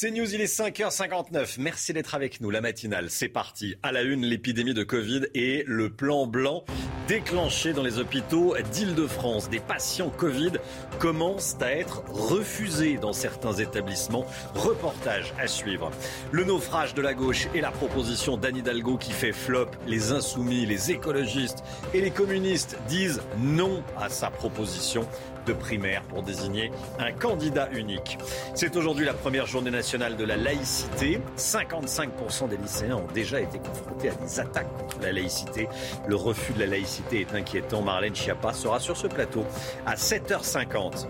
C'est News, il est 5h59. Merci d'être avec nous. La matinale, c'est parti. À la une, l'épidémie de Covid et le plan blanc déclenché dans les hôpitaux d'Île-de-France. Des patients Covid commencent à être refusés dans certains établissements. Reportage à suivre. Le naufrage de la gauche et la proposition d'Anne Hidalgo qui fait flop. Les insoumis, les écologistes et les communistes disent non à sa proposition de primaire pour désigner un candidat unique. C'est aujourd'hui la première journée nationale de la laïcité. 55% des lycéens ont déjà été confrontés à des attaques contre la laïcité. Le refus de la laïcité est inquiétant. Marlène Schiappa sera sur ce plateau à 7h50.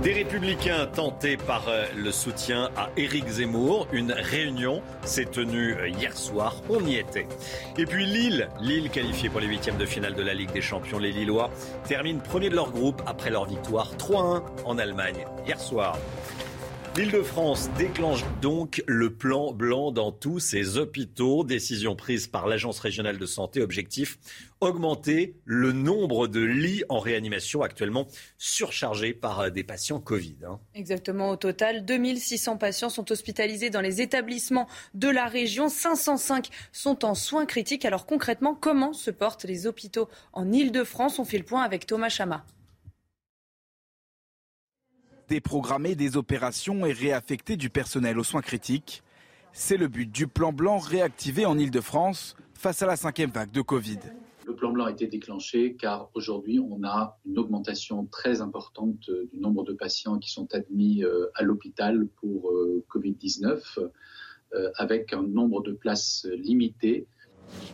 Des républicains tentés par euh, le soutien à Éric Zemmour. Une réunion s'est tenue euh, hier soir. On y était. Et puis Lille, Lille qualifiée pour les huitièmes de finale de la Ligue des Champions. Les Lillois terminent premier de leur groupe après leur victoire 3-1 en Allemagne hier soir. L'Île-de-France déclenche donc le plan blanc dans tous ses hôpitaux. Décision prise par l'Agence régionale de santé. Objectif augmenter le nombre de lits en réanimation actuellement surchargés par euh, des patients Covid. Hein. Exactement. Au total, 2600 patients sont hospitalisés dans les établissements de la région. 505 sont en soins critiques. Alors concrètement, comment se portent les hôpitaux en Île-de-France? On fait le point avec Thomas Chama déprogrammer des opérations et réaffecter du personnel aux soins critiques. C'est le but du plan blanc réactivé en Ile-de-France face à la cinquième vague de Covid. Le plan blanc a été déclenché car aujourd'hui on a une augmentation très importante du nombre de patients qui sont admis euh, à l'hôpital pour euh, Covid-19 euh, avec un nombre de places limité.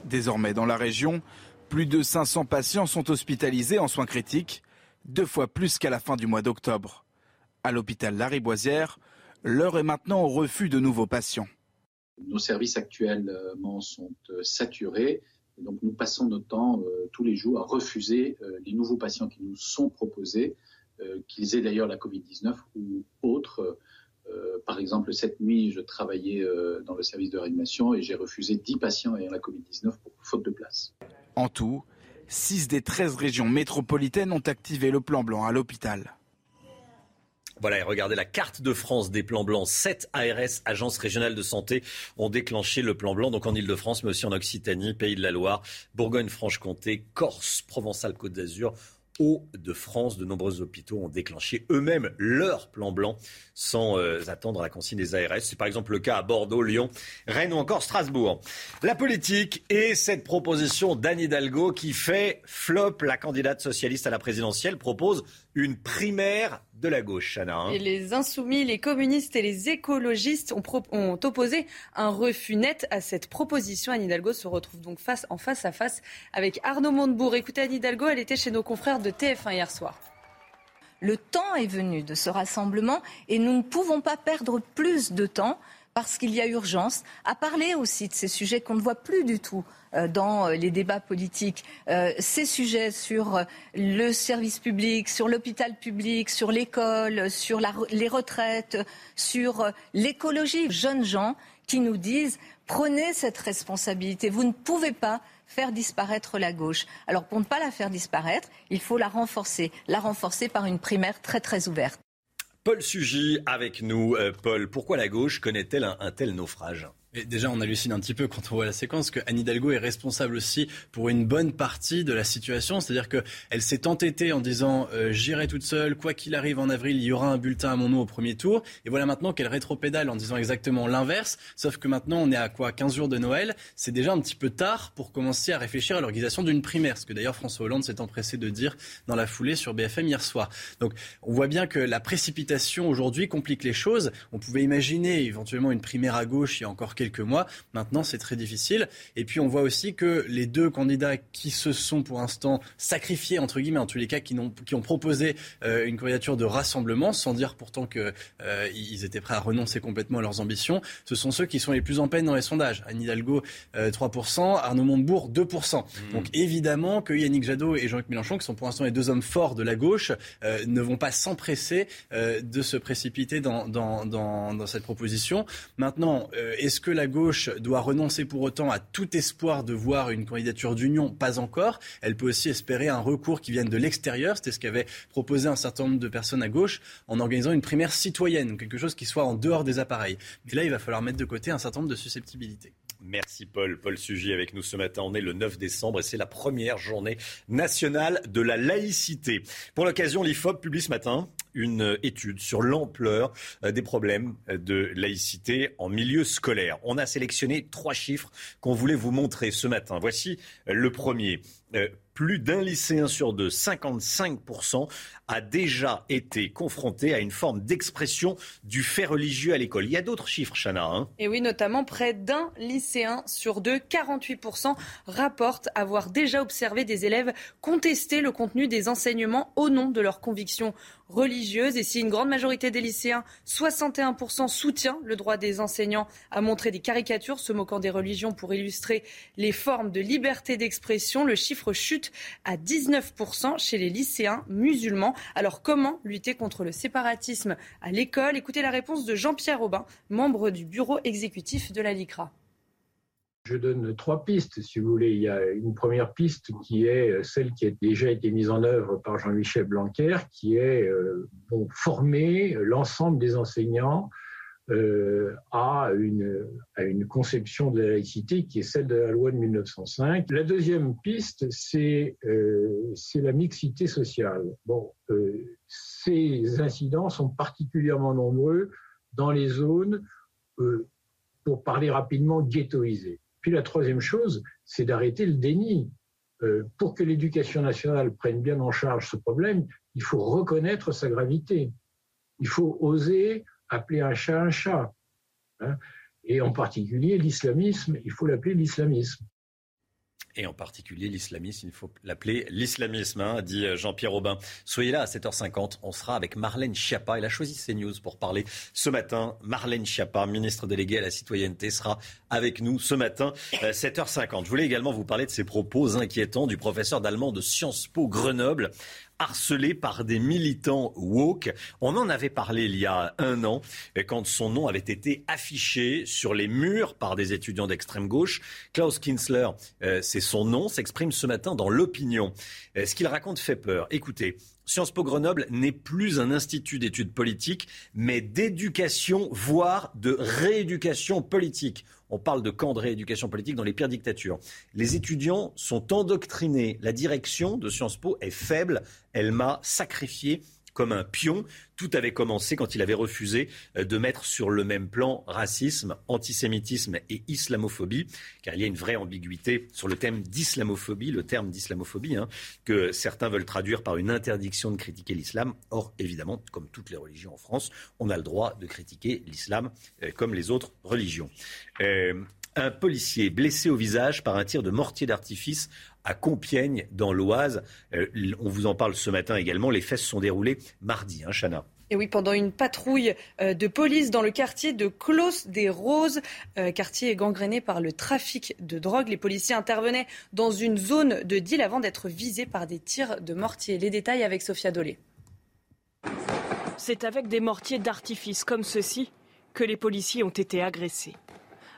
Désormais dans la région, plus de 500 patients sont hospitalisés en soins critiques, deux fois plus qu'à la fin du mois d'octobre. À l'hôpital Lariboisière, l'heure est maintenant au refus de nouveaux patients. Nos services actuellement sont euh, saturés. donc nous passons notre temps euh, tous les jours à refuser euh, les nouveaux patients qui nous sont proposés, qu'ils aient d'ailleurs la Covid-19 ou autre. par exemple, cette nuit, je travaillais dans le service de réanimation et j'ai refusé 10 patients ayant la Covid-19 pour faute de place. En tout, 6 des 13 régions métropolitaines ont activé le plan blanc à l'hôpital. Voilà, et regardez la carte de France des plans blancs. Sept ARS, agences régionales de santé, ont déclenché le plan blanc, donc en Ile-de-France, mais aussi en Occitanie, Pays de la Loire, Bourgogne-Franche-Comté, Corse, Provençal-Côte d'Azur, Hauts-de-France. De nombreux hôpitaux ont déclenché eux-mêmes leur plan blanc sans euh, attendre la consigne des ARS. C'est par exemple le cas à Bordeaux, Lyon, Rennes ou encore Strasbourg. La politique et cette proposition d'Anne Hidalgo qui fait flop. La candidate socialiste à la présidentielle propose une primaire de la gauche, Anna. Hein. Et les insoumis, les communistes et les écologistes ont, ont, opposé un refus net à cette proposition. Anne Hidalgo se retrouve donc face, en face à face avec Arnaud Montebourg. Écoutez, Anne Hidalgo, elle était chez nos confrères de TF1 hier soir. Le temps est venu de ce rassemblement et nous ne pouvons pas perdre plus de temps parce qu'il y a urgence à parler aussi de ces sujets qu'on ne voit plus du tout euh, dans euh, les débats politiques. Euh, ces sujets sur le service public, sur l'hôpital public, sur l'école, sur les retraites, sur l'écologie. Jeunes gens qui nous disent prenez cette responsabilité. Vous ne pouvez pas faire disparaître la gauche. Alors pour ne pas la faire disparaître, il faut la renforcer. La renforcer par une primaire très très ouverte. Paul Sugy avec nous. Paul, pourquoi la gauche connaît-elle un tel naufrage? Déjà, on hallucine un petit peu quand on voit la séquence que Anne Hidalgo est responsable aussi pour une bonne partie de la situation. C'est-à-dire qu'elle s'est entêtée en disant euh, j'irai toute seule, quoi qu'il arrive en avril, il y aura un bulletin à mon nom au premier tour. Et voilà maintenant qu'elle rétropédale en disant exactement l'inverse. Sauf que maintenant, on est à quoi? 15 jours de Noël. C'est déjà un petit peu tard pour commencer à réfléchir à l'organisation d'une primaire. Ce que d'ailleurs François Hollande s'est empressé de dire dans la foulée sur BFM hier soir. Donc on voit bien que la précipitation aujourd'hui complique les choses. On pouvait imaginer éventuellement une primaire à gauche il y a encore quelques quelques mois. Maintenant, c'est très difficile. Et puis, on voit aussi que les deux candidats qui se sont pour l'instant sacrifiés, entre guillemets, en tous les cas, qui, ont, qui ont proposé euh, une candidature de rassemblement, sans dire pourtant qu'ils euh, étaient prêts à renoncer complètement à leurs ambitions, ce sont ceux qui sont les plus en peine dans les sondages. Anne Hidalgo, 3%, euh, Arnaud Montebourg, 2%. Mmh. Donc évidemment que Yannick Jadot et Jean-Luc Mélenchon, qui sont pour l'instant les deux hommes forts de la gauche, ne vont pas s'empresser de se précipiter dans, dans, dans, dans cette proposition. Maintenant, est-ce que la gauche doit renoncer pour autant à tout espoir de voir une candidature d'union Pas encore. Elle peut aussi espérer un recours qui vienne de l'extérieur. C'était ce qu'avait proposé un certain nombre de personnes à gauche en organisant une primaire citoyenne, quelque chose qui soit en dehors des appareils. Mais là, il va falloir mettre de côté un certain nombre de susceptibilités. Merci Paul. Paul Sugy avec nous ce matin. On est le 9 décembre et c'est la première journée nationale de la laïcité. Pour l'occasion, l'IFOP publie ce matin une étude sur l'ampleur euh, des problèmes de laïcité en milieu scolaire. On a sélectionné trois chiffres qu'on voulait vous montrer ce matin. Voici le premier. Euh, plus d'un lycéen sur deux, 55%, a déjà été confronté à une forme d'expression du fait religieux à l'école. Il y a d'autres chiffres, Chana. Hein Et oui, notamment près d'un lycéen sur deux, 48%, rapportent avoir déjà observé des élèves contester le contenu des enseignements au nom de leurs convictions religieuses. Et si une grande majorité des lycéens, 61%, soutient le droit des enseignants à montrer des caricatures se moquant des religions pour illustrer les formes de liberté d'expression, le chiffre chute à 19% chez les lycéens musulmans. Alors comment lutter contre le séparatisme à l'école? Écoutez la réponse de Jean-Pierre Aubin, membre du bureau exécutif de la LICRA. Je donne trois pistes, si vous voulez. Il y a une première piste qui est celle qui a déjà été mise en œuvre par Jean-Michel Blanquer, qui est euh, former l'ensemble des enseignants euh, à, une, à une conception de la laïcité qui est celle de la loi de 1905. La deuxième piste, c'est euh, la mixité sociale. Bon, euh, ces incidents sont particulièrement nombreux dans les zones, euh, pour parler rapidement, ghettoisées. Puis la troisième chose, c'est d'arrêter le déni. Pour que l'éducation nationale prenne bien en charge ce problème, il faut reconnaître sa gravité. Il faut oser appeler un chat un chat. Hein. et en particulier l'islamisme, il faut l'appeler l'islamisme. Et en particulier l'islamisme, il faut l'appeler l'islamisme, hein, dit Jean-Pierre Aubin. Soyez là à 7h50, on sera avec Marlène Schiappa. Elle a choisi CNews pour parler ce matin. Marlène Schiappa, ministre déléguée à la citoyenneté, sera avec nous ce matin, 7h50. Euh, Je voulais également vous parler de ces propos inquiétants du professeur d'allemand de Sciences Po Grenoble harcelé par des militants woke. On en avait parlé il y a un an, quand son nom avait été affiché sur les murs par des étudiants d'extrême gauche. Klaus Kinsler, euh, c'est son nom, s'exprime ce matin dans l'opinion. Euh, ce qu'il raconte fait peur. Écoutez, Sciences Po Grenoble n'est plus un institut d'études politiques, mais d'éducation, voire de rééducation politique. On parle de camp de rééducation politique dans les pires dictatures. Les étudiants sont endoctrinés. La direction de Sciences Po est faible. Elle m'a sacrifié comme un pion. Tout avait commencé quand il avait refusé euh, de mettre sur le même plan racisme, antisémitisme et islamophobie, car il y a une vraie ambiguïté sur le thème d'islamophobie, le terme d'islamophobie, hein, que certains veulent traduire par une interdiction de critiquer l'islam. Or, évidemment, comme toutes les religions en France, on a le droit de critiquer l'islam euh, comme les autres religions. Euh, un policier blessé au visage par un tir de mortier d'artifice à Compiègne, dans l'Oise. Euh, on vous en parle ce matin également. Les faits se sont déroulés mardi, hein, Chana. Et oui, pendant une patrouille euh, de police dans le quartier de Clos des Roses, euh, quartier gangréné par le trafic de drogue, les policiers intervenaient dans une zone de deal avant d'être visés par des tirs de mortier. Les détails avec Sophia Dolé. C'est avec des mortiers d'artifice comme ceux-ci que les policiers ont été agressés.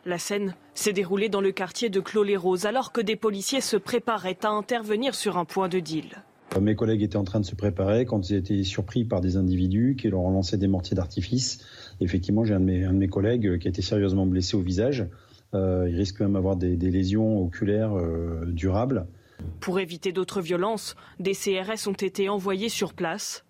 La scène s'est déroulée dans le quartier de Clos-les-Roses alors que des policiers se préparaient à intervenir sur un point de deal. Mes collègues étaient en train de se préparer quand ils étaient surpris par des individus qui leur ont lancé des mortiers d'artifice. Effectivement, j'ai un, de mes collègues qui a été sérieusement blessé au visage. Euh, il risque même d'avoir des, lésions oculaires euh, durables. Pour éviter d'autres violences, des CRS ont été envoyés sur place.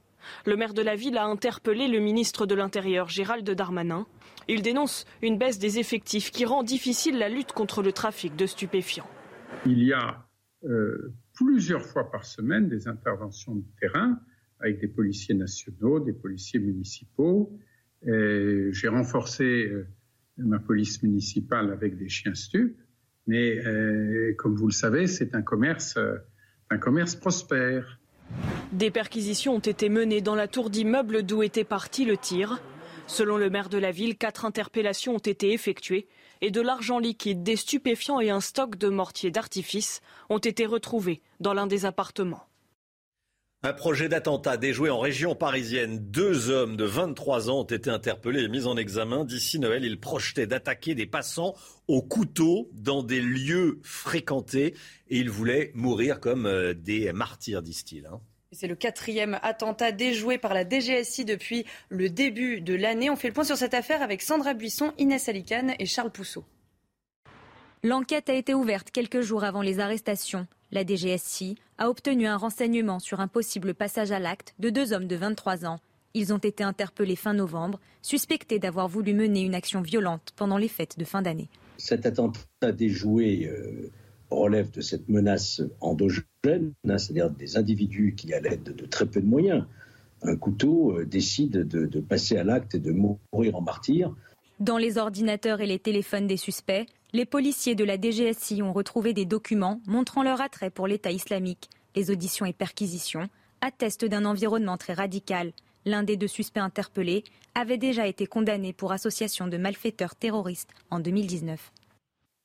Le maire de la ville a interpellé le ministre de l'Intérieur, Gérald Darmanin, il dénonce une baisse des effectifs qui rend difficile la lutte contre le trafic de stupéfiants. Il y a euh, plusieurs fois par semaine des interventions de terrain avec des policiers nationaux, des policiers municipaux. J'ai renforcé euh, ma police municipale avec des chiens stupes. Mais euh, comme vous le savez, c'est un commerce, un commerce prospère. Des perquisitions ont été menées dans la tour d'immeuble d'où était parti le tir. Selon le maire de la ville, quatre interpellations ont été effectuées et de l'argent liquide, des stupéfiants et un stock de mortiers d'artifice ont été retrouvés dans l'un des appartements. Un projet d'attentat déjoué en région parisienne. Deux hommes de 23 ans ont été interpellés et mis en examen. D'ici Noël, ils projetaient d'attaquer des passants au couteau dans des lieux fréquentés et ils voulaient mourir comme euh, des martyrs, disent-ils. Hein. C'est le quatrième attentat déjoué par la DGSI depuis le début de l'année. On fait le point sur cette affaire avec Sandra Buisson, Inès Alicane et Charles Pousseau. L'enquête a été ouverte quelques jours avant les arrestations. La DGSI a obtenu un renseignement sur un possible passage à l'acte de deux hommes de 23 ans. Ils ont été interpellés fin novembre, suspectés d'avoir voulu mener une action violente pendant les fêtes de fin d'année. Cet attentat déjoué euh, relève de cette menace endogène, c'est-à-dire des individus qui, à l'aide de très peu de moyens, un couteau, euh, décident de passer à l'acte et de mourir en martyr. Dans les ordinateurs et les téléphones des suspects, les policiers de la DGSI ont retrouvé des documents montrant leur attrait pour l'État islamique. Les auditions et perquisitions attestent d'un environnement très radical. L'un des deux suspects interpellés avait déjà été condamné pour association de malfaiteurs terroristes en 2019.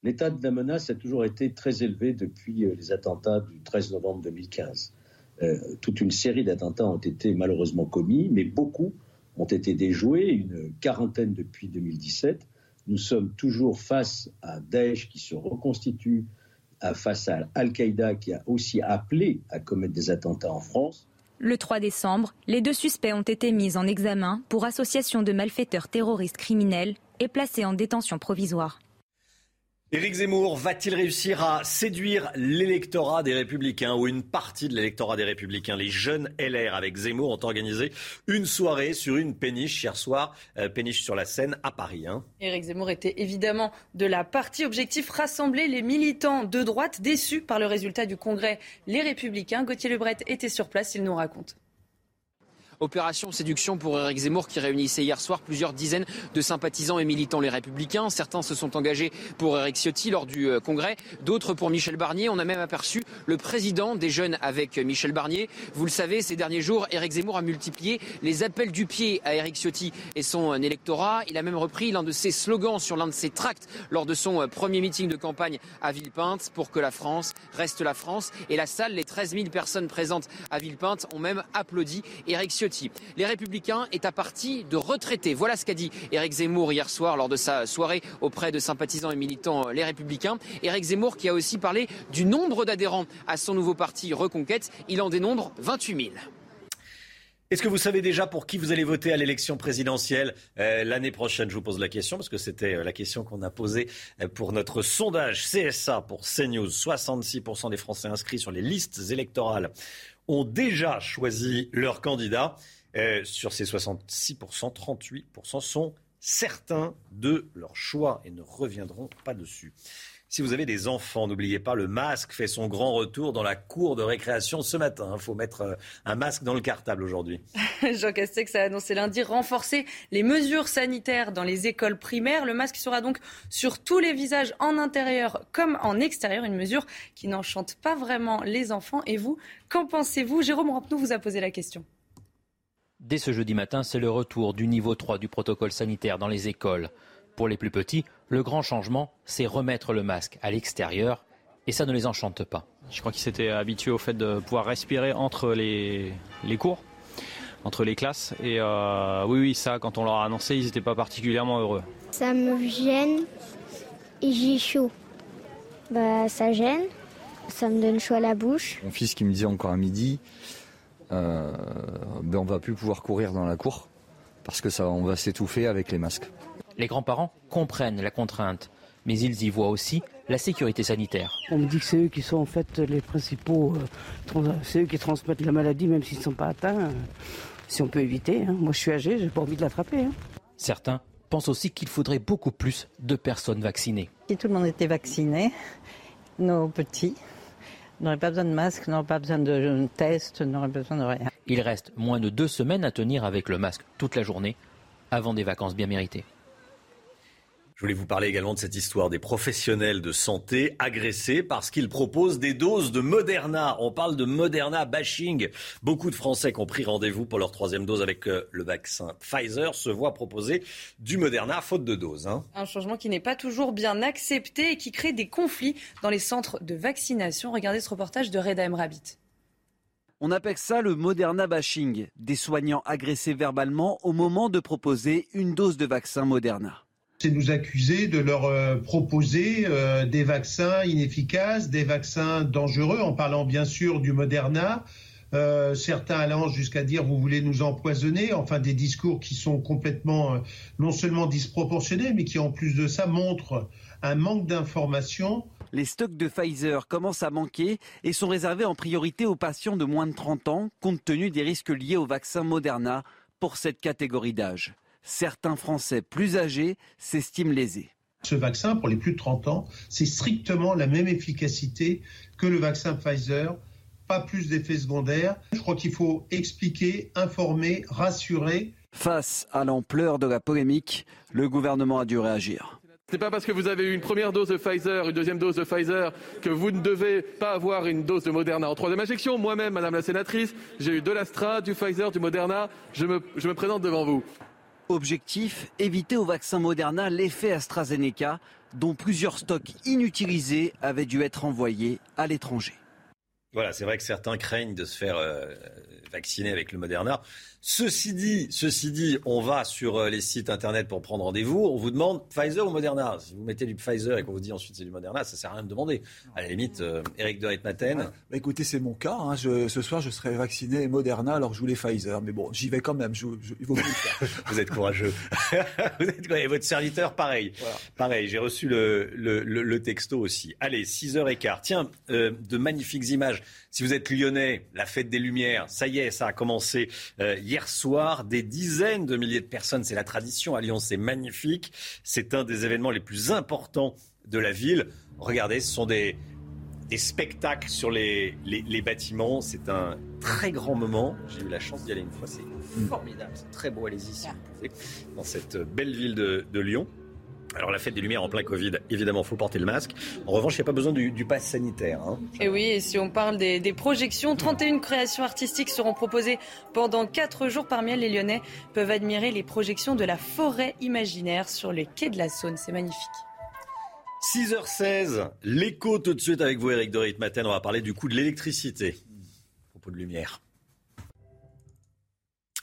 L'état de la menace a toujours été très élevé depuis euh, les attentats du 13 novembre 2015. Euh, toute une série d'attentats ont été malheureusement commis, mais beaucoup ont été déjoués, une quarantaine depuis 2017 nous sommes toujours face à Daesh qui se reconstitue, face à Al-Qaïda qui a aussi appelé à commettre des attentats en France. Le 3 décembre, les deux suspects ont été mis en examen pour association de malfaiteurs terroristes criminels et placés en détention provisoire. Éric Zemmour va-t-il réussir à séduire l'électorat des Républicains ou une partie de l'électorat des Républicains Les jeunes LR avec Zemmour ont organisé une soirée sur une péniche hier soir, euh, péniche sur la Seine à Paris. Hein. Éric Zemmour était évidemment de la partie. Objectif rassembler les militants de droite déçus par le résultat du congrès Les Républicains. Gauthier Lebret était sur place, il nous raconte. Opération séduction pour Éric Zemmour qui réunissait hier soir plusieurs dizaines de sympathisants et militants les Républicains. Certains se sont engagés pour Éric Ciotti lors du euh, congrès, d'autres pour Michel Barnier. On a même aperçu le président des jeunes avec Michel Barnier. Vous le savez, ces derniers jours, Éric Zemmour a multiplié les appels du pied à Éric Ciotti et son euh, électorat. Il a même repris l'un de ses slogans sur l'un de ses tracts lors de son euh, premier meeting de campagne à Villepinte pour que la France reste la France. Et la salle, les 13 000 personnes présentes à Villepinte ont même applaudi Éric Ciotti les Républicains est à partie de retraités. Voilà ce qu'a dit Éric Zemmour hier soir lors de sa soirée auprès de sympathisants et militants euh, Les Républicains. Éric Zemmour qui a aussi parlé du nombre d'adhérents à son nouveau parti Reconquête. Il en dénombre 28 000. Est-ce que vous savez déjà pour qui vous allez voter à l'élection présidentielle euh, l'année prochaine? Je vous pose la question parce que c'était euh, la question qu'on a posée pour notre sondage CSA pour CNews. 66% des Français inscrits sur les listes électorales ont déjà choisi leur candidat. Euh, sur ces 66%, 38% sont certains de leur choix et ne reviendront pas dessus. Si vous avez des enfants, n'oubliez pas, le masque fait son grand retour dans la cour de récréation ce matin. Il faut mettre euh, un masque dans le cartable aujourd'hui. Jean Castex a annoncé lundi renforcer les mesures sanitaires dans les écoles primaires. Le masque sera donc sur tous les visages en intérieur comme en extérieur. Une mesure qui n'enchante pas vraiment les enfants. Et vous, qu'en pensez-vous? Jérôme Rampenou vous a posé la question. Dès ce jeudi matin, c'est le retour du niveau 3 du protocole sanitaire dans les écoles. Pour les plus petits, le grand changement, c'est remettre le masque à l'extérieur et ça ne les enchante pas. Je crois qu'ils s'étaient habitués au fait de pouvoir respirer entre les, cours, entre les classes. Et euh, oui, oui, ça, quand on leur a annoncé, ils n'étaient pas particulièrement heureux. Ça me gêne et j'ai chaud. Bah, ça gêne, ça me donne chaud à la bouche. Mon fils qui me disait encore à midi, euh, ben on va plus pouvoir courir dans la cour parce que ça, on va s'étouffer avec les masques. Les grands-parents comprennent la contrainte, mais ils y voient aussi la sécurité sanitaire. On me dit que c'est eux qui sont en fait les principaux, euh, c'est eux qui transmettent la maladie même s'ils ne sont pas atteints. si on peut éviter, hein. moi je suis âgé, j'ai pas envie de l'attraper. Hein. Certains pensent aussi qu'il faudrait beaucoup plus de personnes vaccinées. Si tout le monde était vacciné, nos petits n'auraient pas besoin de masque, n'auraient pas besoin de tests, n'auraient besoin de rien. Il reste moins de deux semaines à tenir avec le masque toute la journée avant des vacances bien méritées. Je voulais vous parler également de cette histoire des professionnels de santé agressés parce qu'ils proposent des doses de Moderna. On parle de Moderna bashing. Beaucoup de Français qui ont pris rendez-vous pour leur troisième dose avec euh, le vaccin Pfizer se voient proposer du Moderna faute de dose. Hein. Un changement qui n'est pas toujours bien accepté et qui crée des conflits dans les centres de vaccination. Regardez ce reportage de Reda Rabbit. On appelle ça le Moderna bashing, des soignants agressés verbalement au moment de proposer une dose de vaccin Moderna c'est nous accuser de leur euh, proposer euh, des vaccins inefficaces, des vaccins dangereux, en parlant bien sûr du Moderna. Euh, certains allant jusqu'à dire vous voulez nous empoisonner, enfin des discours qui sont complètement non seulement disproportionnés, mais qui en plus de ça montrent un manque d'information. Les stocks de Pfizer commencent à manquer et sont réservés en priorité aux patients de moins de 30 ans, compte tenu des risques liés au vaccin Moderna pour cette catégorie d'âge certains Français plus âgés s'estiment lésés. Ce vaccin, pour les plus de 30 ans, c'est strictement la même efficacité que le vaccin Pfizer, pas plus d'effets secondaires. Je crois qu'il faut expliquer, informer, rassurer. Face à l'ampleur de la polémique, le gouvernement a dû réagir. Ce n'est pas parce que vous avez eu une première dose de Pfizer, une deuxième dose de Pfizer, que vous ne devez pas avoir une dose de Moderna en troisième injection. Moi-même, Madame la Sénatrice, j'ai eu de l'Astra, du Pfizer, du Moderna. Je me, je me présente devant vous. Objectif, éviter au vaccin Moderna l'effet AstraZeneca, dont plusieurs stocks inutilisés avaient dû être envoyés à l'étranger. Voilà, c'est vrai que certains craignent de se faire euh, vacciner avec le Moderna. Ceci dit, ceci dit, on va sur euh, les sites internet pour prendre rendez-vous. On vous demande Pfizer ou Moderna. Si vous mettez du Pfizer et qu'on vous dit ensuite c'est du Moderna, ça sert à rien de demander. À la limite, euh, Eric de Ritmaten. Bah, écoutez, c'est mon cas. Hein. ce soir, je serai vacciné Moderna alors que je voulais Pfizer. Mais bon, j'y vais quand même. il vaut vous êtes courageux. vous êtes, et votre serviteur, pareil. Pareil, j'ai reçu le, le, texto aussi. Allez, 6h15. Tiens, euh, de magnifiques images. Si vous êtes lyonnais, la fête des Lumières, ça y est, ça a commencé hier hier soir. Des dizaines de milliers de personnes, c'est la tradition à Lyon, c'est magnifique. C'est un des événements les plus importants de la ville. Regardez, ce sont des, des spectacles sur les, les, bâtiments. C'est un très grand moment. J'ai eu la chance d'y aller une fois. C'est formidable. C'est très beau. Allez-y si vous pouvez. Dans cette belle ville de, de Lyon. Alors la fête des Lumières en plein Covid, évidemment, il faut porter le masque. En revanche, il n'y a pas besoin du, du pass sanitaire. Hein. Et oui, et si on parle des, des, projections, 31 créations artistiques seront proposées pendant 4 jours. Parmi elles, les Lyonnais peuvent admirer les projections de la forêt imaginaire sur les quais de la Saône. C'est magnifique. 6h16, l'écho tout de suite avec vous, Eric Dorit Matin. On va parler du coût de l'électricité. Propos de lumière.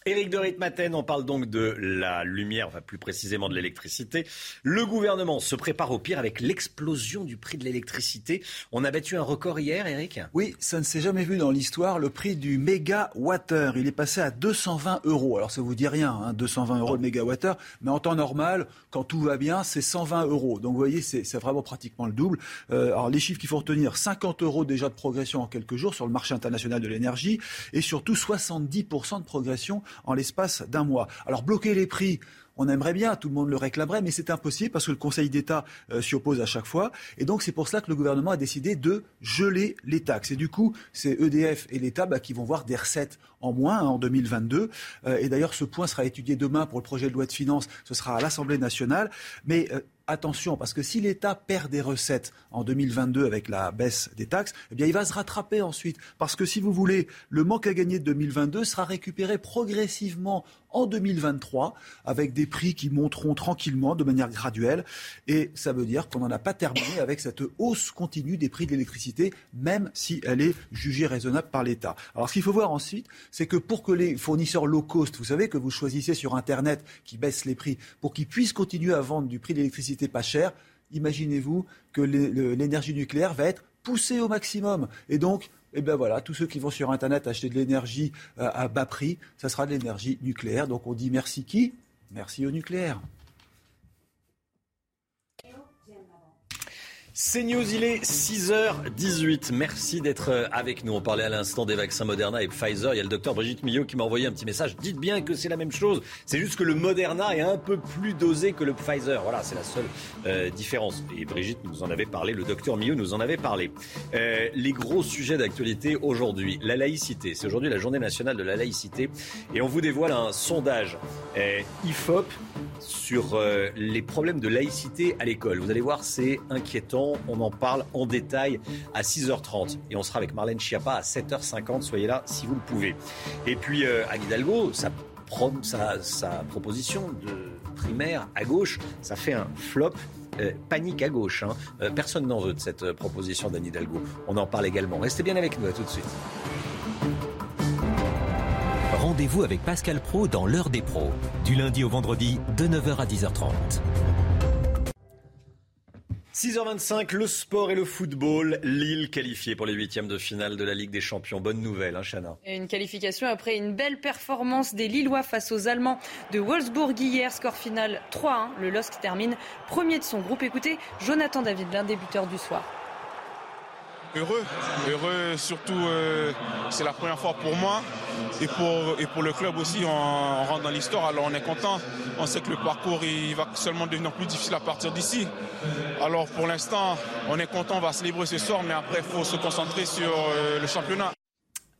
Éric de Ritmaten, on parle donc de la lumière, enfin plus précisément de l'électricité. Le gouvernement se prépare au pire avec l'explosion du prix de l'électricité. On a battu un record hier, Éric? Oui, ça ne s'est jamais vu dans l'histoire. Le prix du mégawattheure, il est passé à 220 euros. Alors ça vous dit rien, hein, 220 euros le mégawattheure, mais en temps normal, quand tout va bien, c'est 120 euros. Donc vous voyez, c'est vraiment pratiquement le double. Euh, alors les chiffres qu'il faut retenir, 50 euros déjà de progression en quelques jours sur le marché international de l'énergie et surtout 70% de progression en l'espace d'un mois. Alors bloquer les prix, on aimerait bien, tout le monde le réclamerait, mais c'est impossible parce que le Conseil d'État euh, s'y oppose à chaque fois. Et donc c'est pour cela que le gouvernement a décidé de geler les taxes. Et du coup, c'est EDF et l'État bah, qui vont voir des recettes en moins hein, en 2022. Euh, et d'ailleurs, ce point sera étudié demain pour le projet de loi de finances. Ce sera à l'Assemblée nationale. Mais euh, attention, parce que si l'État perd des recettes en 2022 avec la baisse des taxes, eh bien, il va se rattraper ensuite. Parce que si vous voulez, le manque à gagner de 2022 sera récupéré progressivement en 2023 avec des prix qui monteront tranquillement de manière graduelle. Et ça veut dire qu'on n'en a pas terminé avec cette hausse continue des prix de l'électricité, même si elle est jugée raisonnable par l'État. Alors ce qu'il faut voir ensuite, c'est que pour que les fournisseurs low cost, vous savez, que vous choisissez sur Internet qui baissent les prix, pour qu'ils puissent continuer à vendre du prix de l'électricité pas cher, imaginez-vous que l'énergie nucléaire va être poussée au maximum. Et donc, et eh bien voilà, tous ceux qui vont sur Internet acheter de l'énergie euh, à bas prix, ça sera de l'énergie nucléaire. Donc on dit merci qui? Merci au nucléaire. C'est News, il est 6h18. Merci d'être euh, avec nous. On parlait à l'instant des vaccins Moderna et Pfizer. Il y a le docteur Brigitte Millot qui m'a envoyé un petit message. Dites bien que c'est la même chose. C'est juste que le Moderna est un peu plus dosé que le Pfizer. Voilà, c'est la seule euh, différence. Et Brigitte nous en avait parlé, le docteur Millot nous en avait parlé. Euh, les gros sujets d'actualité aujourd'hui. La laïcité. C'est aujourd'hui la journée nationale de la laïcité. Et on vous dévoile un sondage IFOP sur les problèmes de laïcité à l'école. Vous allez voir, c'est inquiétant. On en parle en détail à 6h30. Et on sera avec Marlène Schiappa à 7h50. Soyez là si vous le pouvez. Et puis, euh, Anne Hidalgo, sa, sa, proposition de primaire à gauche, ça fait un flop. Euh, panique à gauche. Hein. Euh, personne n'en veut de cette euh, proposition d'Anne Hidalgo. On en parle également. Restez bien avec nous. À tout de suite. Rendez-vous avec Pascal Pro dans l'heure des pros, du lundi au vendredi de 9h à 10h30. 6h25, le sport et le football. Lille qualifié pour les huitièmes de finale de la Ligue des Champions. Bonne nouvelle, hein, Chana. Une qualification après une belle performance des Lillois face aux Allemands de Wolfsburg hier. Score final 3-1. Le LOSC termine premier de son groupe. Écoutez, Jonathan David, l'un du soir heureux. Heureux, surtout, euh, c'est la première fois pour moi et pour, et pour le club aussi. On, rentre dans l'histoire, alors on est content. On sait que le parcours il va seulement devenir plus difficile à partir d'ici. Alors pour l'instant, on est content, on va célébrer ce soir, mais après, il faut se concentrer sur euh, le championnat.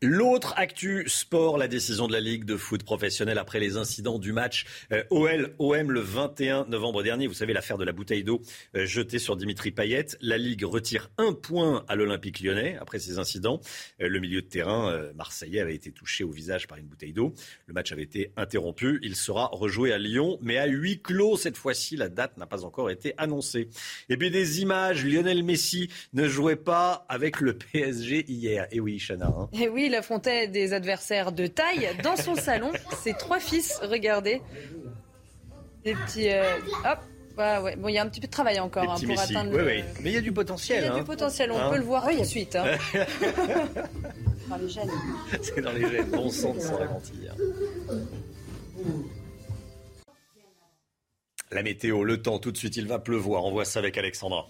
L'autre actu sport, la décision de la Ligue de foot professionnel après les incidents du match euh, OL-OM le 21 novembre dernier. Vous savez l'affaire de la bouteille d'eau euh, jetée sur Dimitri Payet. La Ligue retire un point à l'Olympique lyonnais après ces incidents. Euh, le milieu de terrain marseillais avait été touché au visage par une bouteille d'eau. Le match avait été interrompu. Il sera rejoué à Lyon, mais à huis clos cette fois-ci. La date n'a pas encore été annoncée. Et puis des images. Lionel Messi ne jouait pas avec le PSG hier. Et oui, Chana. Hein. Et oui, il affrontait des adversaires de taille dans son salon. Ses trois fils, regardez. Des petits. Euh, hop bah ouais. Bon, il y a un petit peu de travail encore hein, pour atteindre. Oui, oui. Mais il y a du potentiel. Il y a du hein. potentiel, on hein peut le voir tout de suite. dans les gènes. C'est dans les gènes. Bon sang de s'en ralentir. La météo, le temps, tout de suite, il va pleuvoir. On voit ça avec Alexandra.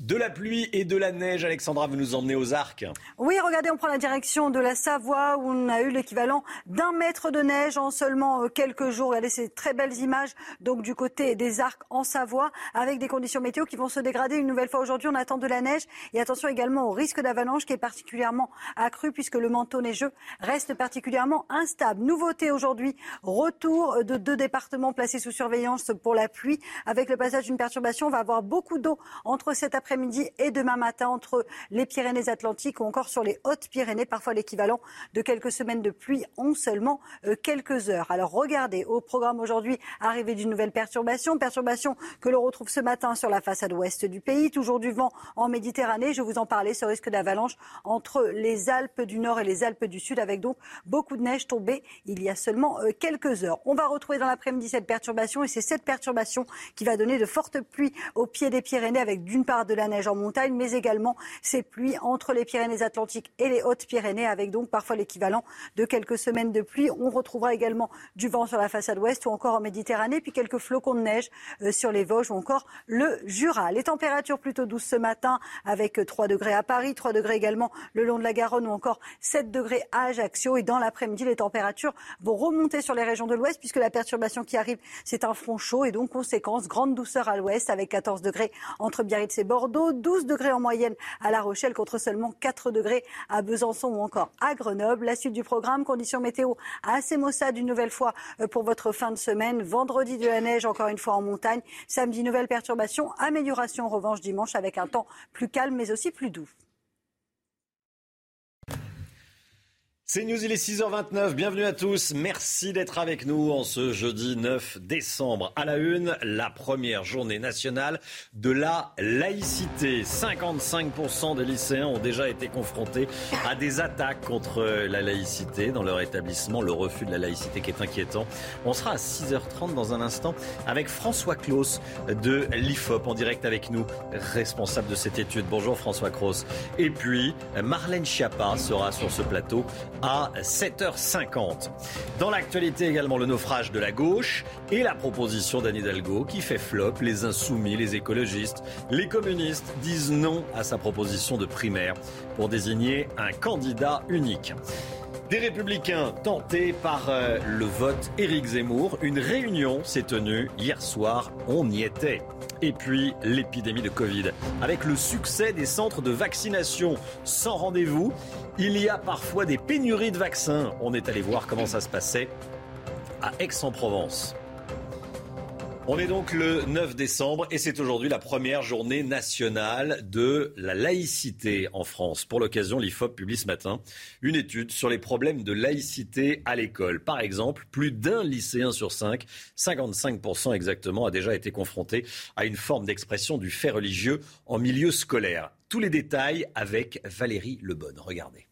De la pluie et de la neige, Alexandra, vous nous emmenez aux arcs. Oui, regardez, on prend la direction de la Savoie où on a eu l'équivalent d'un mètre de neige en seulement euh, quelques jours. Regardez ces très belles images donc du côté des arcs en Savoie avec des conditions météo qui vont se dégrader une nouvelle fois aujourd'hui. On attend de la neige et attention également au risque d'avalanche qui est particulièrement accru puisque le manteau neigeux reste particulièrement instable. Nouveauté aujourd'hui, retour de deux départements placés sous surveillance pour la pluie avec le passage d'une perturbation. On va avoir beaucoup d'eau entre cet après après-midi et demain matin entre les Pyrénées-Atlantiques ou encore sur les Hautes-Pyrénées, parfois l'équivalent de quelques semaines de pluie en seulement euh, quelques heures. Alors regardez, au programme aujourd'hui, arrivée d'une nouvelle perturbation, perturbation que l'on retrouve ce matin sur la façade ouest du pays, toujours du vent en Méditerranée. Je vous en parlais, ce risque d'avalanche entre les Alpes du Nord et les Alpes du Sud, avec donc beaucoup de neige tombée il y a seulement euh, quelques heures. On va retrouver dans l'après-midi cette perturbation et c'est cette perturbation qui va donner de fortes pluies au pied des Pyrénées avec d'une part de de la neige en montagne, mais également ces pluies entre les Pyrénées-Atlantiques et les Hautes-Pyrénées, avec donc parfois l'équivalent de quelques semaines de pluie. On retrouvera également du vent sur la façade ouest ou encore en Méditerranée, puis quelques flocons de neige euh, sur les Vosges ou encore le Jura. Les températures plutôt douces ce matin, avec 3 degrés à Paris, 3 degrés également le long de la Garonne ou encore 7 degrés à Ajaccio. Et dans l'après-midi, les températures vont remonter sur les régions de l'ouest, puisque la perturbation qui arrive, c'est un front chaud et donc conséquence, grande douceur à l'ouest avec 14 degrés entre Biarritz et Bordeaux. Bordeaux, 12 degrés en moyenne à La Rochelle contre seulement 4 degrés à Besançon ou encore à Grenoble. La suite du programme, conditions météo assez maussades une nouvelle fois euh, pour votre fin de semaine. Vendredi de la neige encore une fois en montagne. Samedi, nouvelle perturbation. Amélioration en revanche dimanche avec un temps plus calme mais aussi plus doux. C'est News, il est 6h29. Bienvenue à tous. Merci d'être avec nous en ce jeudi 9 décembre. À la une, la première journée nationale de la laïcité. 55% des lycéens ont déjà été confrontés à des attaques contre la laïcité dans leur établissement. Le refus de la laïcité qui est inquiétant. On sera à 6h30 dans un instant avec François Claus de l'IFOP en direct avec nous, responsable de cette étude. Bonjour François Claus. Et puis, Marlène Schiappa sera sur ce plateau à 7h50. Dans l'actualité également, le naufrage de la gauche et la proposition d'Anne Hidalgo qui fait flop. Les insoumis, les écologistes, les communistes disent non à sa proposition de primaire pour désigner un candidat unique. Des républicains tentés par euh, le vote Éric Zemmour. Une réunion s'est tenue hier soir. On y était. Et puis l'épidémie de Covid. Avec le succès des centres de vaccination sans rendez-vous, il y a parfois des pénuries de vaccins. On est allé voir comment ça se passait à Aix-en-Provence. On est donc le 9 décembre et c'est aujourd'hui la première journée nationale de la laïcité en France. Pour l'occasion, l'IFOP publie ce matin une étude sur les problèmes de laïcité à l'école. Par exemple, plus d'un lycéen sur cinq, 55% exactement, a déjà été confronté à une forme d'expression du fait religieux en milieu scolaire. Tous les détails avec Valérie Lebonne. Regardez.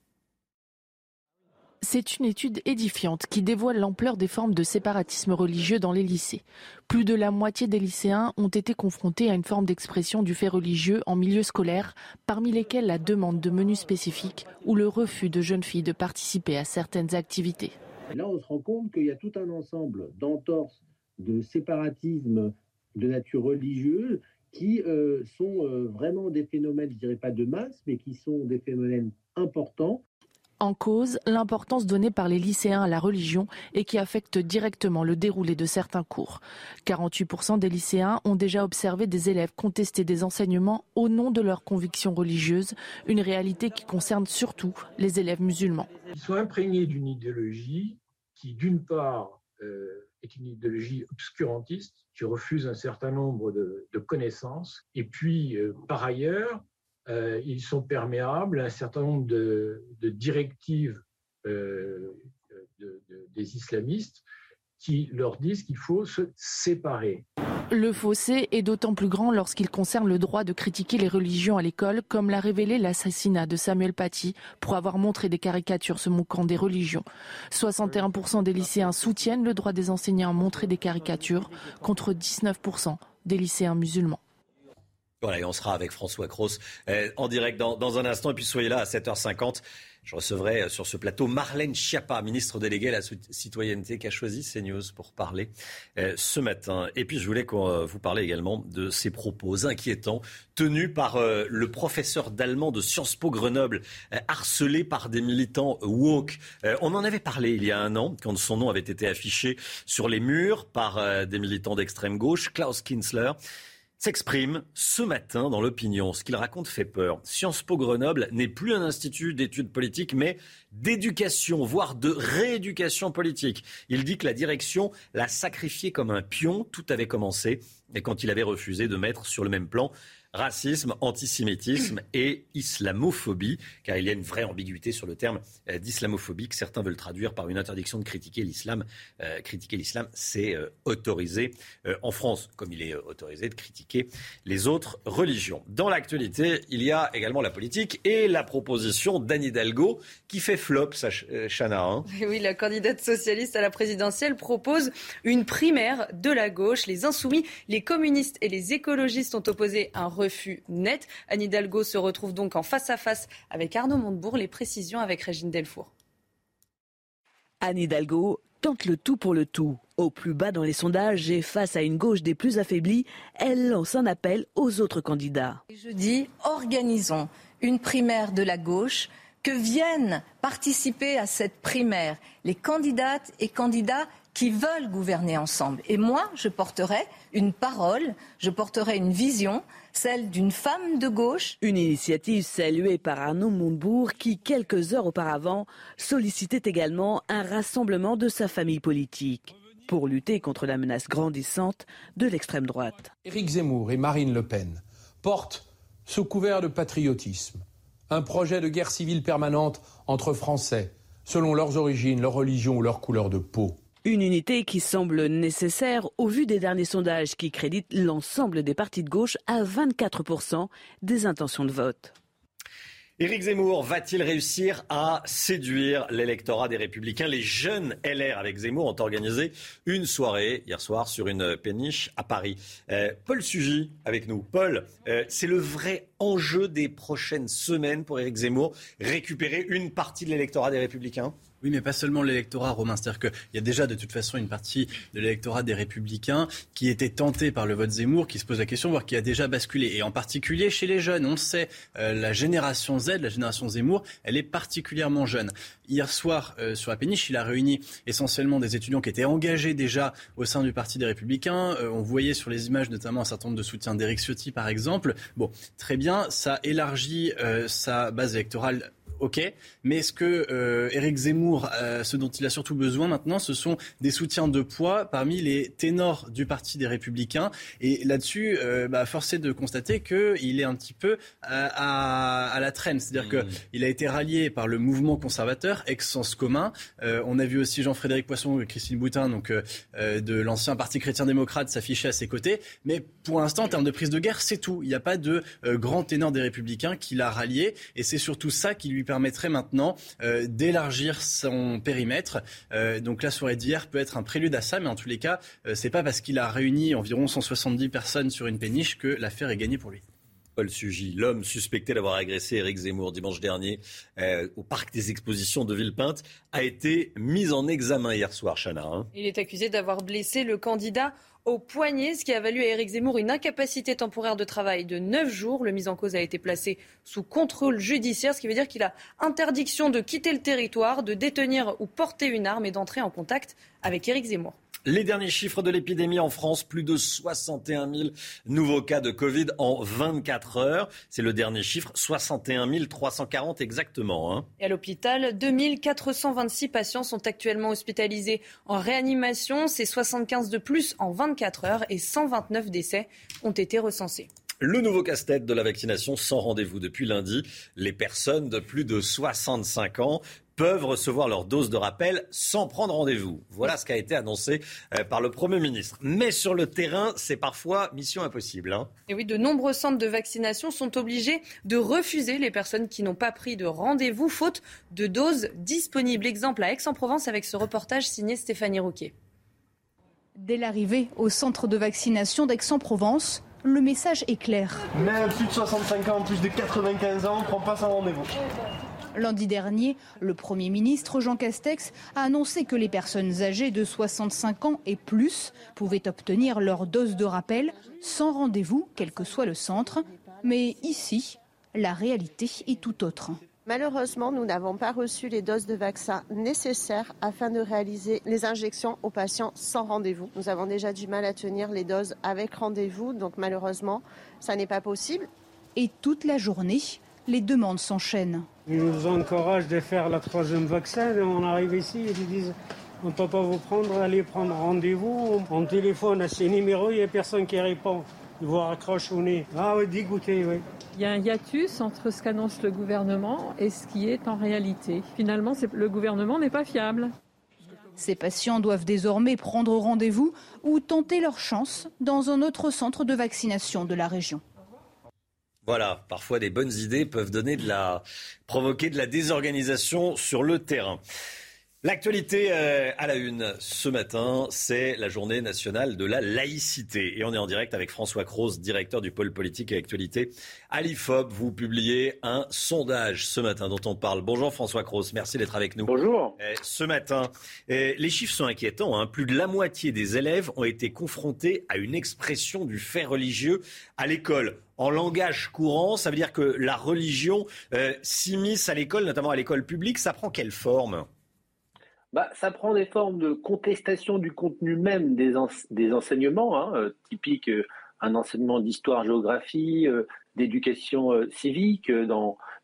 C'est une étude édifiante qui dévoile l'ampleur des formes de séparatisme religieux dans les lycées. Plus de la moitié des lycéens ont été confrontés à une forme d'expression du fait religieux en milieu scolaire, parmi lesquels la demande de menus spécifiques ou le refus de jeunes filles de participer à certaines activités. là, on se rend compte qu'il y a tout un ensemble d'entorses, de séparatisme de nature religieuse qui euh, sont euh, vraiment des phénomènes, je dirais pas de masse, mais qui sont des phénomènes importants en cause l'importance donnée par les lycéens à la religion et qui affecte directement le déroulé de certains cours. 48% des lycéens ont déjà observé des élèves contester des enseignements au nom de leurs convictions religieuses, une réalité qui concerne surtout les élèves musulmans. Ils sont imprégnés d'une idéologie qui, d'une part, euh, est une idéologie obscurantiste qui refuse un certain nombre de, connaissances, et puis, euh, par ailleurs, ils sont perméables à un certain nombre de, directives euh, des islamistes qui leur disent qu'il faut se séparer. Le fossé est d'autant plus grand lorsqu'il concerne le droit de critiquer les religions à l'école, comme l'a révélé l'assassinat de Samuel Paty pour avoir montré des caricatures se moquant des religions. 61% des lycéens soutiennent le droit des enseignants à montrer des caricatures, contre 19% des lycéens musulmans. Voilà, et on sera avec François Cros euh, en direct dans, un instant. Et puis soyez là à 7h50. Je recevrai euh, sur ce plateau Marlène Schiappa, ministre déléguée à la citoyenneté, qui a choisi CNews pour parler euh, ce matin. Et puis je voulais qu'on vous parle également de ces propos inquiétants tenus par le professeur d'allemand de Sciences Po Grenoble, harcelé par des militants woke. on en avait parlé il y a un an, quand son nom avait été affiché sur les murs par des militants d'extrême gauche, Klaus Kinsler s'exprime ce matin dans l'opinion. Ce qu'il raconte fait peur. Sciences Po Grenoble n'est plus un institut d'études politiques, mais d'éducation, voire de rééducation politique. Il dit que la direction l'a sacrifié comme un pion. Tout avait commencé et quand il avait refusé de mettre sur le même plan racisme, antisémitisme et islamophobie, car il y a une vraie ambiguïté sur le terme euh, d'islamophobie que certains veulent traduire par une interdiction de critiquer l'islam. Euh, critiquer l'islam, c'est euh, autorisé en France, comme il est autorisé de critiquer les autres religions. Dans l'actualité, il y a également la politique et la proposition d'Anne Hidalgo qui fait flop, Chana. Hein. Oui, la candidate socialiste à la présidentielle propose une primaire de la gauche. Les insoumis, les communistes et les écologistes ont opposé un refus net. Anne Hidalgo se retrouve donc en face à face avec Arnaud Montebourg. Les précisions avec Régine Delfour. Anne Hidalgo tente le tout pour le tout. Au plus bas dans les sondages et face à une gauche des plus affaiblies, elle lance un appel aux autres candidats. Je dis organisons une primaire de la gauche, que viennent participer à cette primaire les candidates et candidats qui veulent gouverner ensemble. Et moi, je porterai une parole, je porterai une vision, celle d'une femme de gauche. Une initiative saluée par Arnaud Montebourg qui, quelques heures auparavant, sollicitait également un rassemblement de sa famille politique pour lutter contre la menace grandissante de l'extrême droite. Éric Zemmour et Marine Le Pen portent, sous couvert de patriotisme, un projet de guerre civile permanente entre Français, selon leurs origines, leur religion ou leur couleur de peau. Une unité qui semble nécessaire au vu des derniers sondages qui créditent l'ensemble des partis de gauche à 24% des intentions de vote. Éric Zemmour va-t-il réussir à séduire l'électorat des Républicains? Les jeunes LR avec Zemmour ont organisé une soirée hier soir sur une péniche à Paris. Euh, Paul Sugy avec nous. Paul, euh, c'est le vrai enjeu des prochaines semaines pour Éric Zemmour, récupérer une partie de l'électorat des Républicains? Oui, mais pas seulement l'électorat romain. C'est-à-dire qu'il y a déjà de toute façon une partie de l'électorat des Républicains qui était tenté par le vote Zemmour, qui se pose la question, voire qui a déjà basculé. Et en particulier chez les jeunes, on sait, euh, la génération Z, la génération Zemmour, elle est particulièrement jeune. Hier soir, euh, sur la péniche, il a réuni essentiellement des étudiants qui étaient engagés déjà au sein du Parti des Républicains. Euh, on voyait sur les images notamment un certain nombre de soutiens d'Éric Ciotti, par exemple. Bon, très bien, ça élargit sa base électorale ok. Mais ce que euh, Éric Zemmour, euh, ce dont il a surtout besoin maintenant, ce sont des soutiens de poids parmi les ténors du Parti des Républicains. Et là-dessus, euh, bah, force est de constater qu'il est un petit peu à, la traîne. C'est-à-dire que mmh. qu'il a été rallié par le mouvement conservateur, ex-sens commun. on a vu aussi Jean-Frédéric Poisson et Christine Boutin, donc de l'ancien Parti chrétien-démocrate, s'afficher à ses côtés. Mais pour l'instant, en termes de prise de guerre, c'est tout. Il n'y a pas de grand ténor des Républicains qui l'a rallié. Et c'est surtout ça qui lui permet permettrait maintenant euh, d'élargir son périmètre. Euh, donc la soirée d'hier peut être un prélude à ça, mais en tous les cas, euh, c'est pas parce qu'il a réuni environ 170 personnes sur une péniche que l'affaire est gagnée pour lui. Paul Sugy, l'homme suspecté d'avoir agressé Éric Zemmour dimanche dernier au parc des expositions de Villepinte, a été mis en examen hier soir, Chana. Hein. Il est accusé d'avoir blessé le candidat au poignet, ce qui a valu à Éric Zemmour une incapacité temporaire de travail de 9 jours. Le mis en cause a été placé sous contrôle judiciaire, ce qui veut dire qu'il a interdiction de quitter le territoire, de détenir ou porter une arme et d'entrer en contact avec Éric Zemmour. Les derniers chiffres de l'épidémie en France, plus de 61 000 nouveaux cas de Covid en 24 heures. C'est le dernier chiffre, 61 340 exactement. Hein. Et à l'hôpital, 2426 patients sont actuellement hospitalisés en réanimation. C'est 75 de plus en 24 heures et 129 décès ont été recensés. Le nouveau casse-tête de la vaccination sans rendez-vous depuis lundi. Les personnes de plus de 65 ans peuvent recevoir leur dose de rappel sans prendre rendez-vous. Voilà ce qui a été annoncé euh, par le Premier ministre. Mais sur le terrain, c'est parfois mission impossible. Hein. Et oui, de nombreux centres de vaccination sont obligés de refuser les personnes qui n'ont pas pris de rendez-vous faute de doses disponibles. Exemple à Aix-en-Provence avec ce reportage signé Stéphanie Rouquet. Dès l'arrivée au centre de vaccination d'Aix-en-Provence, le message est clair. Même plus de 65 ans, plus de 95 ans, on ne prend pas son rendez-vous. Lundi dernier, le Premier ministre Jean Castex a annoncé que les personnes âgées de 65 ans et plus pouvaient obtenir leur dose de rappel sans rendez-vous, quel que soit le centre. Mais ici, la réalité est tout autre. Malheureusement, nous n'avons pas reçu les doses de vaccin nécessaires afin de réaliser les injections aux patients sans rendez-vous. Nous avons déjà du mal à tenir les doses avec rendez-vous, donc malheureusement, ça n'est pas possible. Et toute la journée, les demandes s'enchaînent. Ils nous encouragent de faire la troisième vaccin et on arrive ici et ils disent on ne peut pas vous prendre, allez prendre rendez-vous. On téléphone à ces numéros, il n'y a personne qui répond. Ils vous raccrochent au nez. Ah oui, dégoûté, oui. Il y a un hiatus entre ce qu'annonce le gouvernement et ce qui est en réalité. Finalement, le gouvernement n'est pas fiable. Ces patients doivent désormais prendre rendez-vous ou tenter leur chance dans un autre centre de vaccination de la région. Voilà, parfois des bonnes idées peuvent donner de la, provoquer de la désorganisation sur le terrain. L'actualité euh, à la une ce matin, c'est la journée nationale de la laïcité. Et on est en direct avec François Croze, directeur du pôle politique et actualité. À l'IFOP, vous publiez un sondage ce matin dont on parle. Bonjour François Croze, merci d'être avec nous. Bonjour. Euh, ce matin, euh, les chiffres sont inquiétants. Hein. Plus de la moitié des élèves ont été confrontés à une expression du fait religieux à l'école en langage courant, ça veut dire que la religion s'immisce à l'école, notamment à l'école publique. Ça prend quelle forme? Bah, ça prend des formes de contestation du contenu même des, des enseignements, hein, euh, typique euh, un enseignement d'histoire-géographie, euh, d'éducation civique,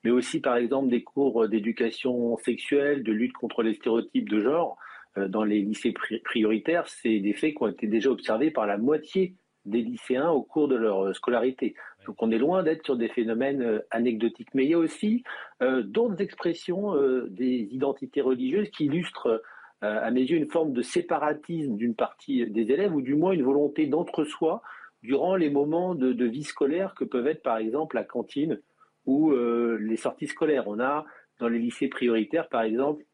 mais aussi par exemple des cours d'éducation sexuelle, de lutte contre les stéréotypes de genre. dans les lycées prioritaires, c'est des faits qui ont été déjà observés par la moitié des lycéens au cours de leur scolarité. Donc on est loin d'être sur des phénomènes euh, anecdotiques. Mais il y a aussi euh, d'autres expressions euh, des identités religieuses qui illustrent à mes yeux une forme de séparatisme d'une partie des élèves ou du moins une volonté d'entre-soi durant les moments de, vie scolaire que peuvent être par exemple la cantine ou les sorties scolaires. On a dans les lycées prioritaires par exemple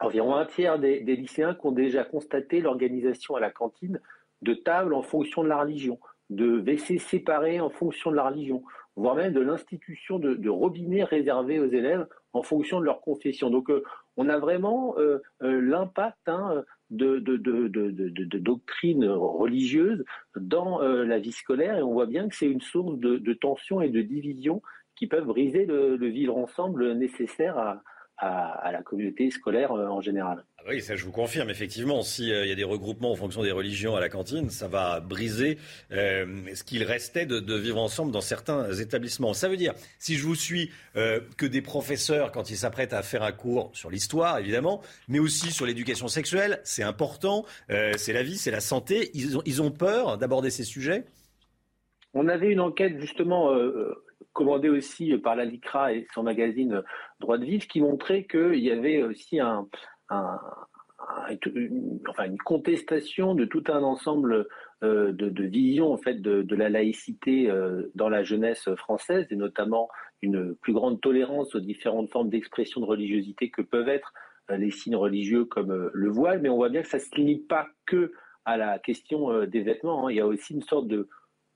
environ un tiers des, des lycéens qui ont déjà constaté l'organisation à la cantine de tables en fonction de la religion de WC séparés en fonction de la religion, voire même de l'institution de, robinets réservés aux élèves en fonction de leur confession. Donc on a vraiment l'impact hein, de, de, de, doctrine religieuse dans la vie scolaire et on voit bien que c'est une source de, tension et de division qui peuvent briser le vivre ensemble nécessaire à, à, la communauté scolaire euh, en général. Ah oui, ça je vous confirme, effectivement, s'il euh, y a des regroupements en fonction des religions à la cantine, ça va briser euh, ce qu'il restait de, vivre ensemble dans certains établissements. Ça veut dire, si je vous suis, que des professeurs, quand ils s'apprêtent à faire un cours sur l'histoire, évidemment, mais aussi sur l'éducation sexuelle, c'est important, c'est la vie, c'est la santé, ils ont, ils ont peur d'aborder ces sujets? On avait une enquête justement commandé aussi par la LICRA et son magazine Droit de vivre, qui montrait qu'il y avait aussi un, une, contestation de tout un ensemble euh, de, visions en fait de, la laïcité euh, dans la jeunesse française et notamment une plus grande tolérance aux différentes formes d'expression de religiosité que peuvent être euh, les signes religieux comme le voile, mais on voit bien que ça se limite pas que à la question des vêtements. Hein. Il y a aussi une sorte de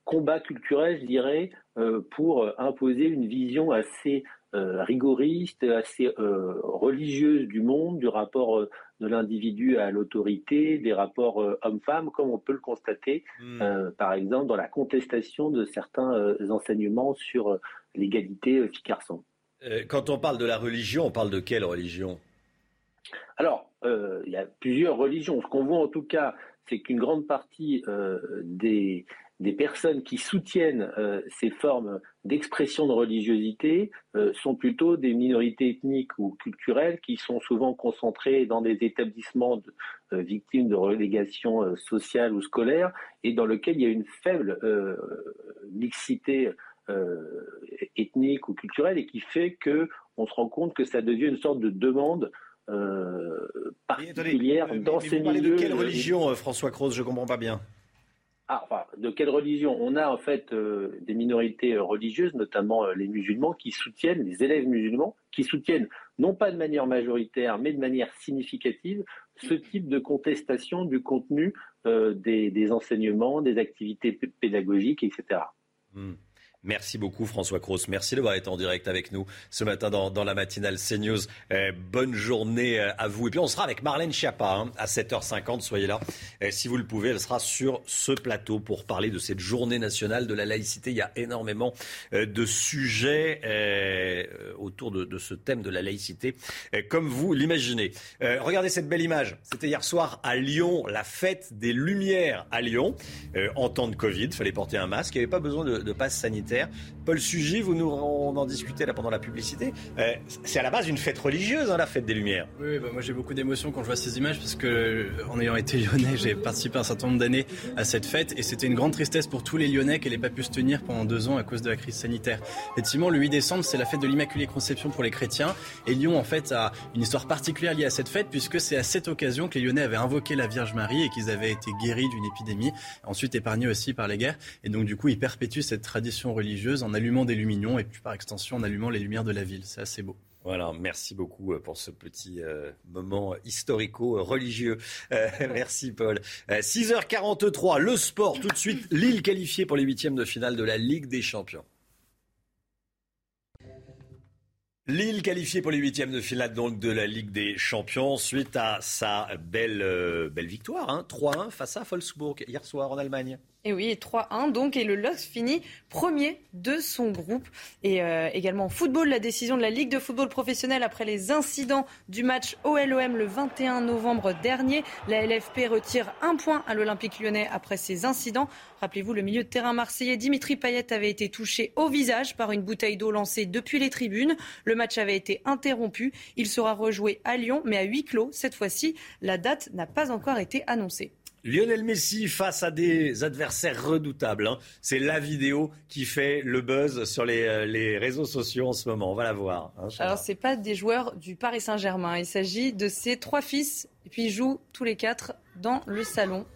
combat culturel, je dirais, euh, pour imposer une vision assez euh, rigoriste, assez euh, religieuse du monde, du rapport de l'individu à l'autorité, des rapports hommes-femmes, comme on peut le constater, hmm. par exemple, dans la contestation de certains enseignements sur l'égalité filles-garçons. Quand on parle de la religion, on parle de quelle religion? Alors, il y a plusieurs religions. Ce qu'on voit en tout cas, c'est qu'une grande partie des, des personnes qui soutiennent euh, ces formes d'expression de religiosité euh, sont plutôt des minorités ethniques ou culturelles qui sont souvent concentrées dans des établissements euh, victimes de relégation sociale ou scolaire et dans lesquels il y a une faible mixité ethnique ou culturelle et qui fait que on se rend compte que ça devient une sorte de demande particulière dans ces milieux. de quelle religion, François Croce Je comprends pas bien. Ah, de quelle religion? On a en fait euh, des minorités euh, religieuses, notamment euh, les musulmans, qui soutiennent, les élèves musulmans, qui soutiennent, non pas de manière majoritaire, mais de manière significative, ce type de contestation du contenu des, enseignements, des activités pédagogiques, etc. Merci beaucoup François Cros. Merci d'avoir été en direct avec nous ce matin dans, la matinale CNews. Eh, bonne journée euh, à vous. Et puis on sera avec Marlène Schiappa hein, à 7h50. Soyez là. Eh, si vous le pouvez, elle sera sur ce plateau pour parler de cette journée nationale de la laïcité. Il y a énormément euh, de sujets euh, autour de, ce thème de la laïcité, comme vous l'imaginez. regardez cette belle image. C'était hier soir à Lyon, la fête des Lumières à Lyon. en temps de Covid, il fallait porter un masque. Il n'y avait pas besoin de passe sanitaire. Paul Sugy, vous nous en discutait là pendant la publicité. Euh, c'est à la base une fête religieuse, hein, la fête des Lumières. Oui, bah, moi j'ai beaucoup d'émotions quand je vois ces images parce que en ayant été lyonnais, j'ai participé un certain nombre d'années à cette fête et c'était une grande tristesse pour tous les Lyonnais qu'elle n'ait pas pu se tenir pendant deux ans à cause de la crise sanitaire. Effectivement, le 8 décembre, c'est la fête de l'Immaculée Conception pour les chrétiens et Lyon en fait a une histoire particulière liée à cette fête puisque c'est à cette occasion que les Lyonnais avaient invoqué la Vierge Marie et qu'ils avaient été guéris d'une épidémie, ensuite épargnés aussi par les guerres et donc du coup ils perpétuent cette tradition religieuse religieuse en allumant des lumignons et puis par extension en allumant les lumières de la ville. C'est assez beau. Voilà, merci beaucoup euh, pour ce petit euh, moment historico-religieux. Euh, merci Paul. 6h43, le sport tout de suite. Lille qualifiée pour les huitièmes de finale de la Ligue des Champions. Lille qualifiée pour les huitièmes de finale donc de la Ligue des Champions suite à sa belle, belle victoire, hein, 3-1 face à Wolfsburg hier soir en Allemagne. Et oui, 3-1 donc, et le LOSC finit premier de son groupe. Et euh, également en football, la décision de la Ligue de football professionnel après les incidents du match OLOM le 21 novembre dernier. La LFP retire un point à l'Olympique lyonnais après ces incidents. Rappelez-vous, le milieu de terrain marseillais Dimitri Payet avait été touché au visage par une bouteille d'eau lancée depuis les tribunes. Le match avait été interrompu. Il sera rejoué à Lyon, mais à huis clos. Cette fois-ci, la date n'a pas encore été annoncée. Lionel Messi face à des adversaires redoutables. Hein. C'est la vidéo qui fait le buzz sur euh, les, réseaux sociaux en ce moment. On va la voir. Hein, Alors, ce pas des joueurs du Paris Saint-Germain. Il s'agit de ses trois fils. Et puis, ils jouent tous les quatre dans le salon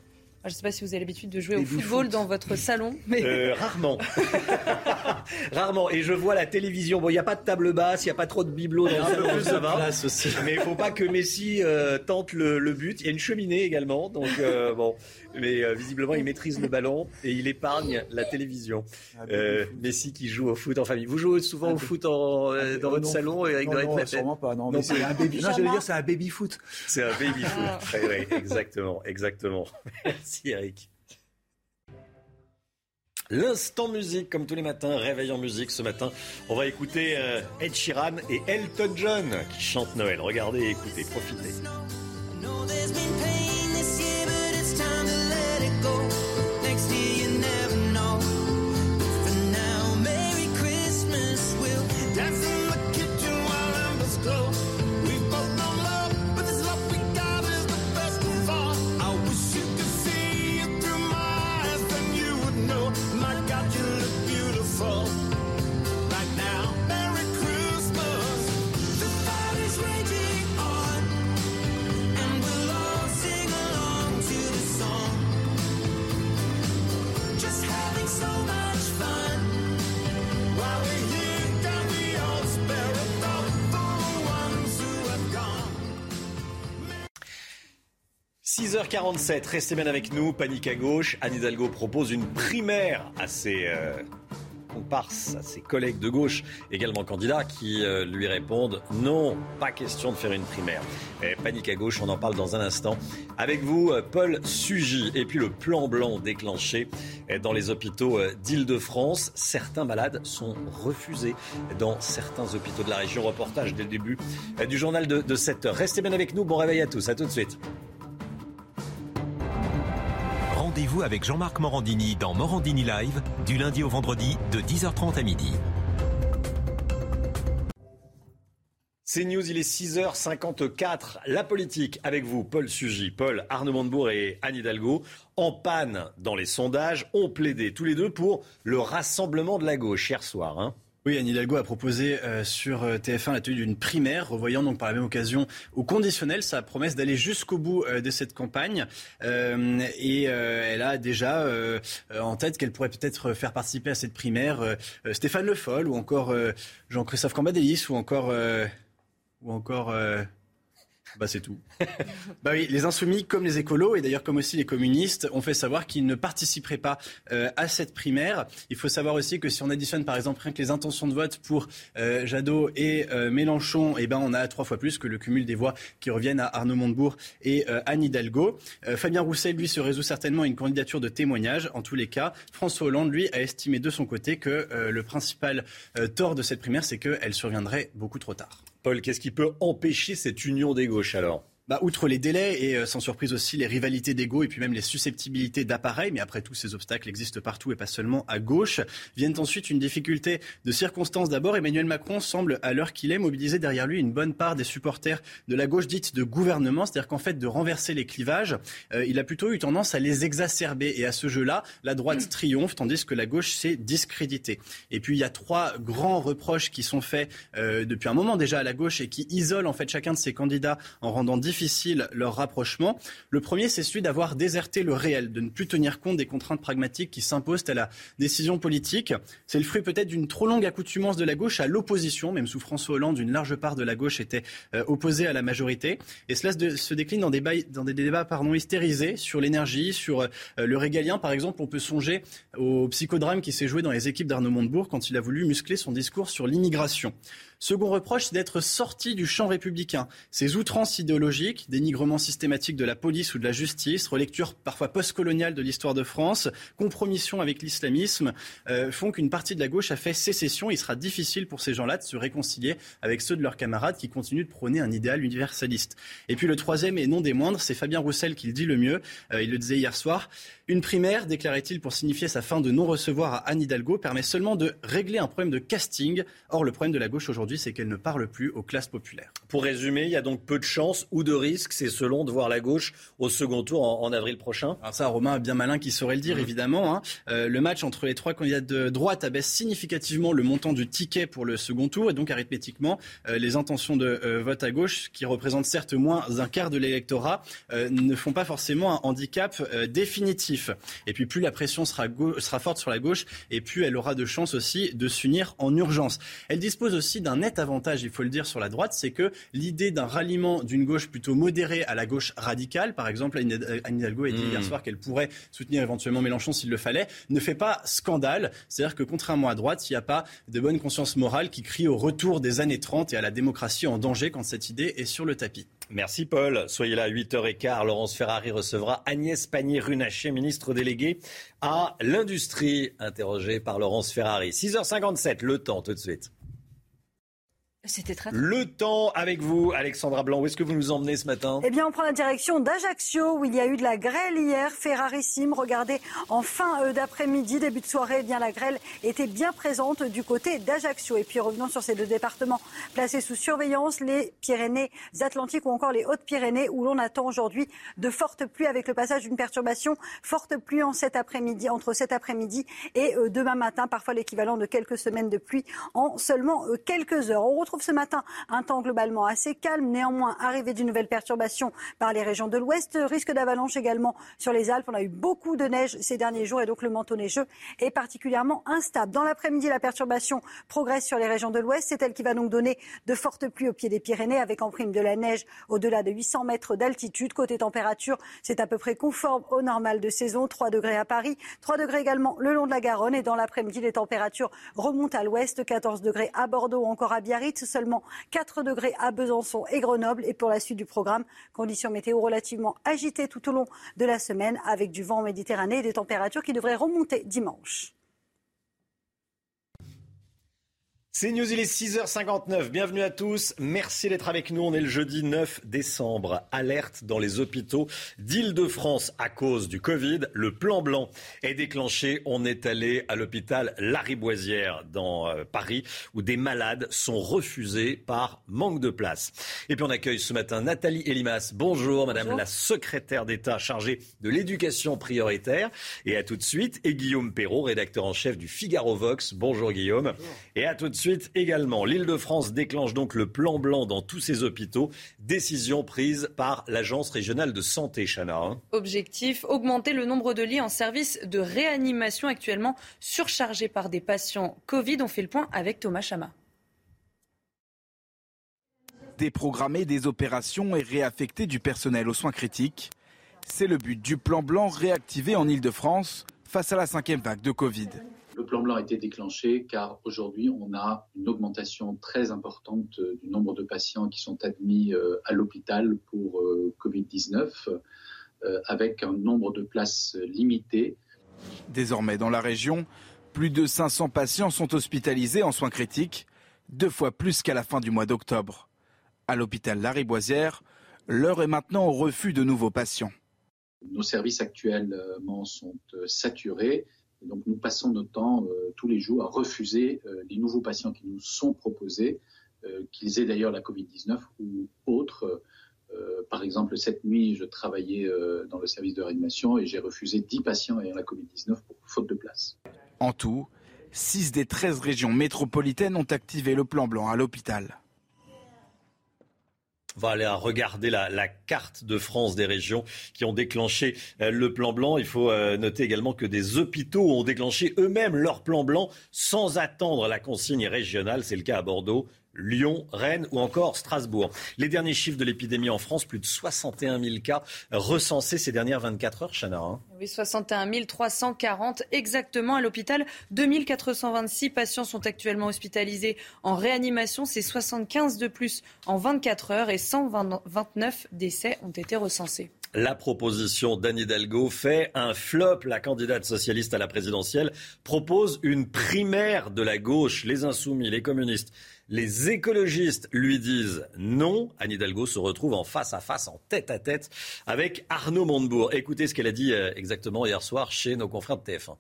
Je ne sais pas si vous avez l'habitude de jouer au football dans votre salon. Mais... Euh, rarement. rarement. Et je vois la télévision. Bon, il n'y a pas de table basse, il n'y a pas trop de bibelots dans le salon, ça va. Aussi. Mais il ne faut pas que Messi euh, tente le, but. Il y a une cheminée également. Donc, euh, bon. Mais visiblement, il maîtrise le ballon et il épargne la télévision. Ah, Messi qui joue au foot en famille. Vous jouez souvent ah, au foot en, dans votre salon, Eric Non, non sûrement pas. Non, mais c'est un baby. Non, j'allais dire c'est un baby foot. C'est un baby foot. Ah. Exactement, exactement. Merci Eric. L'instant musique, comme tous les matins, réveil en musique. Ce matin, on va écouter euh, Ed Sheeran et Elton John qui chantent Noël. Regardez, écoutez, profitez. H 47 restez bien avec nous. Panique à gauche. Anne Hidalgo propose une primaire à ses euh, comparses, à ses collègues de gauche, également candidats, qui euh, lui répondent non, pas question de faire une primaire. panique à gauche, on en parle dans un instant. Avec vous, euh, Paul Sugy. Et puis le plan blanc déclenché dans les hôpitaux d'Île-de-France. Certains malades sont refusés dans certains hôpitaux de la région. Reportage dès le début du journal de, de 7 heures. Restez bien avec nous. Bon réveil à tous. À tout de suite rendez-vous avec Jean-Marc Morandini dans Morandini Live du lundi au vendredi de 10h30 à midi. C'est News, il est 6h54. La politique avec vous, Paul Sugy, Paul Arnaud Montebourg et Anne Hidalgo, en panne dans les sondages, ont plaidé tous les deux pour le rassemblement de la gauche hier soir. Hein. Oui, Anne Hidalgo a proposé euh, sur euh, TF1 la tenue d'une primaire, revoyant donc par la même occasion au conditionnel sa promesse d'aller jusqu'au bout euh, de cette campagne. et elle a déjà en tête qu'elle pourrait peut-être faire participer à cette primaire Stéphane Le Foll ou encore Jean-Christophe Cambadélis ou encore ou encore bah c'est tout. bah les insoumis comme les écolos et d'ailleurs comme aussi les communistes ont fait savoir qu'ils ne participeraient pas euh, à cette primaire. Il faut savoir aussi que si on additionne par exemple rien que les intentions de vote pour euh, Jadot et euh, Mélenchon, eh ben on a trois fois plus que le cumul des voix qui reviennent à Arnaud Montebourg et Anne Hidalgo. Fabien Roussel lui se résout certainement à une candidature de témoignage. En tous les cas, François Hollande lui a estimé de son côté que le principal tort de cette primaire, c'est qu'elle surviendrait beaucoup trop tard. Paul, qu'est-ce qui peut empêcher cette union des gauches alors? Bah, outre les délais et euh, sans surprise aussi les rivalités d'ego et puis même les susceptibilités d'appareils, mais après tout ces obstacles existent partout et pas seulement à gauche, viennent ensuite une difficulté de circonstances. D'abord, Emmanuel Macron semble à l'heure qu'il est mobiliser derrière lui une bonne part des supporters de la gauche dite de gouvernement, c'est-à-dire qu'en fait de renverser les clivages, euh, il a plutôt eu tendance à les exacerber et à ce jeu-là, la droite triomphe tandis que la gauche s'est discréditée. Et puis il y a trois grands reproches qui sont faits euh, depuis un moment déjà à la gauche et qui isolent en fait chacun de ces candidats en rendant difficile difficile leur rapprochement. Le premier, c'est celui d'avoir déserté le réel, de ne plus tenir compte des contraintes pragmatiques qui s'imposent à la décision politique. C'est le fruit peut-être d'une trop longue accoutumance de la gauche à l'opposition, même sous François Hollande, une large part de la gauche était euh, opposée à la majorité. Et cela se, décline dans des, débats pardon, hystérisés sur l'énergie, sur euh, le régalien. Par exemple, on peut songer au psychodrame qui s'est joué dans les équipes d'Arnaud Montebourg quand il a voulu muscler son discours sur l'immigration. Second reproche, c'est d'être sorti du champ républicain. Ces outrances idéologiques, dénigrement systématique de la police ou de la justice, relecture parfois postcoloniale de l'histoire de France, compromission avec l'islamisme, euh, font qu'une partie de la gauche a fait sécession. Il sera difficile pour ces gens-là de se réconcilier avec ceux de leurs camarades qui continuent de prôner un idéal universaliste. Et puis le troisième et non des moindres, c'est Fabien Roussel qui le dit le mieux. Euh, il le disait hier soir. Une primaire, déclarait-il pour signifier sa fin de non-recevoir à Anne Hidalgo, permet seulement de régler un problème de casting. Or, le problème de la gauche aujourd'hui, aujourd'hui, c'est qu'elle ne parle plus aux classes populaires. Pour résumer, il y a donc peu de chances ou de risques, c'est selon, de voir la gauche au second tour en, avril prochain Alors ça, Romain bien malin qui saurait le dire, mmh. évidemment. Hein. Euh, le match entre les trois candidats de droite abaisse significativement le montant du ticket pour le second tour et donc arithmétiquement, euh, les intentions de euh, vote à gauche, qui représentent certes moins d'un quart de l'électorat, ne font pas forcément un handicap définitif. Et puis plus la pression sera, sera forte sur la gauche et plus elle aura de chances aussi de s'unir en urgence. Elle dispose aussi d'un net avantage, il faut le dire, sur la droite, c'est que l'idée d'un ralliement d'une gauche plutôt modérée à la gauche radicale, par exemple, Anne Hidalgo a dit hier hmm. soir qu'elle pourrait soutenir éventuellement Mélenchon s'il le fallait, ne fait pas scandale. C'est-à-dire que contrairement à droite, il n'y a pas de bonne conscience morale qui crie au retour des années 30 et à la démocratie en danger quand cette idée est sur le tapis. Merci Paul. Soyez là à 8h15. Laurence Ferrari recevra Agnès Pannier-Runacher, ministre déléguée à l'industrie, interrogée par Laurence Ferrari. 6h57, le temps tout de suite. C'était très, Le temps avec vous, Alexandra Blanc. Où est-ce que vous nous emmenez ce matin? Eh bien, on prend la direction d'Ajaccio, où il y a eu de la grêle hier, Ferrarissime. Regardez, en fin euh, d'après-midi, début de soirée, eh bien, la grêle était bien présente du côté d'Ajaccio. Et puis, revenons sur ces deux départements placés sous surveillance, les Pyrénées-Atlantiques ou encore les Hautes-Pyrénées, où l'on attend aujourd'hui de fortes pluies avec le passage d'une perturbation. Forte pluie en cet après-midi, entre cet après-midi et euh, demain matin, parfois l'équivalent de quelques semaines de pluie en seulement euh, quelques heures. On retrouve ce matin un temps globalement assez calme. Néanmoins, arrivée d'une nouvelle perturbation par les régions de l'Ouest. Risque d'avalanche également sur les Alpes. On a eu beaucoup de neige ces derniers jours et donc le manteau neigeux est particulièrement instable. Dans l'après-midi, la perturbation progresse sur les régions de l'Ouest. C'est elle qui va donc donner de fortes pluies au pied des Pyrénées avec en prime de la neige au-delà de 800 mètres d'altitude. Côté température, c'est à peu près conforme au normal de saison. 3 degrés à Paris, 3 degrés également le long de la Garonne. Et dans l'après-midi, les températures remontent à l'ouest. 14 degrés à Bordeaux ou encore à Biarritz seulement 4 degrés à Besançon et Grenoble. Et pour la suite du programme, conditions météo relativement agitées tout au long de la semaine avec du vent en Méditerranée et des températures qui devraient remonter dimanche. C'est News, il est 6h59. Bienvenue à tous. Merci d'être avec nous. On est le jeudi 9 décembre. Alerte dans les hôpitaux d'Île-de-France à cause du Covid. Le plan blanc est déclenché. On est allé à l'hôpital Lariboisière dans euh, Paris où des malades sont refusés par manque de place. Et puis on accueille ce matin Nathalie Elimas. Bonjour, madame la secrétaire d'État chargée de l'éducation prioritaire. Et à tout de suite. Et Guillaume Perrault, rédacteur en chef du Figaro Vox. Bonjour Guillaume. Et à tout de suite également, l'Île-de-France déclenche donc le plan blanc dans tous ses hôpitaux. Décision prise par l'Agence régionale de santé, Chana. Hein. Objectif, augmenter le nombre de lits en service de réanimation actuellement surchargés par des patients Covid. On fait le point avec Thomas Chama. Déprogrammer des opérations et réaffecter du personnel aux soins critiques, c'est le but du plan blanc réactivé en Île-de-France face à la cinquième vague de Covid. Le plan blanc a été déclenché car aujourd'hui, on a une augmentation très importante euh, du nombre de patients qui sont admis euh, à l'hôpital pour euh, Covid-19 avec un nombre de places limité. Désormais, dans la région, plus de 500 patients sont hospitalisés en soins critiques, deux fois plus qu'à la fin du mois d'octobre. À l'hôpital Lariboisière, l'heure est maintenant au refus de nouveaux patients. Nos services actuellement sont saturés donc nous passons notre temps euh, tous les jours à refuser euh, les nouveaux patients qui nous sont proposés, euh, qu'ils aient d'ailleurs la Covid-19 ou autre. par exemple, cette nuit, je travaillais dans le service de réanimation et j'ai refusé 10 patients ayant la Covid-19 pour faute de place. En tout, 6 des 13 régions métropolitaines ont activé le plan blanc à l'hôpital. On va aller regarder la, carte de France des régions qui ont déclenché euh, le plan blanc. Il faut euh, noter également que des hôpitaux ont déclenché eux-mêmes leur plan blanc sans attendre la consigne régionale. C'est le cas à Bordeaux, Lyon, Rennes ou encore Strasbourg. Les derniers chiffres de l'épidémie en France, plus de 61 000 cas recensés ces dernières 24 heures, Chana. Hein. Oui, 61 340 exactement à l'hôpital. 2426 patients sont actuellement hospitalisés en réanimation. C'est 75 de plus en 24 heures et 129 décès ont été recensés. La proposition d'Anne Hidalgo fait un flop. La candidate socialiste à la présidentielle propose une primaire de la gauche, les insoumis, les communistes les écologistes lui disent non. Anne Hidalgo se retrouve en face à face, en tête à tête avec Arnaud Montebourg. Écoutez ce qu'elle a dit euh, exactement hier soir chez nos confrères de TF1.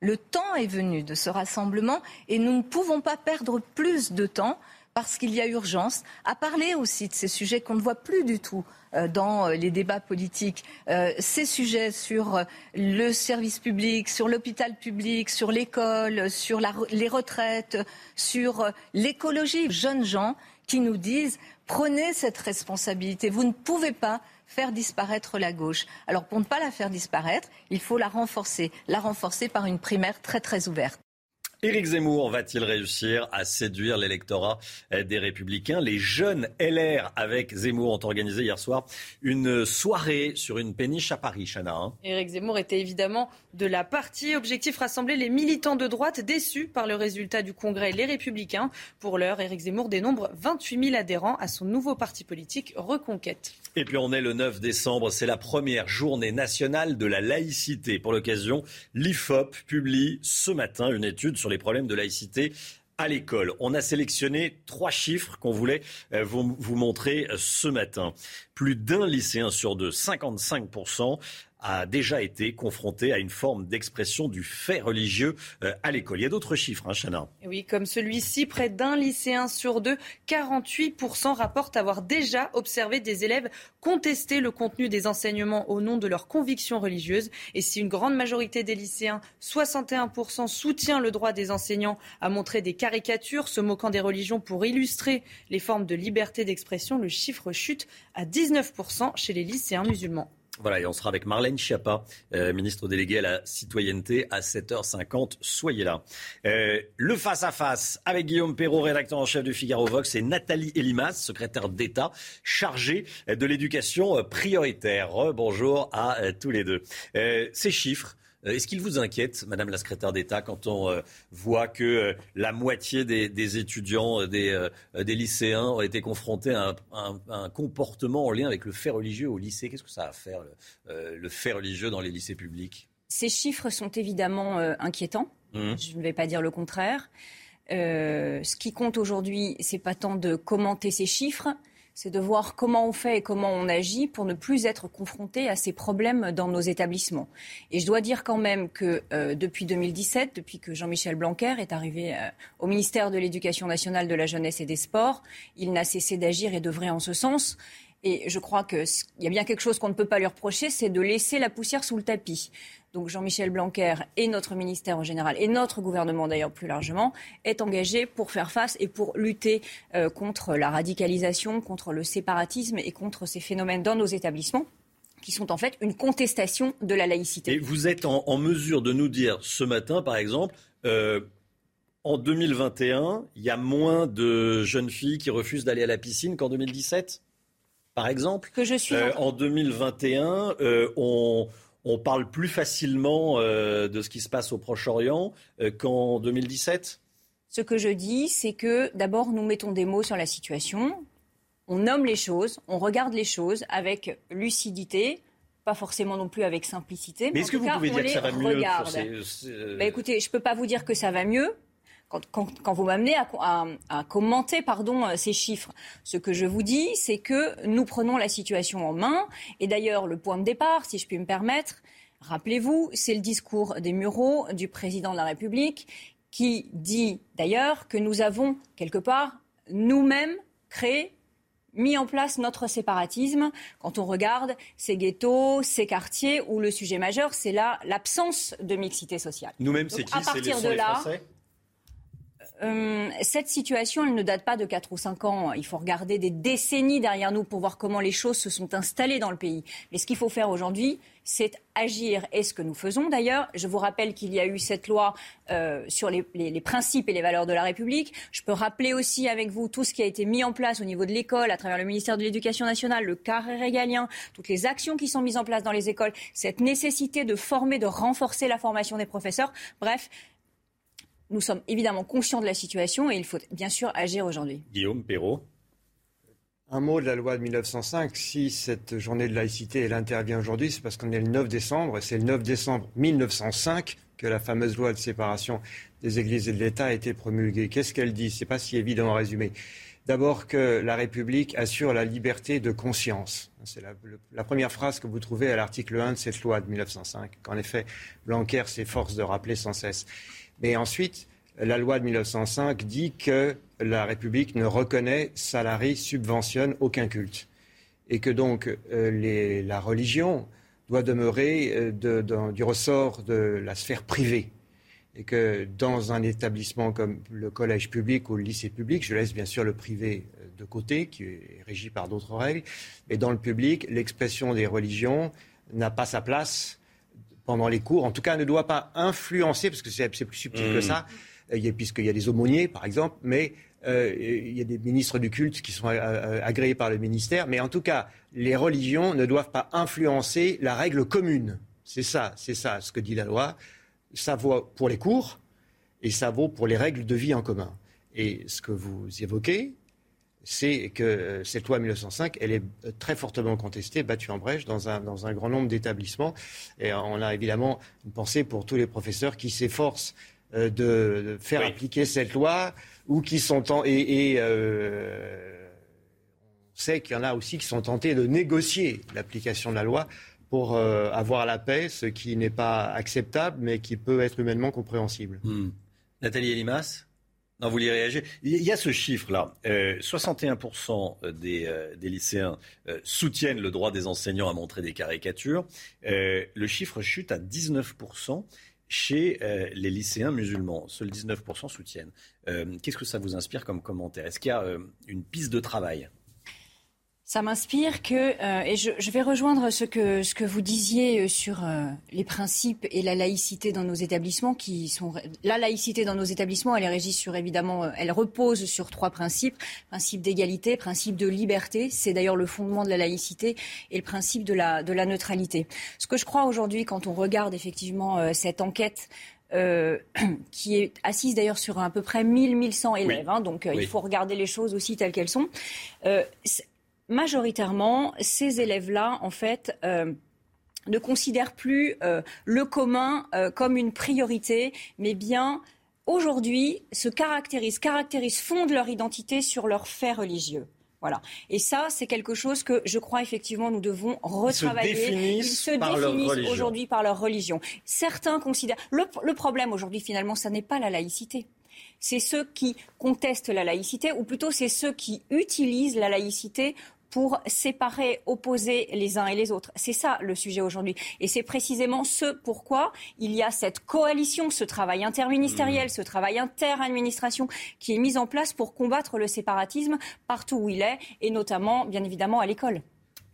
Le temps est venu de ce rassemblement et nous ne pouvons pas perdre plus de temps parce qu'il y a urgence à parler aussi de ces sujets qu'on ne voit plus du tout euh, dans euh, les débats politiques. Euh, ces sujets sur le service public, sur l'hôpital public, sur l'école, sur les retraites, sur l'écologie. Jeunes gens qui nous disent prenez cette responsabilité. Vous ne pouvez pas faire disparaître la gauche. Alors pour ne pas la faire disparaître, il faut la renforcer, la renforcer par une primaire très très ouverte. Éric Zemmour va-t-il réussir à séduire l'électorat des Républicains? Les jeunes LR avec Zemmour ont organisé hier soir une soirée sur une péniche à Paris, Chana. Hein. Éric Zemmour était évidemment de la partie. Objectif rassembler les militants de droite déçus par le résultat du congrès Les Républicains. Pour l'heure, Éric Zemmour dénombre 28 000 adhérents à son nouveau parti politique Reconquête. Et puis on est le 9 décembre, c'est la première journée nationale de la laïcité. Pour l'occasion, l'IFOP publie ce matin une étude sur les problèmes de laïcité à l'école. On a sélectionné trois chiffres qu'on voulait euh, vous, montrer euh, ce matin. Plus d'un lycéen sur deux, 55%, a déjà été confronté à une forme d'expression du fait religieux euh, à l'école. Il y a d'autres chiffres, hein, Chana. Oui, comme celui-ci, près d'un lycéen sur deux, 48% rapportent avoir déjà observé des élèves contester le contenu des enseignements au nom de leurs convictions religieuses. Et si une grande majorité des lycéens, 61%, soutient le droit des enseignants à montrer des caricatures se moquant des religions pour illustrer les formes de liberté d'expression, le chiffre chute à 19% chez les lycéens musulmans. Voilà, et on sera avec Marlène Schiappa, euh, ministre déléguée à la citoyenneté, à 7h50. Soyez là. Euh, le face-à-face avec Guillaume Perrault, rédacteur en chef du Figaro Vox, et Nathalie Elimas, secrétaire d'État, chargée de l'éducation prioritaire. Bonjour à euh, tous les deux. ces chiffres, euh, est-ce qu'il vous inquiète, Madame la secrétaire d'État, quand on euh, voit que euh, la moitié des, étudiants, des, lycéens ont été confrontés à un, comportement en lien avec le fait religieux au lycée? Qu'est-ce que ça va à faire, le, fait religieux dans les lycées publics? Ces chiffres sont évidemment inquiétants. Mmh. Je ne vais pas dire le contraire. ce qui compte aujourd'hui, c'est pas tant de commenter ces chiffres, c'est de voir comment on fait et comment on agit pour ne plus être confronté à ces problèmes dans nos établissements. Et je dois dire quand même que euh, depuis 2017, depuis que Jean-Michel Blanquer est arrivé euh, au ministère de l'Éducation nationale, de la jeunesse et des sports, il n'a cessé d'agir et d'œuvrer en ce sens. Et je crois qu'il y a bien quelque chose qu'on ne peut pas lui reprocher, c'est de laisser la poussière sous le tapis donc Jean-Michel Blanquer et notre ministère en général, et notre gouvernement d'ailleurs plus largement, est engagé pour faire face et pour lutter euh, contre la radicalisation, contre le séparatisme et contre ces phénomènes dans nos établissements qui sont en fait une contestation de la laïcité. Et vous êtes en, mesure de nous dire ce matin, par exemple, euh, en 2021, il y a moins de jeunes filles qui refusent d'aller à la piscine qu'en 2017 par exemple. Que je suis. Euh, en 2021, on, on parle plus facilement euh, de ce qui se passe au Proche-Orient euh, qu'en 2017 Ce que je dis, c'est que d'abord, nous mettons des mots sur la situation, on nomme les choses, on regarde les choses avec lucidité, pas forcément non plus avec simplicité. Mais, est-ce que vous pouvez dire que ça va mieux bah, Écoutez, je ne peux pas vous dire que ça va mieux quand, vous m'amenez à, commenter pardon, euh, ces chiffres, ce que je vous dis, c'est que nous prenons la situation en main. Et d'ailleurs, le point de départ, si je puis me permettre, rappelez-vous, c'est le discours des Mureaux du président de la République qui dit d'ailleurs que nous avons quelque part nous-mêmes créé mis en place notre séparatisme quand on regarde ces ghettos, ces quartiers où le sujet majeur, c'est là l'absence de mixité sociale. Nous-mêmes, c'est qui? C'est les, de là, euh, cette situation, elle ne date pas de 4 ou 5 ans. Il faut regarder des décennies derrière nous pour voir comment les choses se sont installées dans le pays. Mais ce qu'il faut faire aujourd'hui, c'est agir. Et ce que nous faisons d'ailleurs, je vous rappelle qu'il y a eu cette loi euh, sur les, les, principes et les valeurs de la République. Je peux rappeler aussi avec vous tout ce qui a été mis en place au niveau de l'école, à travers le ministère de l'Éducation nationale, le carré régalien, toutes les actions qui sont mises en place dans les écoles, cette nécessité de former, de renforcer la formation des professeurs. Bref, nous sommes évidemment conscients de la situation et il faut bien sûr agir aujourd'hui. Guillaume Perrault. Un mot de la loi de 1905. Si cette journée de laïcité elle intervient aujourd'hui, c'est parce qu'on est le 9 décembre et c'est le 9 décembre 1905 que la fameuse loi de séparation des églises et de l'État a été promulguée. Qu'est-ce qu'elle dit? C'est pas si évident à résumer. D'abord que la République assure la liberté de conscience. C'est la, première phrase que vous trouvez à l'article 1 de cette loi de 1905, qu'en effet Blanquer s'efforce de rappeler sans cesse. Mais ensuite, la loi de 1905 dit que la République ne reconnaît, salarie, subventionne aucun culte. Et que donc euh, la religion doit demeurer euh, du ressort de la sphère privée et que dans un établissement comme le collège public ou le lycée public, je laisse bien sûr le privé euh, de côté, qui est régi par d'autres règles, mais dans le public, l'expression des religions n'a pas sa place pendant les cours, en tout cas ne doit pas influencer, parce que c'est plus subtil que mmh. ça, euh, puisqu'il y a des aumôniers, par exemple, mais euh, il y a des ministres du culte qui sont agréés par le ministère, mais en tout cas, les religions ne doivent pas influencer la règle commune. C'est ça, c'est ça ce que dit la loi ça vaut pour les cours et ça vaut pour les règles de vie en commun. Et ce que vous évoquez, c'est que euh, cette loi 1905, elle est euh, très fortement contestée, battue en brèche dans un, dans un grand nombre d'établissements. Et on a évidemment une pensée pour tous les professeurs qui s'efforcent euh, de, faire appliquer cette loi ou qui sont en, et, et on sait qu'il y en a aussi qui sont tentés de négocier l'application de la loi pour euh, avoir la paix, ce qui n'est pas acceptable, mais qui peut être humainement compréhensible. Hmm. Nathalie Elimas? Non, vous voulez réagir Il y a ce chiffre-là. 61% euh, des, euh, des, lycéens soutiennent le droit des enseignants à montrer des caricatures. le chiffre chute à 19% chez les lycéens musulmans. Seuls 19% soutiennent. Qu'est-ce que ça vous inspire comme commentaire? Est-ce qu'il y a une piste de travail? Ça m'inspire que, euh, et je, vais rejoindre ce que, ce que vous disiez euh, sur euh, les principes et la laïcité dans nos établissements, qui sont la laïcité dans nos établissements, elle est régie sur évidemment, elle repose sur trois principes principe d'égalité, principe de liberté, c'est d'ailleurs le fondement de la laïcité, et le principe de la, de la neutralité. Ce que je crois aujourd'hui, quand on regarde effectivement cette enquête qui est assise d'ailleurs sur à peu près 1000-1100 élèves. Hein, donc il faut regarder les choses aussi telles qu'elles sont majoritairement, ces élèves-là, en fait, euh, ne considèrent plus euh, le commun euh, comme une priorité, mais bien aujourd'hui se caractérisent, caractérisent, fondent leur identité sur leurs faits religieux. Voilà. Et ça, c'est quelque chose que je crois effectivement nous devons retravailler. Ils se définissent, aujourd'hui par leur religion. Certains considèrent. le problème aujourd'hui, finalement, ça n'est pas la laïcité c'est ceux qui contestent la laïcité, ou plutôt c'est ceux qui utilisent la laïcité pour séparer, opposer les uns et les autres. C'est ça le sujet aujourd'hui. Et c'est précisément ce pourquoi il y a cette coalition, ce travail interministériel, mmh. ce travail inter-administration qui est mis en place pour combattre le séparatisme partout où il est, et notamment, bien évidemment, à l'école.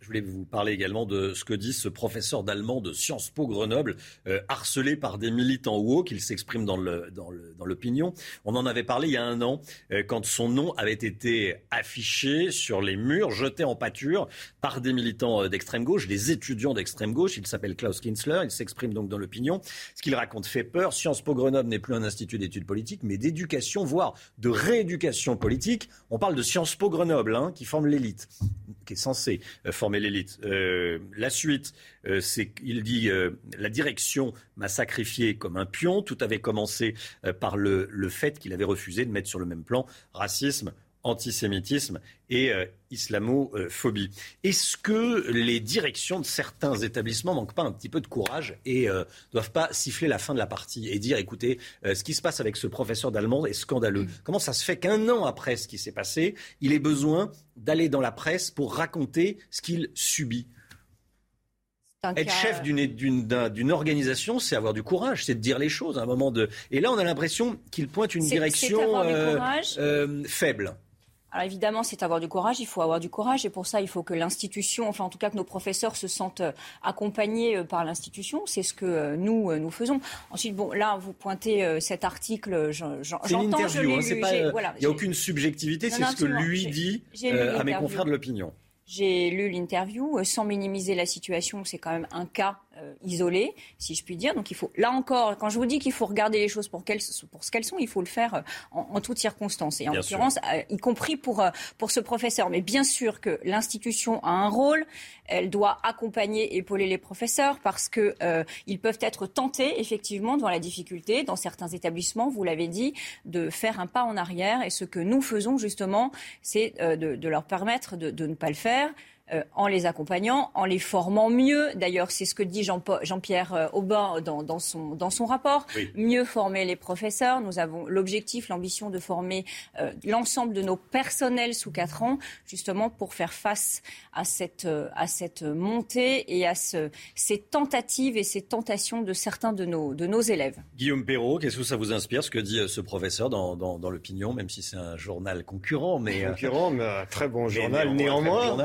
Je voulais vous parler également de ce que dit ce professeur d'allemand de Sciences Po Grenoble, euh, harcelé par des militants woke. Il s'exprime dans l'opinion. On en avait parlé il y a un an, euh, quand son nom avait été affiché sur les murs, jeté en pâture par des militants euh, d'extrême gauche, des étudiants d'extrême gauche. Il s'appelle Klaus Kinsler. Il s'exprime donc dans l'opinion. Ce qu'il raconte fait peur. Sciences Po Grenoble n'est plus un institut d'études politiques, mais d'éducation, voire de rééducation politique. On parle de Sciences Po Grenoble, hein, qui forme l'élite, qui est censé former l'élite. Euh, la suite, euh, c'est qu'il dit euh, la direction m'a sacrifié comme un pion. Tout avait commencé par le, le fait qu'il avait refusé de mettre sur le même plan racisme, antisémitisme et euh, islamophobie. Est-ce que les directions de certains établissements manquent pas un petit peu de courage et ne euh, doivent pas siffler la fin de la partie et dire écoutez, euh, ce qui se passe avec ce professeur d'allemand est scandaleux. Mm. Comment ça se fait qu'un an après ce qui s'est passé, il ait besoin d'aller dans la presse pour raconter ce qu'il subit? Être chef d'une organisation, c'est avoir du courage, c'est de dire les choses à un moment de. Et là, on a l'impression qu'il pointe une direction faible. Alors évidemment, c'est avoir du courage, il faut avoir du courage et pour ça, il faut que l'institution, enfin en tout cas que nos professeurs se sentent euh, accompagnés euh, par l'institution. C'est ce que euh, nous, nous faisons. Ensuite, bon, là, vous pointez cet article, j'entends, je l'ai hein, Il n'y a aucune subjectivité, c'est ce que lui dit à mes confrères de l'opinion. J'ai lu l'interview, sans minimiser la situation, c'est quand même un cas euh, isolé, si je puis dire. Donc il faut, là encore, quand je vous dis qu'il faut regarder les choses pour, pour ce qu'elles sont, il faut le faire euh, en, toutes circonstances. Et en l'occurrence, euh, y compris pour, pour ce professeur. Mais bien sûr que l'institution a un rôle. Elle doit accompagner, épauler les professeurs parce que ils peuvent être tentés, effectivement, devant la difficulté, dans certains établissements, vous l'avez dit, de faire un pas en arrière. Et ce que nous faisons, justement, c'est de, de, leur permettre de, de ne pas le faire. Euh, en les accompagnant, en les formant mieux. D'ailleurs, c'est ce que dit Jean-Pierre euh, Aubin dans, son, dans son rapport. Mieux former les professeurs. Nous avons l'objectif, l'ambition de former euh, l'ensemble de nos personnels sous 4 ans, justement pour faire face à cette, à cette montée et à ce, ces tentatives et ces tentations de certains de nos, de nos élèves. Guillaume Perrault, qu'est-ce que ça vous inspire, ce que dit ce professeur dans, dans, l'opinion, même si c'est un journal concurrent mais Concurrent, mais un très bon journal néanmoins. Bon,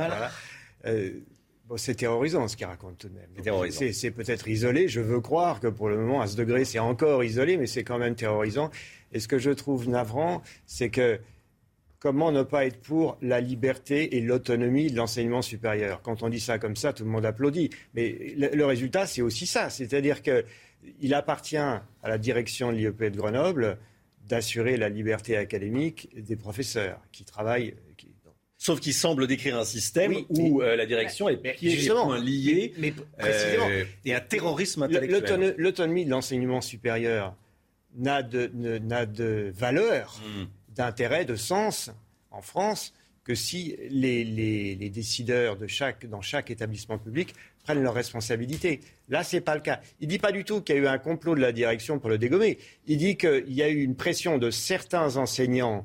c'est terrorisant ce qu'il raconte tout de même. C'est peut-être isolé. Je veux croire que pour le moment, à ce degré, c'est encore isolé, mais c'est quand même terrorisant. Et ce que je trouve navrant, c'est que comment ne pas être pour la liberté et l'autonomie de l'enseignement supérieur? Quand on dit ça comme ça, tout le monde applaudit. Mais le, résultat, c'est aussi ça. C'est-à-dire qu'il appartient à la direction de l'IEP de Grenoble d'assurer la liberté académique des professeurs qui travaillent Sauf qu'il semble décrire un système où euh, la direction est pied liée mais, euh, et un terrorisme intellectuel. L'autonomie de l'enseignement supérieur n'a de, de, valeur, hmm. d'intérêt, de sens en France que si les, les, décideurs de chaque, dans chaque établissement public prennent leurs responsabilités. Là, ce n'est pas le cas. Il ne dit pas du tout qu'il y a eu un complot de la direction pour le dégommer. Il dit qu'il y a eu une pression de certains enseignants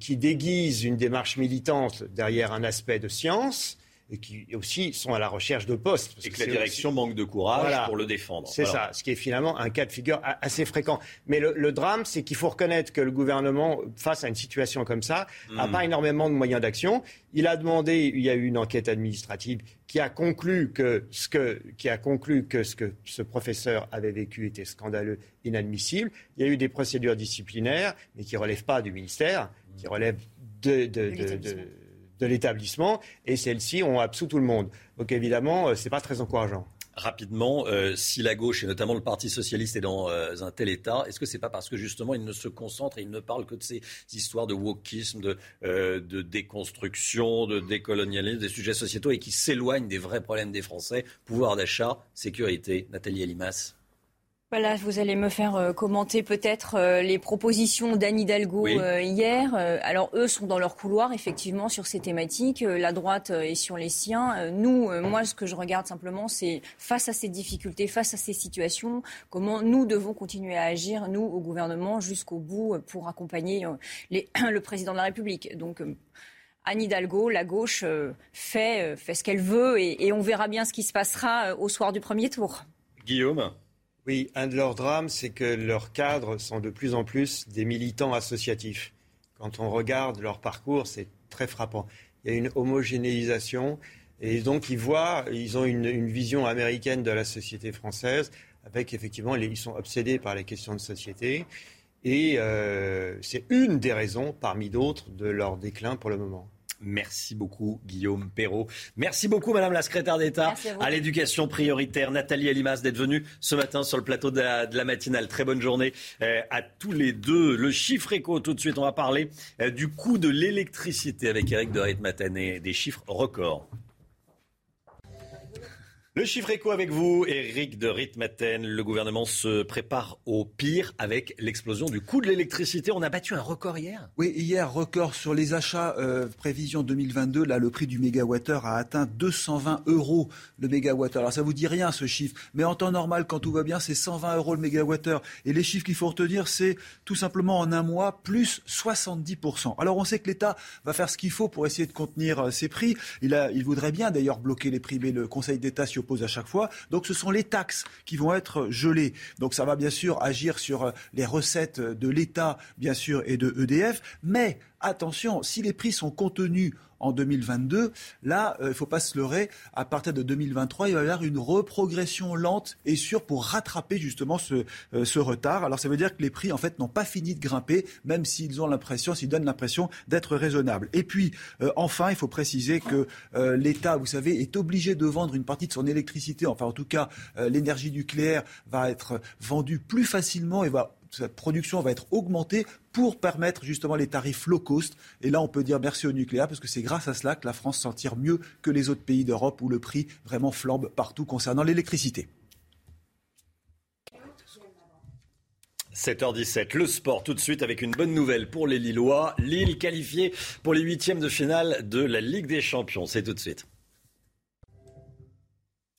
qui déguisent une démarche militante derrière un aspect de science et qui aussi sont à la recherche de postes. et que, la direction manque de courage pour le défendre. C'est ça, ce qui est finalement un cas de figure assez fréquent. Mais le, drame, c'est qu'il faut reconnaître que le gouvernement, face à une situation comme ça, n'a hmm. pas énormément de moyens d'action. Il a demandé, il y a eu une enquête administrative qui a conclu que ce que, qui a conclu que ce que ce professeur avait vécu était scandaleux, inadmissible. Il y a eu des procédures disciplinaires, mais qui ne relèvent pas du ministère qui relèvent de, de, l'établissement, et celles-ci ont absous tout le monde. Donc évidemment, euh, ce n'est pas très encourageant. Rapidement, euh, si la gauche et notamment le Parti socialiste est dans euh, un tel état, est-ce que c'est pas parce que justement il ne se concentre et il ne parle que de ces histoires de wokisme, de, de déconstruction, de décolonialisme, des sujets sociétaux et qui s'éloignent des vrais problèmes des Français, pouvoir d'achat, sécurité. Nathalie Elimas voilà, vous allez me faire euh, commenter peut-être euh, les propositions d'Anne Hidalgo euh, hier. alors eux sont dans leur couloir effectivement sur ces thématiques. la droite est sur les siens. nous, moi, ce que je regarde simplement, c'est face à ces difficultés, face à ces situations, comment nous devons continuer à agir, nous au gouvernement, jusqu'au bout pour accompagner les, le président de la République. Donc Anne Hidalgo, la gauche, fait, fait ce qu'elle veut et, et on verra bien ce qui se passera au soir du premier tour. Guillaume? Oui, un de leurs drames, c'est que leurs cadres sont de plus en plus des militants associatifs. Quand on regarde leur parcours, c'est très frappant. Il y a une homogénéisation et donc ils voient, ils ont une, vision américaine de la société française avec effectivement, ils sont obsédés par les questions de société et euh, c'est une des raisons, parmi d'autres, de leur déclin pour le moment. Merci beaucoup, Guillaume Perrault. Merci beaucoup, Madame la secrétaire d'État à, l'éducation prioritaire, Nathalie Elimas, d'être venue ce matin sur le plateau de la, matinale. Très bonne journée euh, à tous les deux. Le chiffre éco, tout de suite, on va parler euh, du coût de l'électricité avec Eric de Ritmatané, des chiffres records. Le chiffre écho avec vous, Eric de Ritmaten. Le gouvernement se prépare au pire avec l'explosion du coût de l'électricité. On a battu un record hier. Oui, hier, record sur les achats. Euh, prévision 2022, là, le prix du mégawattheure a atteint 220 euros le mégawattheure. Alors, ça vous dit rien, ce chiffre. Mais en temps normal, quand tout va bien, c'est 120 euros le mégawattheure. Et les chiffres qu'il faut retenir, c'est tout simplement en un mois, plus 70%. Alors, on sait que l'État va faire ce qu'il faut pour essayer de contenir euh, ces prix. Il, a, il voudrait bien, d'ailleurs, bloquer les prix, mais le Conseil d'État pose à chaque fois. Donc ce sont les taxes qui vont être gelées. Donc ça va bien sûr agir sur euh, les recettes de l'État, bien sûr, et de EDF, mais attention, si les prix sont contenus en 2022. Là, euh, il ne faut pas se leurrer. À partir de 2023, il va y avoir une reprogression lente et sûre pour rattraper justement ce, euh, ce retard. Alors ça veut dire que les prix, en fait, n'ont pas fini de grimper, même s'ils ont l'impression, s'ils donnent l'impression d'être raisonnables. Et puis, euh, enfin, il faut préciser que l'État, vous savez, est obligé de vendre une partie de son électricité. Enfin, en tout cas, l'énergie nucléaire va être vendue plus facilement et va cette production va être augmentée pour permettre justement les tarifs low cost. Et là, on peut dire merci au nucléaire parce que c'est grâce à cela que la France s'en tire mieux que les autres pays d'Europe où le prix vraiment flambe partout concernant l'électricité. 7h17, le sport tout de suite avec une bonne nouvelle pour les Lillois. Lille qualifié pour les huitièmes de finale de la Ligue des Champions. C'est tout de suite.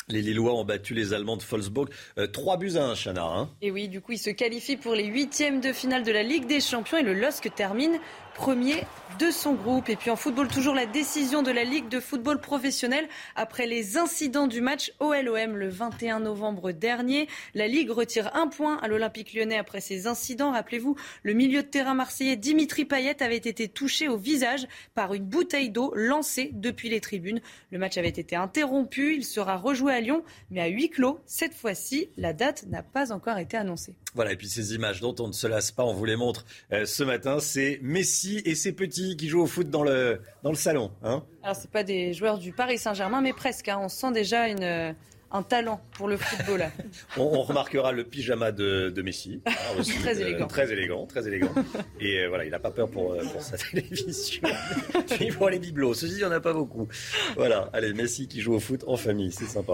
Les Lillois ont battu les Allemands de Wolfsburg. Euh, trois 3 buts à 1, Chana. Hein. Et oui, du coup, ils se qualifient pour les huitièmes de finale de la Ligue des Champions et le LOSC termine premier de son groupe. Et puis en football, toujours la décision de la Ligue de football professionnel après les incidents du match OLOM le 21 novembre dernier. La Ligue retire un point à l'Olympique lyonnais après ces incidents. Rappelez-vous, le milieu de terrain marseillais Dimitri Payet avait été touché au visage par une bouteille d'eau lancée depuis les tribunes. Le match avait été interrompu. Il sera rejoué à Lyon, mais à huis clos. Cette fois-ci, la date n'a pas encore été annoncée. Voilà, et puis ces images dont on ne se lasse pas, on vous les montre euh, ce matin, c'est Messi et ses petits qui jouent au foot dans le, dans le salon. Hein Alors, ce pas des joueurs du Paris Saint-Germain, mais presque. Hein. On sent déjà une, un talent pour le football. on, remarquera le pyjama de, de Messi. Hein, très euh, élégant. Très élégant, très élégant. Et euh, voilà, il n'a pas peur pour, pour sa télévision. Puis pour les bibelots. Ceci, il n'y en a pas beaucoup. Voilà, allez, Messi qui joue au foot en famille, c'est sympa.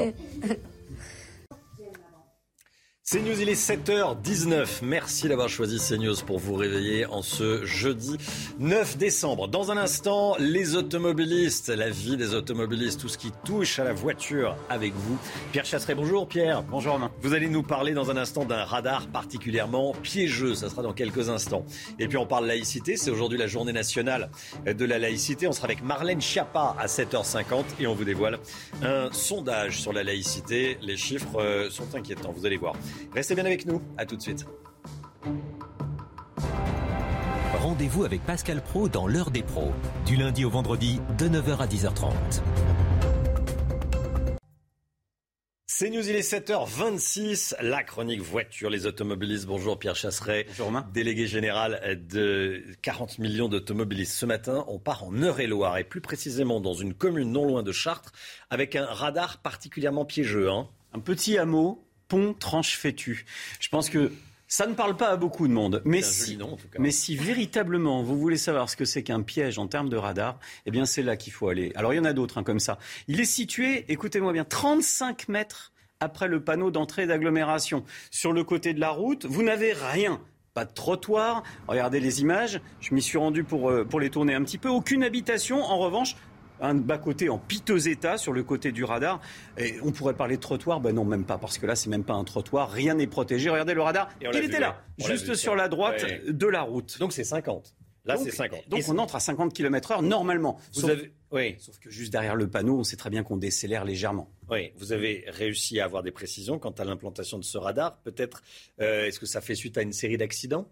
CNews, il est 7h19. Merci d'avoir choisi CNews pour vous réveiller en ce jeudi 9 décembre. Dans un instant, les automobilistes, la vie des automobilistes, tout ce qui touche à la voiture avec vous. Pierre Chasseret, bonjour Pierre. Bonjour Romain. Vous allez nous parler dans un instant d'un radar particulièrement piégeux. Ça sera dans quelques instants. Et puis on parle laïcité. C'est aujourd'hui la journée nationale de la laïcité. On sera avec Marlène Schiappa à 7h50 et on vous dévoile un sondage sur la laïcité. Les chiffres euh, sont inquiétants. Vous allez voir. Restez bien avec nous. À tout de suite. Rendez-vous avec Pascal Pro dans l'heure des pros, du lundi au vendredi de 9h à 10h30. C'est News, il est 7h26, la chronique voiture, les automobilistes. Bonjour Pierre Chasseret, Bonjour délégué général de 40 millions d'automobilistes. Ce matin, on part en Eure-et-Loire et plus précisément dans une commune non loin de Chartres avec un radar particulièrement piégeux. Hein. Un petit hameau pont tranche fétu. Je pense que ça ne parle pas à beaucoup de monde. Mais si, mais si véritablement vous voulez savoir ce que c'est qu'un piège en termes de radar, eh bien c'est là qu'il faut aller. Alors il y en a d'autres hein, comme ça. Il est situé, écoutez-moi bien, 35 mètres après le panneau d'entrée d'agglomération. Sur le côté de la route, vous n'avez rien pas de trottoir. Regardez les images. Je m'y suis rendu pour, euh, pour les tourner un petit peu. Aucune habitation. En revanche, un bas-côté en piteux état sur le côté du radar. Et on pourrait parler de trottoir, ben non, même pas, parce que là, c'est même pas un trottoir, rien n'est protégé. Regardez le radar, il était là, juste sur la droite de la route. Donc c'est 50. Là, c'est 50. Donc on entre à 50 km/h normalement. Vous sauf, oui. sauf que juste derrière le panneau, on sait très bien qu'on décélère légèrement. Oui, vous avez réussi à avoir des précisions quant à l'implantation de ce radar. Peut-être, euh, est-ce que ça fait suite à une série d'accidents?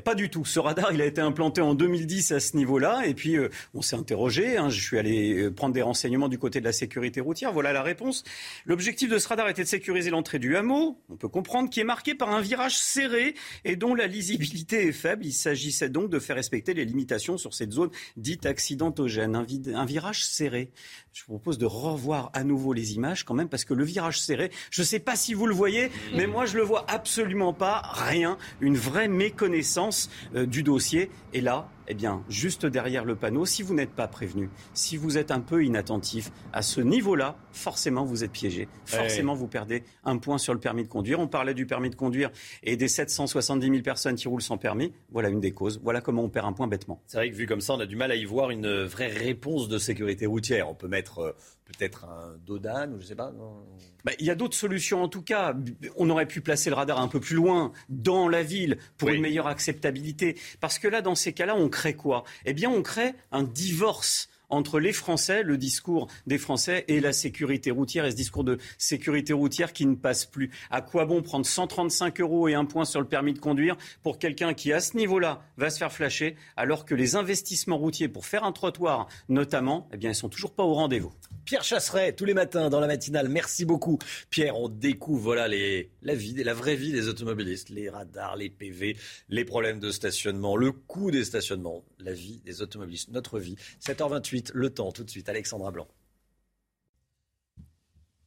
Pas du tout. Ce radar, il a été implanté en 2010 à ce niveau-là. Et puis, euh, on s'est interrogé. Hein. je suis allé euh, prendre des renseignements du côté de la sécurité routière. Voilà la réponse. L'objectif de ce radar était de sécuriser l'entrée du hameau, on peut comprendre, qui est marqué par un virage serré et dont la lisibilité est faible. Il s'agissait donc de faire respecter les limitations sur cette zone dite accidentogène. Un, un virage serré. Je vous propose de revoir à nouveau les images quand même, parce que le virage serré, je ne sais pas si vous le voyez, mais moi je le vois absolument pas. Rien. Une vraie méconnaissance euh, du dossier. Et là, eh bien, juste derrière le panneau, si vous n'êtes pas prévenu, si vous êtes un peu inattentif à ce niveau-là, forcément vous êtes piégé. Forcément vous perdez un point sur le permis de conduire. On parlait du permis de conduire et des 770 000 personnes qui roulent sans permis. Voilà une des causes. Voilà comment on perd un point bêtement. C'est vrai que vu comme ça, on a du mal à y voir une vraie réponse de sécurité routière. On peut mettre euh, peut-être un Dodan ou je sais pas. Bah, il y a d'autres solutions en tout cas. On aurait pu placer le radar un peu plus loin dans la ville pour une meilleure acceptabilité. Parce que là, dans ces cas-là, on crée quoi? Eh bien, on crée un divorce entre les Français, le discours des Français et la sécurité routière et ce discours de sécurité routière qui ne passe plus. À quoi bon prendre 135 euros et un point sur le permis de conduire pour quelqu'un qui, à ce niveau-là, va se faire flasher, alors que les investissements routiers pour faire un trottoir, notamment, eh bien, ils sont toujours pas au rendez-vous. Pierre Chasseret, tous les matins dans la matinale. Merci beaucoup. Pierre, on découvre voilà, les, la, vie, la vraie vie des automobilistes, les radars, les PV, les problèmes de stationnement, le coût des stationnements, la vie des automobilistes, notre vie. 7h28, le temps tout de suite. Alexandra Blanc.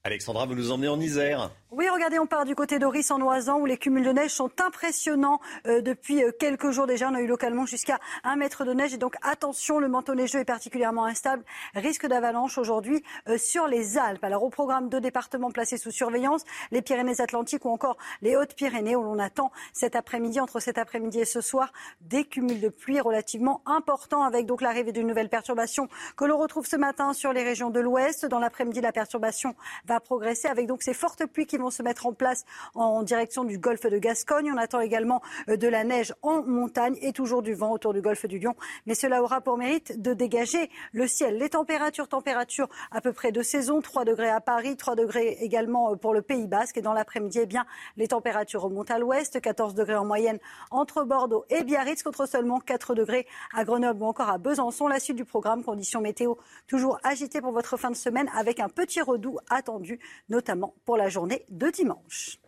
Alexandra, vous nous emmenez en Isère. Oui, regardez, on part du côté d'Oris en Oisan où les cumuls de neige sont impressionnants euh, depuis euh, quelques jours déjà. On a eu localement jusqu'à un mètre de neige et donc attention, le manteau neigeux est particulièrement instable. Risque d'avalanche aujourd'hui euh, sur les Alpes. Alors au programme deux départements placés sous surveillance, les Pyrénées-Atlantiques ou encore les Hautes-Pyrénées où l'on attend cet après-midi, entre cet après-midi et ce soir, des cumuls de pluie relativement importants avec donc l'arrivée d'une nouvelle perturbation que l'on retrouve ce matin sur les régions de l'Ouest. Dans l'après-midi, la perturbation va progresser avec donc ces fortes pluies qui vont se mettre en place en direction du golfe de Gascogne. On attend également euh, de la neige en montagne et toujours du vent autour du golfe du Lion. Mais cela aura pour mérite de dégager le ciel. Les températures, températures à peu près de saison, 3 degrés à Paris, 3 degrés également euh, pour le Pays Basque. Et dans l'après-midi, eh bien, les températures remontent à l'ouest, 14 degrés en moyenne entre Bordeaux et Biarritz, contre seulement 4 degrés à Grenoble ou encore à Besançon. La suite du programme, conditions météo toujours agitées pour votre fin de semaine avec un petit redout attendu notamment pour la journée de dimanche.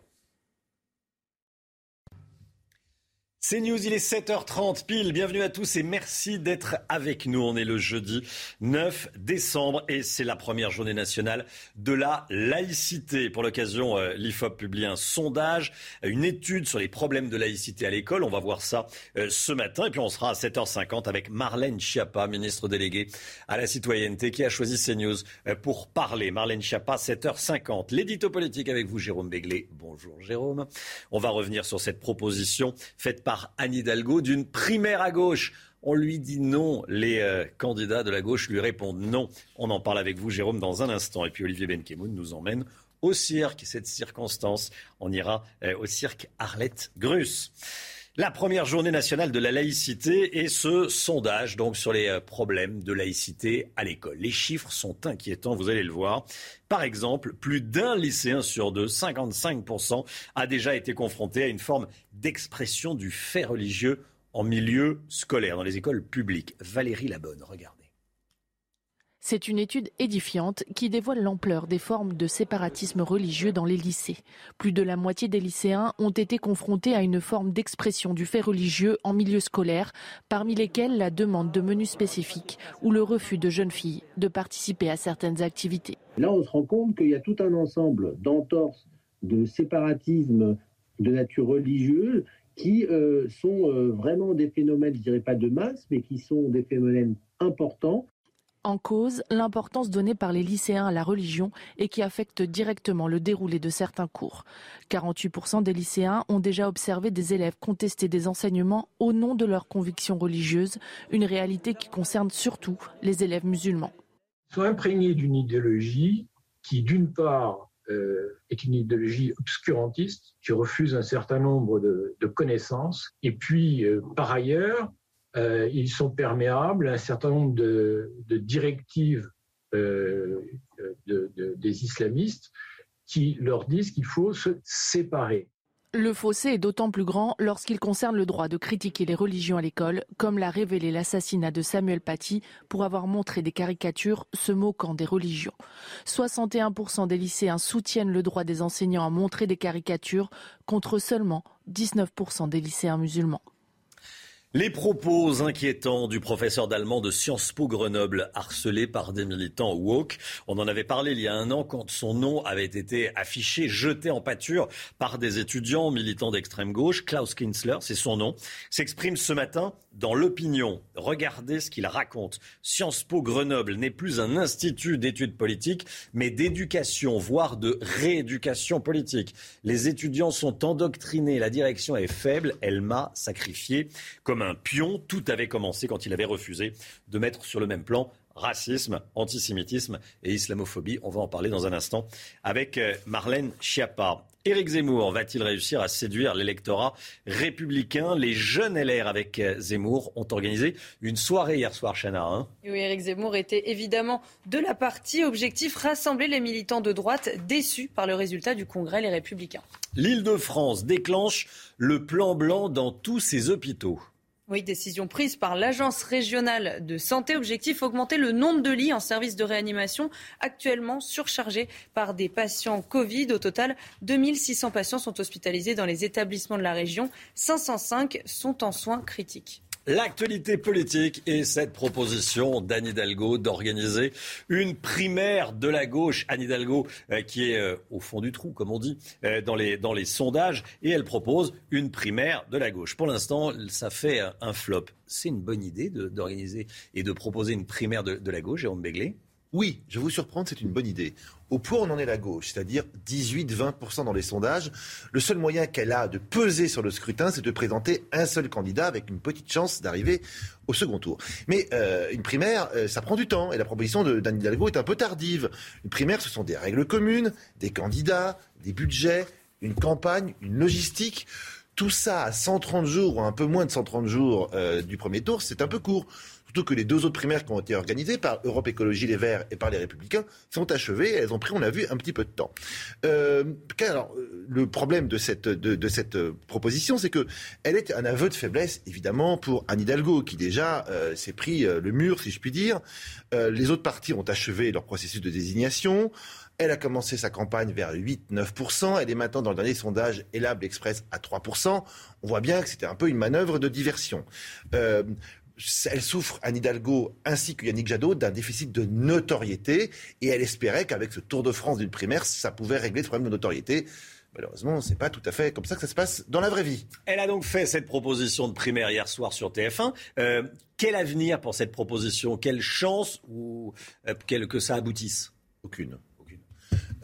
C'est News, il est 7h30 pile. Bienvenue à tous et merci d'être avec nous. On est le jeudi 9 décembre et c'est la première journée nationale de la laïcité. Pour l'occasion, euh, l'IFOP publie un sondage, une étude sur les problèmes de laïcité à l'école. On va voir ça euh, ce matin et puis on sera à 7h50 avec Marlène Schiappa, ministre déléguée à la citoyenneté qui a choisi CNews euh, pour parler. Marlène Schiappa, 7h50. L'édito politique avec vous, Jérôme Béglé. Bonjour Jérôme. On va revenir sur cette proposition faite par Anne Hidalgo d'une primaire à gauche. On lui dit non. Les euh, candidats de la gauche lui répondent non. On en parle avec vous, Jérôme, dans un instant. Et puis Olivier Benkemoun nous emmène au cirque. Cette circonstance, on ira euh, au cirque Arlette Grus. La première journée nationale de la laïcité et ce sondage donc sur les euh, problèmes de laïcité à l'école. Les chiffres sont inquiétants, vous allez le voir. Par exemple, plus d'un lycéen sur deux, 55%, a déjà été confronté à une forme d'expression du fait religieux en milieu scolaire, dans les écoles publiques. Valérie Labonne, regardez. C'est une étude édifiante qui dévoile l'ampleur des formes de séparatisme religieux dans les lycées. Plus de la moitié des lycéens ont été confrontés à une forme d'expression du fait religieux en milieu scolaire, parmi lesquels la demande de menus spécifiques ou le refus de jeunes filles de participer à certaines activités. Là, on se rend compte qu'il y a tout un ensemble d'entorses, de séparatisme de nature religieuse qui euh, sont euh, vraiment des phénomènes, je dirais pas de masse, mais qui sont des phénomènes importants en cause l'importance donnée par les lycéens à la religion et qui affecte directement le déroulé de certains cours. 48% des lycéens ont déjà observé des élèves contester des enseignements au nom de leurs convictions religieuses, une réalité qui concerne surtout les élèves musulmans. Ils sont imprégnés d'une idéologie qui, d'une part, euh, est une idéologie obscurantiste qui refuse un certain nombre de, connaissances, et puis, euh, par ailleurs, euh, ils sont perméables à un certain nombre de, directives euh, des islamistes qui leur disent qu'il faut se séparer. Le fossé est d'autant plus grand lorsqu'il concerne le droit de critiquer les religions à l'école, comme l'a révélé l'assassinat de Samuel Paty pour avoir montré des caricatures se moquant des religions. 61% des lycéens soutiennent le droit des enseignants à montrer des caricatures contre seulement 19% des lycéens musulmans. Les propos inquiétants du professeur d'allemand de Sciences Po Grenoble, harcelé par des militants woke. On en avait parlé il y a un an quand son nom avait été affiché, jeté en pâture par des étudiants militants d'extrême gauche. Klaus Kinsler, c'est son nom, s'exprime ce matin dans l'opinion. Regardez ce qu'il raconte. Sciences Po Grenoble n'est plus un institut d'études politiques, mais d'éducation, voire de rééducation politique. Les étudiants sont endoctrinés, la direction est faible, elle m'a sacrifié comme un pion. Tout avait commencé quand il avait refusé de mettre sur le même plan racisme, antisémitisme et islamophobie. On va en parler dans un instant avec euh, Marlène Schiappa. Éric Zemmour va-t-il réussir à séduire l'électorat républicain? Les jeunes LR avec euh, Zemmour ont organisé une soirée hier soir, Chana. Hein. oui, Éric Zemmour était évidemment de la partie. Objectif rassembler les militants de droite déçus par le résultat du Congrès Les Républicains. L'Île-de-France déclenche le plan blanc dans tous ses hôpitaux. Oui, décision prise par l'Agence régionale de santé. Objectif augmenter le nombre de lits en service de réanimation actuellement surchargés par des patients Covid. Au total, 2600 patients sont hospitalisés dans les établissements de la région. 505 sont en soins critiques. L'actualité politique et cette proposition d'Anne Hidalgo d'organiser une primaire de la gauche. Anne Hidalgo euh, qui est euh, au fond du trou, comme on dit, euh, dans, les, dans les sondages, et elle propose une primaire de la gauche. Pour l'instant, ça fait un flop. C'est une bonne idée d'organiser et de proposer une primaire de, de la gauche, Jérôme Begley oui, je vais vous surprendre, c'est une bonne idée. Au point on en est la gauche, c'est-à-dire 18-20% dans les sondages, le seul moyen qu'elle a de peser sur le scrutin, c'est de présenter un seul candidat avec une petite chance d'arriver au second tour. Mais euh, une primaire, euh, ça prend du temps et la proposition d'Anne Hidalgo est un peu tardive. Une primaire, ce sont des règles communes, des candidats, des budgets, une campagne, une logistique. Tout ça à 130 jours ou un peu moins de 130 jours euh, du premier tour, c'est un peu court surtout que les deux autres primaires qui ont été organisées par Europe Écologie Les Verts et par les Républicains sont achevées. elles ont pris, on l'a vu, un petit peu de temps. Euh, alors, le problème de cette, euh, proposition, c'est que elle est un aveu de faiblesse, évidemment, pour Anne Hidalgo, qui déjà euh, s'est pris le mur, si je puis dire. les autres partis ont achevé leur processus de désignation. Elle a commencé sa campagne vers 8-9%. Elle est maintenant dans le dernier sondage Elab Express à 3%. On voit bien que c'était un peu une manœuvre de diversion elle souffre, Anne Hidalgo ainsi que Yannick Jadot, d'un déficit de notoriété et elle espérait qu'avec ce Tour de France d'une primaire, ça pouvait régler ce problème de notoriété. Malheureusement, c'est pas tout à fait comme ça que ça se passe dans la vraie vie. Elle a donc fait cette proposition de primaire hier soir sur TF1. Euh, quel avenir pour cette proposition? Quelle chance ou euh, que ça aboutisse? Aucune. Aucune.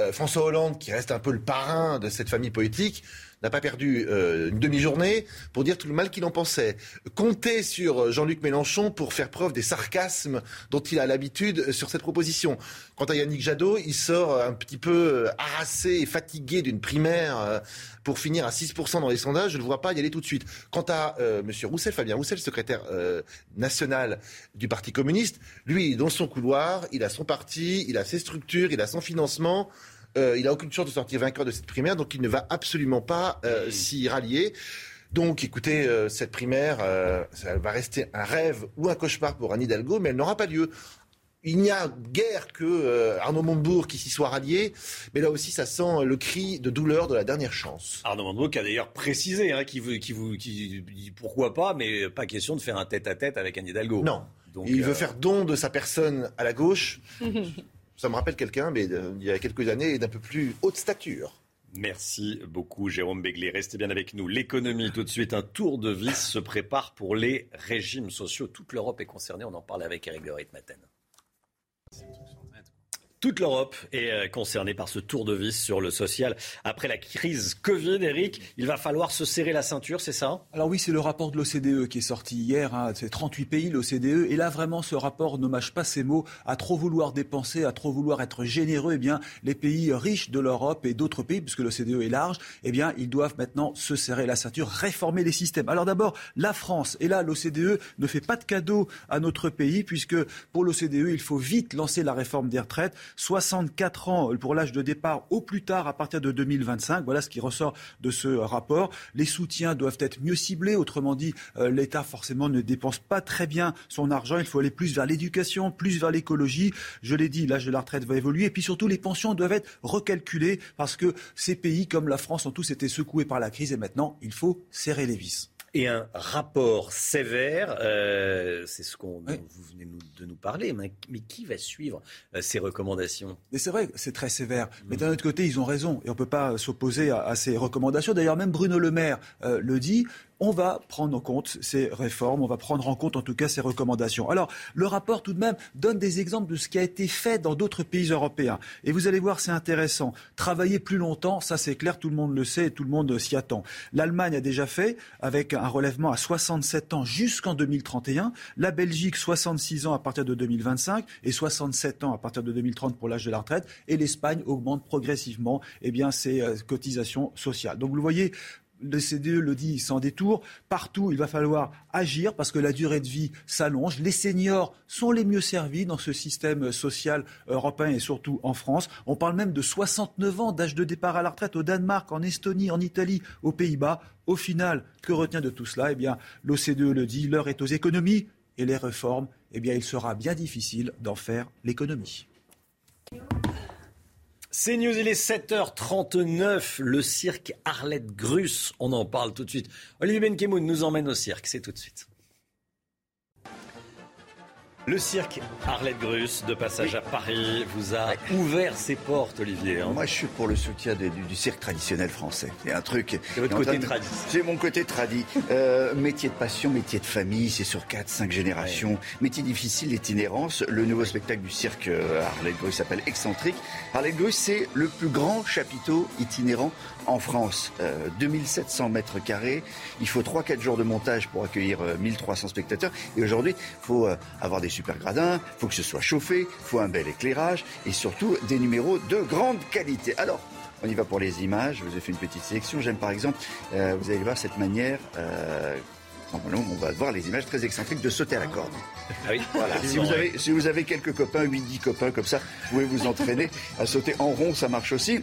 Euh, François Hollande, qui reste un peu le parrain de cette famille politique, n'a pas perdu euh, une demi-journée pour dire tout le mal qu'il en pensait. Comptez sur Jean-Luc Mélenchon pour faire preuve des sarcasmes dont il a l'habitude sur cette proposition. Quant à Yannick Jadot, il sort un petit peu euh, harassé et fatigué d'une primaire euh, pour finir à 6% dans les sondages. Je ne vois pas y aller tout de suite. Quant à euh, M. Roussel, Fabien Roussel, secrétaire national du Parti communiste, lui, dans son couloir, il a son parti, il a ses structures, il a son financement. Euh, il n'a aucune chance de sortir vainqueur de cette primaire, donc il ne va absolument pas euh, mmh. s'y rallier. Donc, écoutez, euh, cette primaire, ça va rester un rêve ou un cauchemar pour Anne Hidalgo, mais elle n'aura pas lieu. Il n'y a guère que Arnaud Montebourg qui s'y soit rallié, mais là aussi, ça sent le cri de douleur de la dernière chance. Arnaud Montebourg qui a d'ailleurs précisé, hein, qui, qui, qui, dit pourquoi pas, mais pas question de faire un tête-à-tête avec Anne Hidalgo. Non. Donc, il veut faire don de sa personne à la gauche. Ça me rappelle quelqu'un, mais il y a quelques années, d'un peu plus haute stature. Merci beaucoup, Jérôme Béglé. Restez bien avec nous. L'économie, tout de suite, un tour de vis se prépare pour les régimes sociaux. Toute l'Europe est concernée. On en parle avec Eric de Maten. Toute l'Europe est euh, concernée par ce tour de vis sur le social. Après la crise Covid, Eric, il va falloir se serrer la ceinture, c'est ça? Alors oui, c'est le rapport de l'OCDE qui est sorti hier. Hein. C'est 38 pays, l'OCDE. Et là, vraiment, ce rapport ne mâche pas ses mots. À trop vouloir dépenser, à trop vouloir être généreux, eh bien, les pays riches de l'Europe et d'autres pays, puisque l'OCDE est large, eh bien, ils doivent maintenant se serrer la ceinture, réformer les systèmes. Alors d'abord, la France. Et là, l'OCDE ne fait pas de cadeau à notre pays, puisque pour l'OCDE, il faut vite lancer la réforme des retraites 64 ans pour l'âge de départ au plus tard à partir de 2025. Voilà ce qui ressort de ce rapport. Les soutiens doivent être mieux ciblés. Autrement dit, euh, l'État forcément ne dépense pas très bien son argent. Il faut aller plus vers l'éducation, plus vers l'écologie. Je l'ai dit, l'âge de la retraite va évoluer. Et puis surtout, les pensions doivent être recalculées parce que ces pays comme la France ont tous été secoués par la crise et maintenant, il faut serrer les vis et un rapport sévère. Euh, c'est ce qu'on vous venez de nous parler. Mais, qui va suivre euh, ces recommandations? Mais c'est vrai, c'est très sévère. Mais d'un autre côté, ils ont raison et on ne peut pas s'opposer à, ces recommandations. D'ailleurs, même Bruno Le Maire euh, le dit on va prendre en compte ces réformes, on va prendre en compte en tout cas ces recommandations. Alors, le rapport tout de même donne des exemples de ce qui a été fait dans d'autres pays européens. Et vous allez voir, c'est intéressant. Travailler plus longtemps, ça c'est clair, tout le monde le sait et tout le monde s'y attend. L'Allemagne a déjà fait avec un relèvement à 67 ans jusqu'en 2031. La Belgique, 66 ans à partir de 2025 et 67 ans à partir de 2030 pour l'âge de la retraite. Et l'Espagne augmente progressivement eh bien, ses euh, cotisations sociales. Donc vous le voyez, le CDE le dit sans détour, partout il va falloir agir parce que la durée de vie s'allonge. Les seniors sont les mieux servis dans ce système social européen et surtout en France. On parle même de 69 ans d'âge de départ à la retraite au Danemark, en Estonie, en Italie, aux Pays-Bas. Au final, que retient de tout cela? Eh bien, l'OCDE le dit, l'heure est aux économies et les réformes, eh bien, il sera bien difficile d'en faire l'économie. C'est News, il est 7h39, le cirque Arlette Grus, on en parle tout de suite. Olivier Benkemoun nous emmène au cirque, c'est tout de suite. Le cirque Arlette Grus, de passage à Paris, vous a ouvert ses portes, Olivier. Hein. Moi, je suis pour le soutien du, cirque traditionnel français. C'est un truc. C'est votre côté tradit. C'est mon côté tradit. Euh, métier de passion, métier de famille, c'est sur 4, 5 générations. Métier difficile, l'itinérance. Le nouveau spectacle du cirque euh, Arlette Grus s'appelle Excentrique. Arlette Grus, c'est le plus grand chapiteau itinérant en France. 2700 euh, mètres carrés. Il faut 3-4 jours de montage pour accueillir 1300 spectateurs. Et aujourd'hui, il faut avoir des super gradins, il faut que ce soit chauffé, il faut un bel éclairage et surtout des numéros de grande qualité. Alors, on y va pour les images. Je vous ai fait une petite sélection. J'aime par exemple, euh, vous allez voir cette manière. Euh, on va voir les images très excentriques de sauter à la corde. Ah oui. voilà. si, vous avez, si vous avez quelques copains, 8-10 copains comme ça, vous pouvez vous entraîner à sauter en rond, ça marche aussi.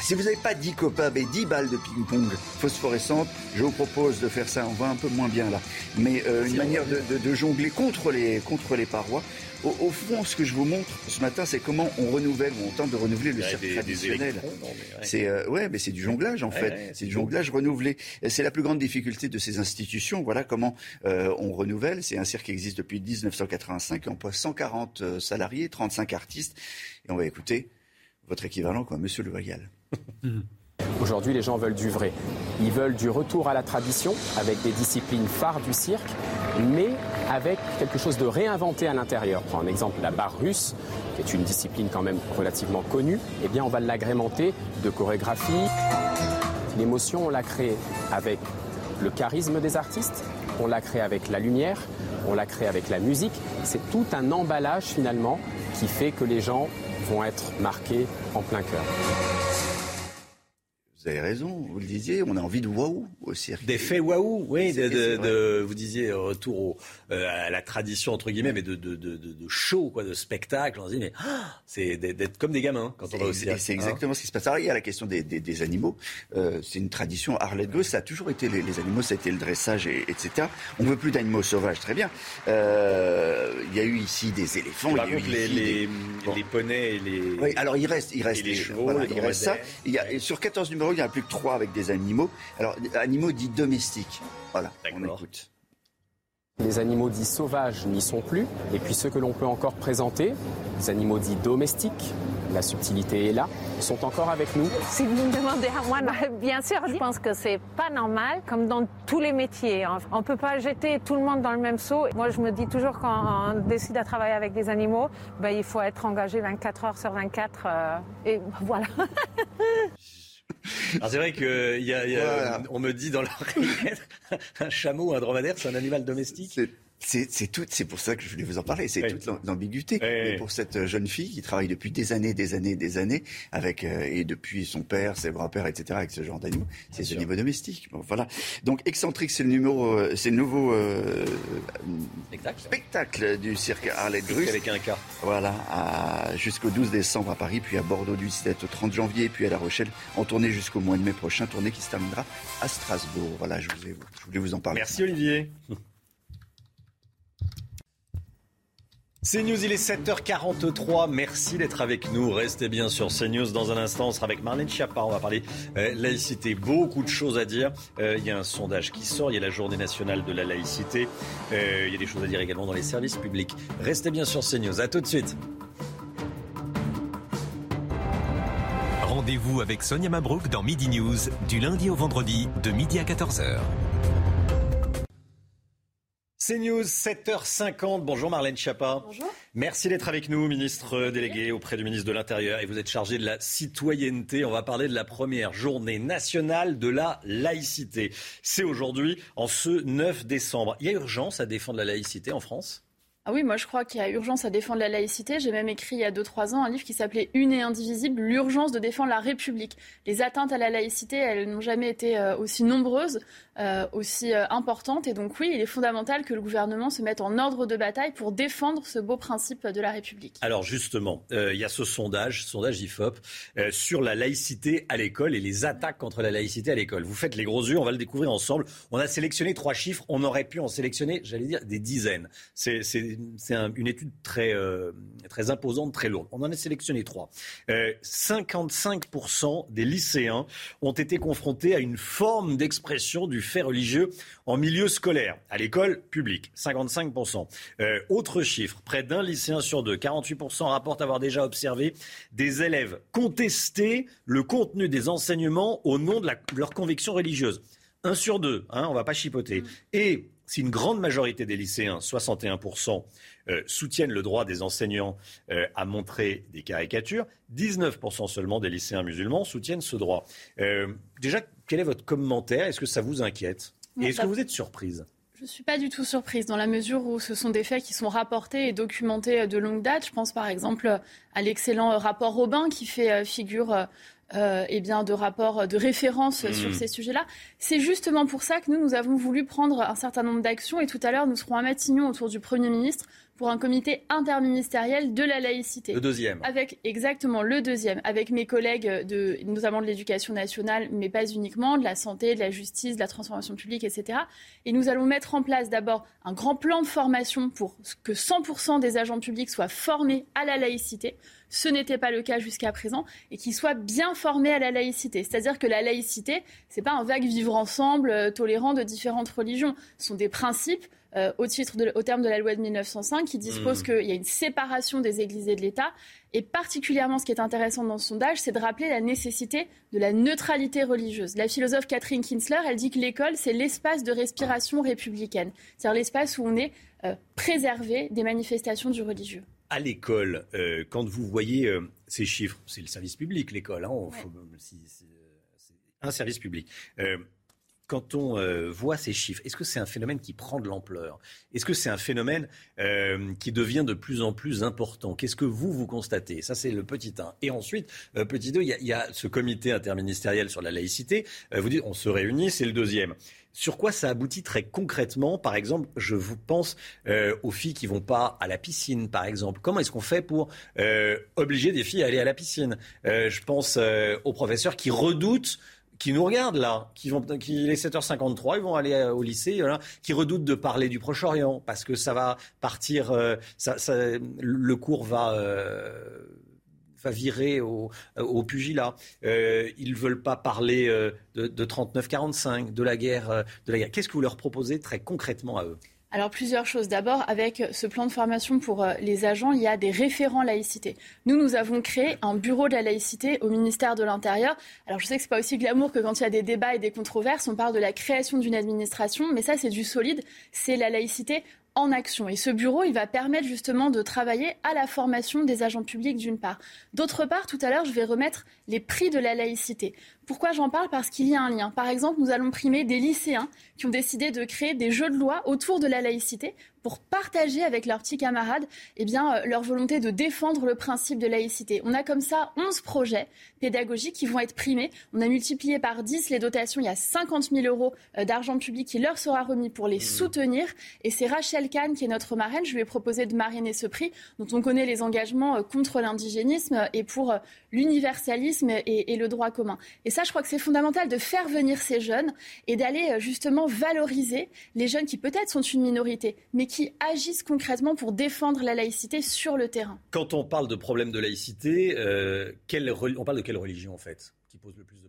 Si vous n'avez pas 10 copains, mais 10 balles de ping-pong phosphorescentes, je vous propose de faire ça. On va un peu moins bien là. Mais euh, une manière de, jongler contre les, contre les parois. Au, fond, ce que je vous montre ce matin, c'est comment on renouvelle, ou on tente de renouveler le cirque traditionnel. C'est euh, ouais, mais c'est du jonglage en fait. c'est du jonglage renouvelé. C'est la plus grande difficulté de ces institutions. Voilà comment euh, on renouvelle. C'est un cirque qui existe depuis 1985, qui emploie 140 salariés, 35 artistes. Et on va écouter votre équivalent, quoi, Monsieur Le Vagal. Aujourd'hui, les gens veulent du vrai. Ils veulent du retour à la tradition avec des disciplines phares du cirque, mais avec quelque chose de réinventé à l'intérieur. Prends un exemple, la barre russe, qui est une discipline quand même relativement connue. Eh bien, on va l'agrémenter de chorégraphie. L'émotion, on l'a créée avec le charisme des artistes, on l'a créée avec la lumière, on l'a créée avec la musique. C'est tout un emballage finalement qui fait que les gens vont être marqués en plein cœur. Vous avez raison, vous le disiez, on a envie de waouh au cirque. D'effet waouh, oui, de, vous disiez retour euh, à la tradition entre guillemets, mais de, de, show, quoi, de spectacle. On se dit mais ah, c'est d'être comme des gamins quand on va au cirque. C'est exactement ce qui se passe. Alors il y a la question des, des, animaux. Euh, c'est une tradition Arlette Gosse, ça a toujours été les, animaux, ça a été le dressage, et, etc. On ne veut plus d'animaux sauvages, très bien. Euh, il y a eu ici des éléphants, il y a eu les, les, les, poneys et les. Oui, alors il reste, il reste, les chevaux, il reste ça. Il y a, sur 14 numéros, il n'y en a plus que 3 avec des animaux. Alors, animaux dits domestiques. Voilà, on écoute. Les animaux dits sauvages n'y sont plus. Et puis ceux que l'on peut encore présenter, les animaux dits domestiques, la subtilité est là, sont encore avec nous. Si vous me demandez à moi, bien sûr, je pense que c'est pas normal, comme dans tous les métiers. Hein. On peut pas jeter tout le monde dans le même seau. Moi, je me dis toujours quand on décide à travailler avec des animaux, ben, il faut être engagé 24 heures sur 24. Euh, et voilà. C'est vrai que y a, on me dit dans l'oreille un chameau, un dromadaire, c'est un animal domestique. C'est tout, c'est pour ça que je voulais vous en parler. C'est toute l'ambiguïté. pour cette jeune fille qui travaille depuis des années, des années, des années, avec euh, et depuis son père, ses grands-pères, etc., avec ce genre d'animaux, c'est ce niveau domestique. Bon, voilà. Donc excentrique, c'est le numéro, euh, c'est le nouveau euh, spectacle du cirque Arlette Grus. Avec un cas. Voilà, jusqu'au 12 décembre à Paris, puis à Bordeaux du 17 au 30 janvier, puis à La Rochelle, en tournée jusqu'au mois de mai prochain, tournée qui se terminera à Strasbourg. Voilà, je, vous je voulais vous en parler. Merci Olivier. C'est News, il est 7h43. Merci d'être avec nous. Restez bien sur CNews. Dans un instant, on sera avec Marlène Schiappa. On va parler euh, laïcité. Beaucoup de choses à dire. Euh, il y a un sondage qui sort. Il y a la journée nationale de la laïcité. Euh, il y a des choses à dire également dans les services publics. Restez bien sur CNews. À tout de suite. Rendez-vous avec Sonia Mabrouk dans Midi News du lundi au vendredi de midi à 14h. C'est News, 7h50. Bonjour Marlène Schiappa. Bonjour. Merci d'être avec nous, ministre délégué auprès du ministre de l'Intérieur. Et vous êtes chargé de la citoyenneté. On va parler de la première journée nationale de la laïcité. C'est aujourd'hui, en ce 9 décembre. Il y a urgence à défendre la laïcité en France? Ah oui, moi je crois qu'il y a urgence à défendre la laïcité. J'ai même écrit il y a 2-3 ans un livre qui s'appelait Une et indivisible, l'urgence de défendre la République. Les atteintes à la laïcité, elles n'ont jamais été euh, aussi nombreuses. Euh, aussi euh, importante. Et donc oui, il est fondamental que le gouvernement se mette en ordre de bataille pour défendre ce beau principe de la République. Alors justement, il y a ce sondage, sondage IFOP, sur la laïcité à l'école et les attaques contre la laïcité à l'école. Vous faites les gros yeux, on va le découvrir ensemble. On a sélectionné trois chiffres, on aurait pu en sélectionner, j'allais dire, des dizaines. C'est une étude très, très imposante, très lourde. On en a sélectionné trois. 55% des lycéens ont été confrontés à une forme d'expression du faits religieux en milieu scolaire, à l'école publique, 55%. Euh, autre chiffre, près d'un lycéen sur deux, 48% rapportent avoir déjà observé des élèves contester le contenu des enseignements au nom de, leur conviction religieuse. Un sur deux, hein, on ne va pas chipoter. Mm. Et si une grande majorité des lycéens, 61%, euh, soutiennent le droit des enseignants euh, à montrer des caricatures, 19% seulement des lycéens musulmans soutiennent ce droit. déjà, quel est votre commentaire? Est-ce que ça vous inquiète? Et est-ce que vous êtes surprise? Je ne suis pas du tout surprise dans la mesure où ce sont des faits qui sont rapportés et documentés de longue date. Je pense par exemple à l'excellent rapport Robin qui fait euh, figure euh, eh bien, de rapport de référence mmh. sur ces sujets-là. C'est justement pour ça que nous, nous avons voulu prendre un certain nombre d'actions et tout à l'heure, nous serons à Matignon autour du Premier ministre pour un comité interministériel de la laïcité. Le deuxième. Avec exactement le deuxième, avec mes collègues de notamment de l'éducation nationale, mais pas uniquement, de la santé, de la justice, de la transformation publique, etc. Et nous allons mettre en place d'abord un grand plan de formation pour que 100% des agents publics soient formés à la laïcité. Ce n'était pas le cas jusqu'à présent et qu'ils soient bien formés à la laïcité. C'est-à-dire que la laïcité, c'est pas un vague vivre ensemble euh, tolérant de différentes religions. Ce sont des principes euh, au, titre au terme de la loi de 1905 qui dispose mmh. qu'il y a une séparation des églises et de l'État. Et particulièrement, ce qui est intéressant dans ce sondage, c'est de rappeler la nécessité de la neutralité religieuse. La philosophe Catherine Kinsler, elle dit que l'école, c'est l'espace de respiration républicaine. C'est-à-dire l'espace où on est euh, préservé des manifestations du religieux. À l'école, euh, quand vous voyez ces chiffres, c'est le service public, l'école, hein, c'est un service public quand on euh, voit ces chiffres, est-ce que c'est un phénomène qui prend de l'ampleur? Est-ce que c'est un phénomène euh, qui devient de plus en plus important? Qu'est-ce que vous, vous constatez? Ça, c'est le petit 1. Et ensuite, euh, petit 2, il y, a ce comité interministériel sur la laïcité. vous dites, on se réunit, c'est le deuxième. Sur quoi ça aboutit très concrètement? Par exemple, je vous pense aux filles qui vont pas à la piscine, par exemple. Comment est-ce qu'on fait pour obliger des filles à aller à la piscine? Je pense aux professeurs qui redoutent qui nous regardent là, qui vont, qui il est 7h53, ils vont aller euh, au lycée, qui redoutent de parler du Proche-Orient parce que ça va partir, euh, le cours va. Euh, va virer au, au pugilat. Ils ne veulent pas parler de, de 39-45, de la guerre. de la guerre. Qu'est-ce que vous leur proposez très concrètement à eux? Alors plusieurs choses. D'abord, avec ce plan de formation pour euh, les agents, il y a des référents laïcité. Nous, nous avons créé un bureau de la laïcité au ministère de l'Intérieur. Alors je sais que c'est pas aussi glamour que quand il y a des débats et des controverses. On parle de la création d'une administration, mais ça c'est du solide. C'est la laïcité en action. Et ce bureau, il va permettre justement de travailler à la formation des agents publics d'une part. D'autre part, tout à l'heure, je vais remettre les prix de la laïcité. Pourquoi j'en parle? Parce qu'il y a un lien. Par exemple, nous allons primer des lycéens qui ont décidé de créer des jeux de loi autour de la laïcité pour partager avec leurs petits camarades eh bien, euh, leur volonté de défendre le principe de laïcité. On a comme ça 11 projets pédagogiques qui vont être primés. On a multiplié par 10 les dotations. Il y a 50 000 euros euh, d'argent public qui leur sera remis pour les mmh. soutenir. Et c'est Rachel Kahn qui est notre marraine. Je lui ai proposé de marrainer ce prix dont on connaît les engagements euh, contre l'indigénisme et pour l'universalisme et, et le droit commun. Et ça, je crois que c'est fondamental de faire venir ces jeunes et d'aller justement valoriser les jeunes qui peut-être sont une minorité, mais qui agissent concrètement pour défendre la laïcité sur le terrain. Quand on parle de problème de laïcité, euh, on parle de quelle religion en fait qui pose le plus de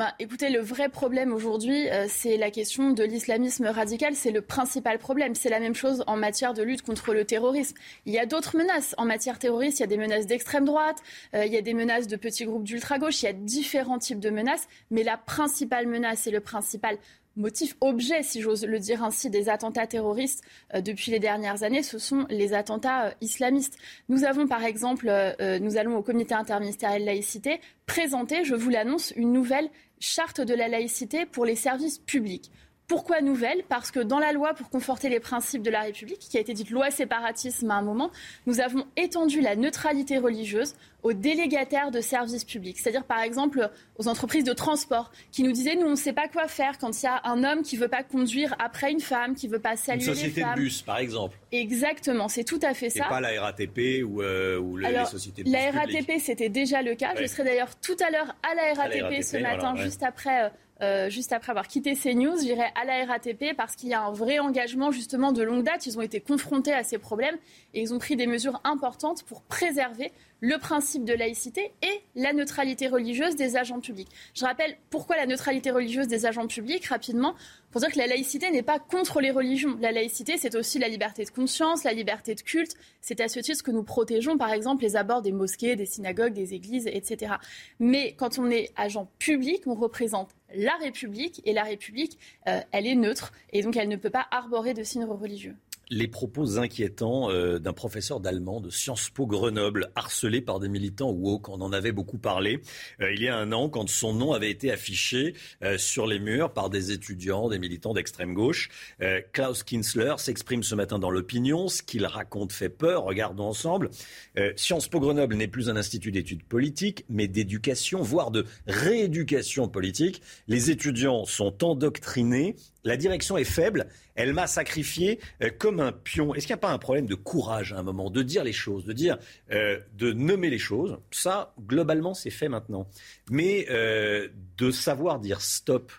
bah, écoutez, le vrai problème aujourd'hui, euh, c'est la question de l'islamisme radical. C'est le principal problème. C'est la même chose en matière de lutte contre le terrorisme. Il y a d'autres menaces. En matière terroriste, il y a des menaces d'extrême droite, euh, il y a des menaces de petits groupes d'ultra-gauche, il y a différents types de menaces. Mais la principale menace et le principal motif objet, si j'ose le dire ainsi, des attentats terroristes euh, depuis les dernières années, ce sont les attentats islamistes. Nous avons par exemple, nous allons au comité interministériel laïcité présenter, je vous l'annonce, une nouvelle charte de la laïcité pour les services publics. Pourquoi nouvelle? Parce que dans la loi pour conforter les principes de la République, qui a été dite loi séparatisme à un moment, nous avons étendu la neutralité religieuse aux délégataires de services publics. C'est-à-dire, par exemple, aux entreprises de transport qui nous disaient, nous, on ne sait pas quoi faire quand il y a un homme qui ne veut pas conduire après une femme, qui ne veut pas saluer Une société les femmes. de bus, par exemple. Exactement, c'est tout à fait Et ça. pas la RATP ou, euh, ou les, sociétés de bus la. RATP, c'était déjà le cas. Ouais. Je serai d'ailleurs tout à l'heure à la RATP, À la RATP, ce matin, voilà, ouais. juste après. euh, euh, juste après avoir quitté CNews, j'irai à la RATP parce qu'il y a un vrai engagement justement de longue date. Ils ont été confrontés à ces problèmes et ils ont pris des mesures importantes pour préserver le principe de laïcité et la neutralité religieuse des agents publics. Je rappelle pourquoi la neutralité religieuse des agents publics, rapidement, pour dire que la laïcité n'est pas contre les religions. La laïcité, c'est aussi la liberté de conscience, la liberté de culte. C'est à ce titre que nous protégeons, par exemple, les abords des mosquées, des synagogues, des églises, etc. Mais quand on est agent public, on représente la République et la République, euh, elle est neutre et donc elle ne peut pas arborer de signes religieux. Les propos inquiétants euh, d'un professeur d'allemand de Sciences Po Grenoble, harcelé par des militants woke. On en avait beaucoup parlé euh, il y a un an, quand son nom avait été affiché euh, sur les murs par des étudiants, des militants d'extrême gauche. Euh, Klaus Kinsler s'exprime ce matin dans l'opinion. Ce qu'il raconte fait peur. Regardons ensemble. Euh, Sciences Po Grenoble n'est plus un institut d'études politiques, mais d'éducation, voire de rééducation politique. Les étudiants sont endoctrinés. La direction est faible. Elle m'a sacrifié euh, comme un pion. Est-ce qu'il n'y a pas un problème de courage à un moment, de dire les choses, de dire, euh, de nommer les choses? Ça, globalement, c'est fait maintenant. Mais euh, de savoir dire stop.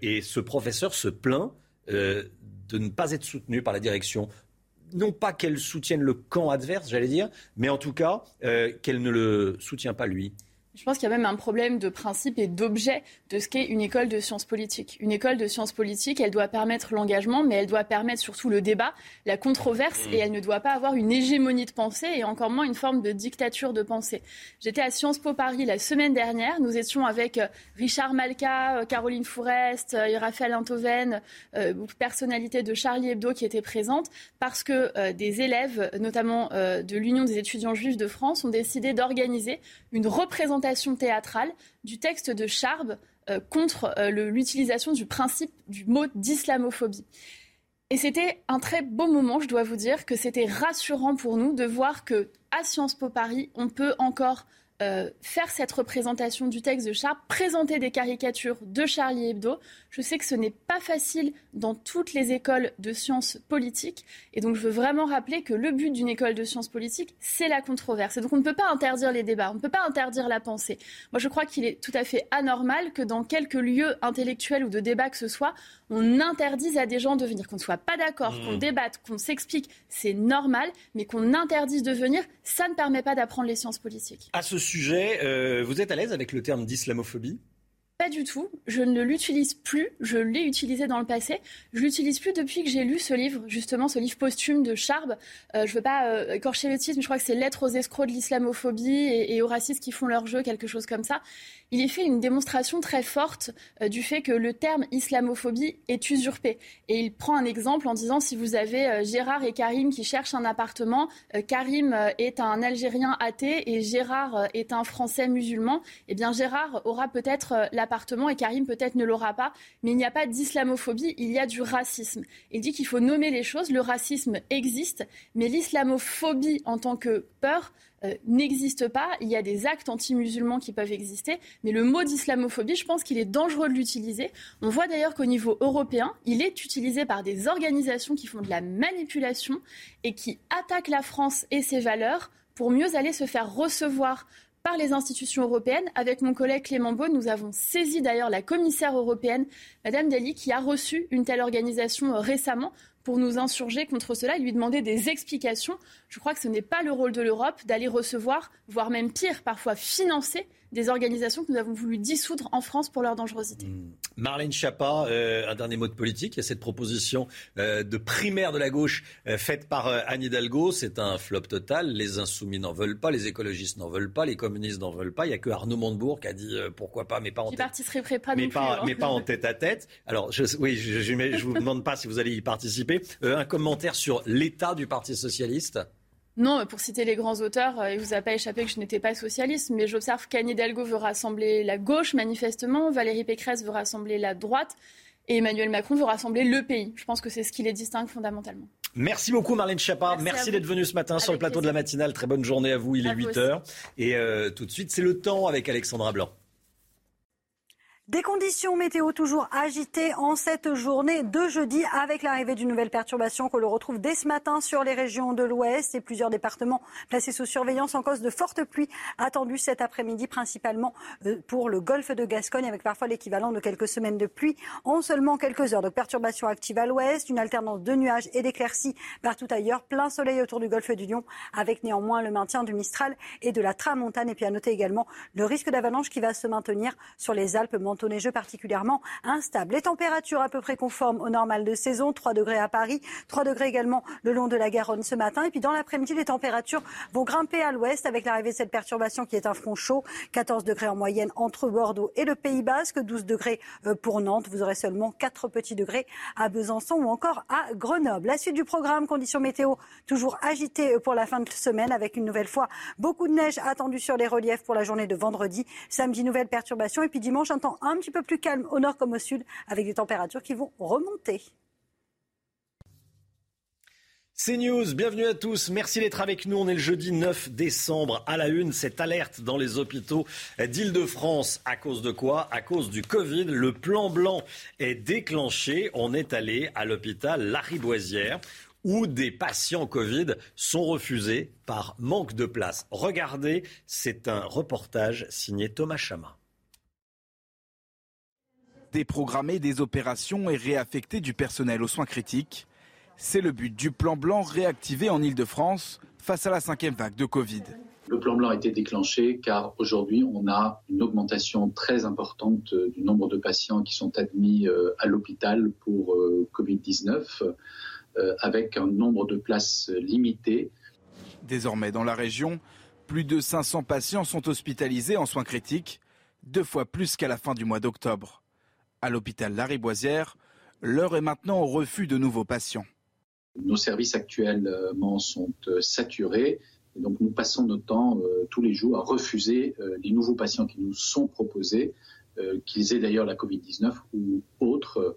Et ce professeur se plaint de ne pas être soutenu par la direction. Non pas qu'elle soutienne le camp adverse, j'allais dire, mais en tout cas qu'elle ne le soutient pas lui. Je pense qu'il y a même un problème de principe et d'objet de ce qu'est une école de sciences politiques. Une école de sciences politiques, elle doit permettre l'engagement, mais elle doit permettre surtout le débat, la controverse, Mmh. et elle ne doit pas avoir une hégémonie de pensée et encore moins une forme de dictature de pensée. J'étais à Sciences Po Paris la semaine dernière. Nous étions avec euh, Richard Malka, euh, Caroline Fourest, euh, Raphaël Intoven, personnalités de Charlie Hebdo qui étaient présentes, parce que des élèves, notamment de l'Union des étudiants juifs de France, ont décidé d'organiser une représentation théâtrale du texte de Charb euh, contre euh, l'utilisation du principe du mot d'islamophobie. Et c'était un très beau moment, je dois vous dire, que c'était rassurant pour nous de voir que à Sciences Po Paris, on peut encore euh, faire cette représentation du texte de Charb, présenter des caricatures de Charlie Hebdo. Je sais que ce n'est pas facile dans toutes les écoles de sciences politiques. Et donc, je veux vraiment rappeler que le but d'une école de sciences politiques, c'est la controverse. Et donc, on ne peut pas interdire les débats, on ne peut pas interdire la pensée. Moi, je crois qu'il est tout à fait anormal que dans quelques lieux intellectuels ou de débat que ce soit, on interdise à des gens de venir, qu'on ne soit pas d'accord, Mmh. qu'on débatte, qu'on s'explique, c'est normal, mais qu'on interdise de venir, ça ne permet pas d'apprendre les sciences politiques. À ce sujet, euh, vous êtes à l'aise avec le terme d'islamophobie? Pas du tout. Je ne l'utilise plus. Je l'ai utilisé dans le passé. Je l'utilise plus depuis que j'ai lu ce livre, justement, ce livre posthume de Charb. Euh, je veux pas euh, le titre, mais je crois que c'est Lettres aux escrocs de l'islamophobie et, aux racistes qui font leur jeu, quelque chose comme ça. Il y fait une démonstration très forte euh, du fait que le terme islamophobie est usurpé. Et il prend un exemple en disant si vous avez euh, Gérard et Karim qui cherchent un appartement, euh, Karim est un Algérien athée et Gérard est un Français musulman, eh bien Gérard aura peut-être euh, et Karim peut-être ne l'aura pas. Mais il n'y a pas d'islamophobie, il y a du racisme. Il dit qu'il faut nommer les choses. Le racisme existe, mais l'islamophobie en tant que peur euh, n'existe pas. Il y a des actes anti-musulmans qui peuvent exister, mais le mot d'islamophobie, je pense qu'il est dangereux de l'utiliser. On voit d'ailleurs qu'au niveau européen, il est utilisé par des organisations qui font de la manipulation et qui attaquent la France et ses valeurs pour mieux aller se faire recevoir par les institutions européennes. Avec mon collègue Clément Beaune, nous avons saisi d'ailleurs la commissaire européenne, Madame Dali, qui a reçu une telle organisation euh, récemment pour nous insurger contre cela et lui demander des explications. Je crois que ce n'est pas le rôle de l'Europe d'aller recevoir, voire même pire, parfois financer des organisations que nous avons voulu dissoudre en France pour leur dangerosité. Mmh. Marlène Schiappa, euh, un dernier mot de politique. Il y a cette proposition euh, de primaire de la gauche euh, faite par Anne Hidalgo. C'est un flop total. Les insoumis n'en veulent pas, les écologistes n'en veulent pas, les communistes n'en veulent pas. Il n'y a que Arnaud Montebourg qui a dit pourquoi pas, mais pas en tête. Pas mais, pas, hein. mais pas en tête à tête. Alors, je, oui, je ne vous demande pas si vous allez y participer. un commentaire sur l'état du Parti socialiste non, pour citer les grands auteurs, euh, il ne vous a pas échappé que je n'étais pas socialiste, mais j'observe qu'Anne Hidalgo veut rassembler la gauche, manifestement, Valérie Pécresse veut rassembler la droite, et Emmanuel Macron veut rassembler le pays. Je pense que c'est ce qui les distingue fondamentalement. Merci beaucoup Marlène Schiappa. Merci, d'être venue ce matin sur le plateau de la matinale. Très bonne journée à vous. Il est 8h. Et euh, tout de suite, c'est le temps avec Alexandra Blanc. Des conditions météo toujours agitées en cette journée de jeudi avec l'arrivée d'une nouvelle perturbation que l'on retrouve dès ce matin sur les régions de l'ouest et plusieurs départements placés sous surveillance en cause de fortes pluies attendues cet après-midi principalement euh, pour le golfe de Gascogne avec parfois l'équivalent de quelques semaines de pluie en seulement quelques heures. de perturbations actives à l'ouest, une alternance de nuages et d'éclaircies partout ailleurs, plein soleil autour du golfe du Lion avec néanmoins le maintien du Mistral et de la Tramontane. Et puis à noter également le risque d'avalanche qui va se maintenir sur les Alpes jeux particulièrement instables. Les températures à peu près conformes au normal de saison, 3 degrés à Paris, 3 degrés également le long de la Garonne ce matin. Et puis dans l'après-midi, les températures vont grimper à l'ouest avec l'arrivée de cette perturbation qui est un front chaud. 14 degrés en moyenne entre Bordeaux et le Pays Basque, 12 degrés euh, pour Nantes. Vous aurez seulement 4 petits degrés à Besançon ou encore à Grenoble. La suite du programme, conditions météo toujours agitées euh, pour la fin de semaine avec une nouvelle fois beaucoup de neige attendue sur les reliefs pour la journée de vendredi. Samedi, nouvelle perturbation. Et puis dimanche, un temps un petit peu plus calme au nord comme au sud, avec des températures qui vont remonter. C'est News, bienvenue à tous. Merci d'être avec nous. On est le jeudi 9 décembre à la une. Cette alerte dans les hôpitaux d'Île-de-France. À cause de quoi? À cause du Covid. Le plan blanc est déclenché. On est allé à l'hôpital Lariboisière où des patients Covid sont refusés par manque de place. Regardez, c'est un reportage signé Thomas Chama déprogrammer des opérations et réaffecter du personnel aux soins critiques. C'est le but du plan blanc réactivé en Ile-de-France face à la cinquième vague de Covid. Le plan blanc a été déclenché car aujourd'hui on a une augmentation très importante du nombre de patients qui sont admis euh, à l'hôpital pour euh, Covid-19 euh, avec un nombre de places limité. Désormais dans la région, plus de 500 patients sont hospitalisés en soins critiques, deux fois plus qu'à la fin du mois d'octobre. À l'hôpital Lariboisière, l'heure est maintenant au refus de nouveaux patients. Nos services actuellement sont euh, saturés. Et donc nous passons notre temps euh, tous les jours à refuser euh, les nouveaux patients qui nous sont proposés, qu'ils aient d'ailleurs la Covid-19 ou autre.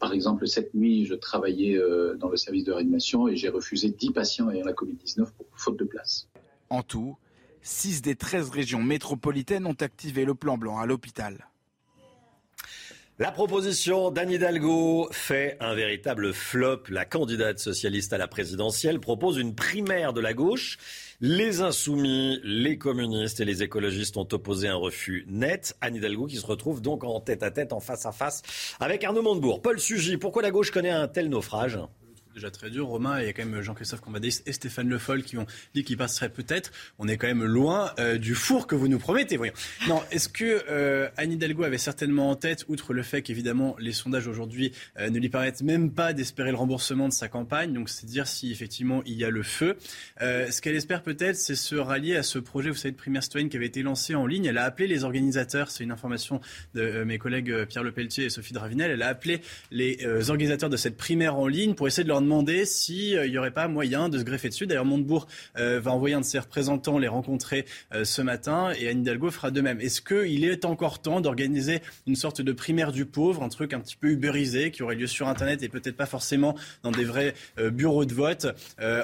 par exemple, cette nuit, je travaillais dans le service de réanimation et j'ai refusé 10 patients ayant la Covid-19 pour faute de place. En tout, 6 des 13 régions métropolitaines ont activé le plan blanc à l'hôpital. La proposition d'Anne Hidalgo fait un véritable flop. La candidate socialiste à la présidentielle propose une primaire de la gauche. Les insoumis, les communistes et les écologistes ont opposé un refus net. Anne Hidalgo qui se retrouve donc en tête à tête, en face à face avec Arnaud Montebourg. Paul Sugy, pourquoi la gauche connaît un tel naufrage? Déjà très dur. Romain, il y a quand même Jean-Christophe Cambadis et Stéphane Le Foll qui ont dit qu'ils passeraient peut-être. On est quand même loin euh, du four que vous nous promettez, voyons. Non, est-ce que euh, Anne Hidalgo avait certainement en tête, outre le fait qu'évidemment les sondages aujourd'hui euh, ne lui permettent même pas d'espérer le remboursement de sa campagne, donc c'est dire si effectivement il y a le feu. ce qu'elle espère peut-être, c'est se rallier à ce projet, vous savez, de primaire citoyenne qui avait été lancé en ligne. Elle a appelé les organisateurs, c'est une information de mes collègues Pierre Lepelletier et Sophie Dravinel, elle a appelé les organisateurs de cette primaire en ligne pour essayer de leur demander s'il euh, n'y aurait pas moyen de se greffer dessus. D'ailleurs, Montebourg euh, va envoyer un de ses représentants les rencontrer euh, ce matin et Anne Hidalgo fera de même. Est-ce qu'il est encore temps d'organiser une sorte de primaire du pauvre, un truc un petit peu ubérisé qui aurait lieu sur Internet et peut-être pas forcément dans des vrais bureaux de vote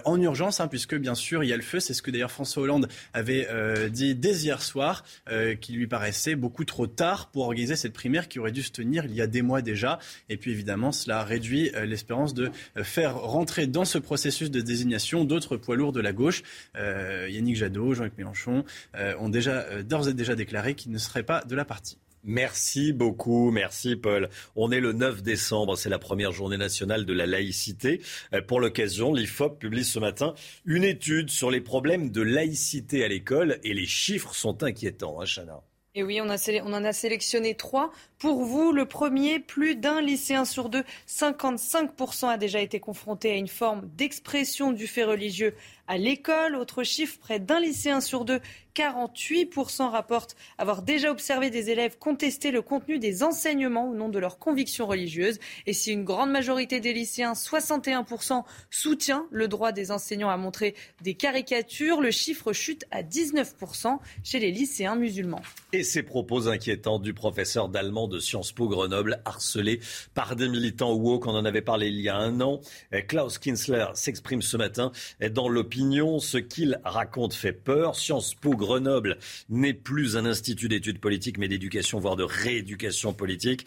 en urgence, hein, puisque bien sûr il y a le feu. C'est ce que d'ailleurs François Hollande avait dit dès hier soir, qui lui paraissait beaucoup trop tard pour organiser cette primaire qui aurait dû se tenir il y a des mois déjà. Et puis évidemment, cela réduit l'espérance de faire rentrer dans ce processus de désignation d'autres poids lourds de la gauche. Euh, Yannick Jadot, Jean-Luc Mélenchon euh, ont déjà euh, d'ores et déjà déclaré qu'ils ne seraient pas de la partie. Merci beaucoup, merci Paul. On est le 9 décembre, c'est la première journée nationale de la laïcité. Pour l'occasion, l'IFOP publie ce matin une étude sur les problèmes de laïcité à l'école et les chiffres sont inquiétants, hein, Chana. Et oui, on, en a sélectionné trois. Pour vous, le premier, plus d'un lycéen sur deux, 55% a déjà été confronté à une forme d'expression du fait religieux à l'école. Autre chiffre, près d'un lycéen sur deux, 48% rapportent avoir déjà observé des élèves contester le contenu des enseignements au nom de leurs convictions religieuses. Et si une grande majorité des lycéens, 61%, soutient le droit des enseignants à montrer des caricatures, le chiffre chute à 19% chez les lycéens musulmans. Et ces propos inquiétants du professeur d'allemand de Sciences Po Grenoble, harcelé par des militants woke, on en avait parlé il y a un an. Klaus Kinsler s'exprime ce matin dans l'opinion ce qu'il raconte fait peur. Sciences Po Grenoble n'est plus un institut d'études politiques, mais d'éducation, voire de rééducation politique.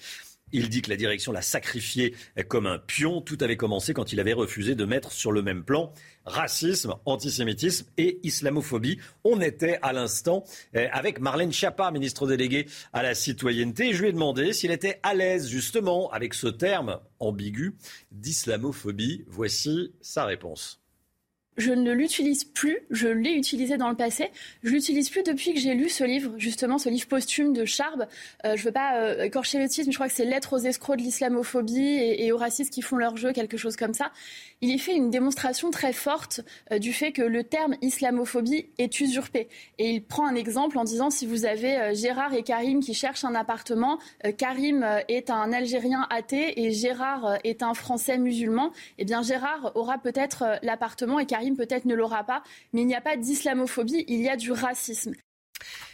Il dit que la direction l'a sacrifié comme un pion. Tout avait commencé quand il avait refusé de mettre sur le même plan racisme, antisémitisme et islamophobie. On était à l'instant eh, avec Marlène Schiappa, ministre déléguée à la citoyenneté. Et je lui ai demandé s'il était à l'aise justement avec ce terme ambigu d'islamophobie. Voici sa réponse je ne l'utilise plus. Je l'ai utilisé dans le passé. Je l'utilise plus depuis que j'ai lu ce livre, justement, ce livre posthume de Charb. Euh, je veux pas euh, écorcher le titre, mais je crois que c'est Lettres aux escrocs de l'islamophobie et, et, aux racistes qui font leur jeu, quelque chose comme ça. Il y fait une démonstration très forte euh, du fait que le terme islamophobie est usurpé. Et il prend un exemple en disant si vous avez euh, Gérard et Karim qui cherchent un appartement, euh, Karim est un Algérien athée et Gérard est un Français musulman, eh bien Gérard aura peut-être l'appartement et Karim peut-être ne l'aura pas, mais il n'y a pas d'islamophobie, il y a du racisme.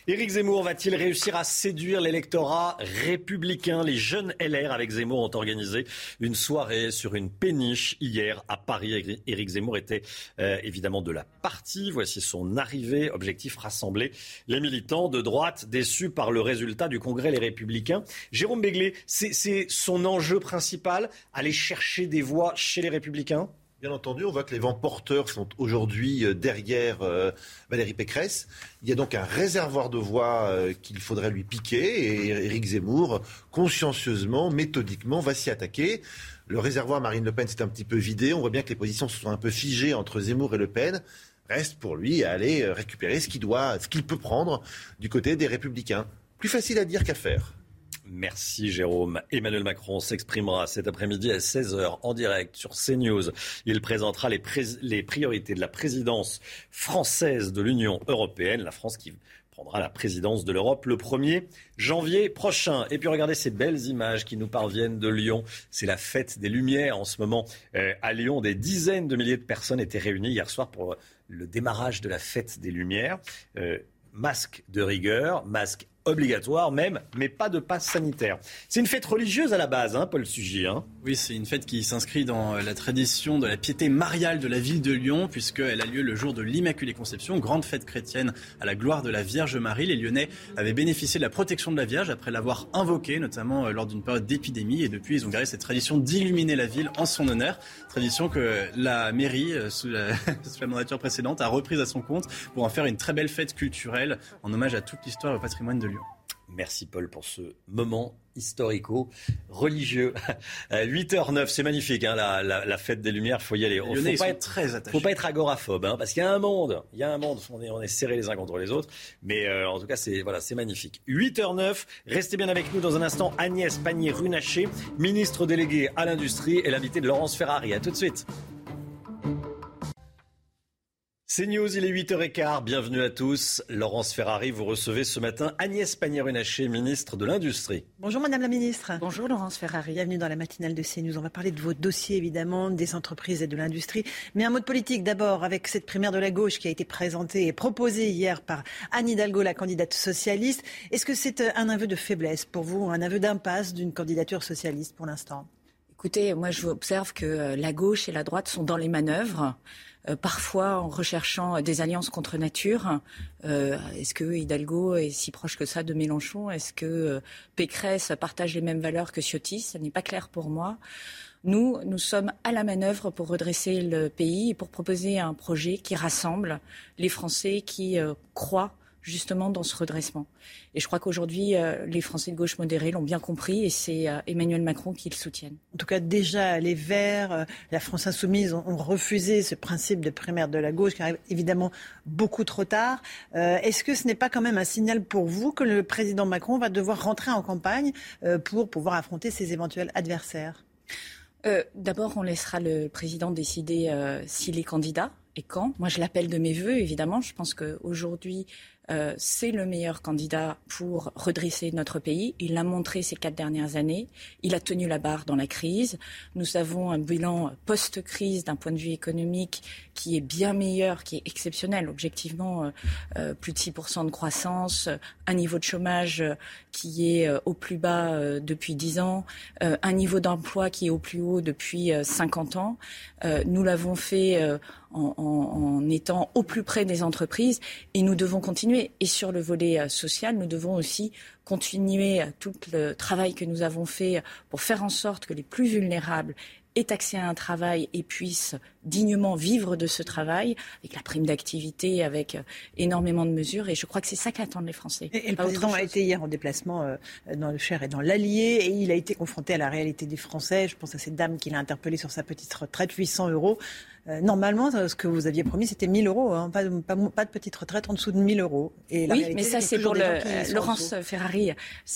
Éric Zemmour va-t-il réussir à séduire l'électorat républicain? Les jeunes LR avec Zemmour ont organisé une soirée sur une péniche hier à Paris. Éric Zemmour était euh, évidemment de la partie. Voici son arrivée. Objectif rassembler les militants de droite déçus par le résultat du Congrès Les Républicains. Jérôme Béglé, c'est son enjeu principal, aller chercher des voix chez les Républicains? Bien entendu, on voit que les vents porteurs sont aujourd'hui euh, derrière euh, Valérie Pécresse. Il y a donc un réservoir de voix euh, qu'il faudrait lui piquer et Éric Zemmour, consciencieusement, méthodiquement, va s'y attaquer. Le réservoir Marine Le Pen s'est un petit peu vidé. On voit bien que les positions se sont un peu figées entre Zemmour et Le Pen. Reste pour lui à aller récupérer ce qu'il doit, ce qu'il peut prendre du côté des Républicains. Plus facile à dire qu'à faire. Merci Jérôme. Emmanuel Macron s'exprimera cet après-midi à 16h en direct sur CNews. Il présentera les, priorités de la présidence française de l'Union européenne, la France qui prendra la présidence de l'Europe le 1er janvier prochain. Et puis regardez ces belles images qui nous parviennent de Lyon. C'est la fête des Lumières en ce moment euh, à Lyon. Des dizaines de milliers de personnes étaient réunies hier soir pour le démarrage de la fête des Lumières. Euh, masque de rigueur, masque obligatoire même, mais pas de passe sanitaire. C'est une fête religieuse à la base, hein, Paul Sugy. Hein oui, c'est une fête qui s'inscrit dans la tradition de la piété mariale de la ville de Lyon, puisqu'elle a lieu le jour de l'Immaculée Conception, grande fête chrétienne à la gloire de la Vierge Marie. Les Lyonnais avaient bénéficié de la protection de la Vierge après l'avoir invoquée, notamment euh, lors d'une période d'épidémie, et depuis ils ont gardé cette tradition d'illuminer la ville en son honneur, tradition que la mairie, euh, sous la mandature précédente, a reprise à son compte pour en faire une très belle fête culturelle en hommage à toute l'histoire et au patrimoine de Lyon. Merci Paul pour ce moment historico-religieux. 8h09, c'est magnifique, hein, la, fête des Lumières, faut y aller. Il faut pas être très. Faut pas être agoraphobe, hein, parce qu'il y a un monde, il y a un monde, on est, on est serrés les uns contre les autres, mais euh, en tout cas, c'est voilà, c'est magnifique. 8h09, restez bien avec nous dans un instant. Agnès Pannier-Runacher, ministre déléguée à l'industrie, et l'invité de Laurence Ferrari. À tout de suite. C'est News, il est 8h15, bienvenue à tous. Laurence Ferrari, vous recevez ce matin Agnès Pannier-Runacher, ministre de l'Industrie. Bonjour Madame la Ministre. Bonjour Laurence Ferrari, bienvenue dans la matinale de CNews. On va parler de vos dossiers évidemment, des entreprises et de l'industrie. Mais un mot de politique d'abord, avec cette primaire de la gauche qui a été présentée et proposée hier par Anne Hidalgo, la candidate socialiste. Est-ce que c'est un aveu de faiblesse pour vous, un aveu d'impasse d'une candidature socialiste pour l'instant? Écoutez, moi je observe que euh, la gauche et la droite sont dans les manœuvres. Euh, parfois en recherchant des alliances contre nature. Euh, est-ce que Hidalgo est si proche que ça de Mélenchon? Est-ce que euh, Pécresse partage les mêmes valeurs que Ciotti? Ce n'est pas clair pour moi. Nous, nous sommes à la manœuvre pour redresser le pays et pour proposer un projet qui rassemble les Français qui croient justement dans ce redressement. Et je crois qu'aujourd'hui, euh, les Français de gauche modérée l'ont bien compris et c'est euh, Emmanuel Macron qui le soutienne. En tout cas, déjà, les Verts, euh, la France insoumise ont, refusé ce principe de primaire de la gauche qui arrive évidemment beaucoup trop tard. Est-ce que ce n'est pas quand même un signal pour vous que le président Macron va devoir rentrer en campagne pour pouvoir affronter ses éventuels adversaires? D'abord, on laissera le président décider s'il est candidat et quand. Moi, je l'appelle de mes voeux, évidemment. Je pense qu'aujourd'hui, euh, c'est le meilleur candidat pour redresser notre pays. Il l'a montré ces quatre dernières années. Il a tenu la barre dans la crise. Nous avons un bilan post-crise d'un point de vue économique qui est bien meilleur, qui est exceptionnel. Objectivement, euh, euh, plus de 6% de croissance, un niveau de chômage qui est au plus bas depuis 10 ans, un niveau d'emploi qui est au plus haut depuis 50 ans. nous l'avons fait en, étant au plus près des entreprises et nous devons continuer. Et sur le volet euh, social, nous devons aussi continuer tout le travail que nous avons fait pour faire en sorte que les plus vulnérables aient accès à un travail et puissent dignement vivre de ce travail, avec la prime d'activité, avec euh, énormément de mesures. Et je crois que c'est ça qu'attendent les Français. Et, le président a été hier en déplacement euh, dans le Cher et dans l'Allier, et il a été confronté à la réalité des Français. Je pense à cette dame qu'il a interpellée sur sa petite retraite, 800 euros. Euh, normalement, ce que vous aviez promis, c'était 1000 euros, hein. pas, de petite retraite en dessous de 1000 euros. Et oui, mais ça, c'est pour le, Laurence Ferrari.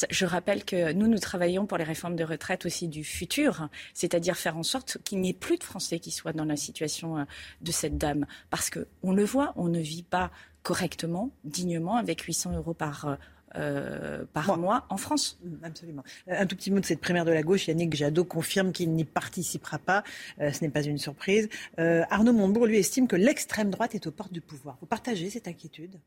Je rappelle que nous, nous travaillons pour les réformes de retraite aussi du futur, c'est-à-dire faire en sorte qu'il n'y ait plus de Français qui soient dans la situation euh, de cette dame. Parce qu'on le voit, on ne vit pas correctement, dignement, avec 800 euros par euh, euh, par mois en France. Mm, absolument. Un tout petit mot de cette primaire de la gauche. Yannick Jadot confirme qu'il n'y participera pas. ce n'est pas une surprise. Arnaud Montebourg, lui, estime que l'extrême droite est aux portes du pouvoir. Vous partagez cette inquiétude?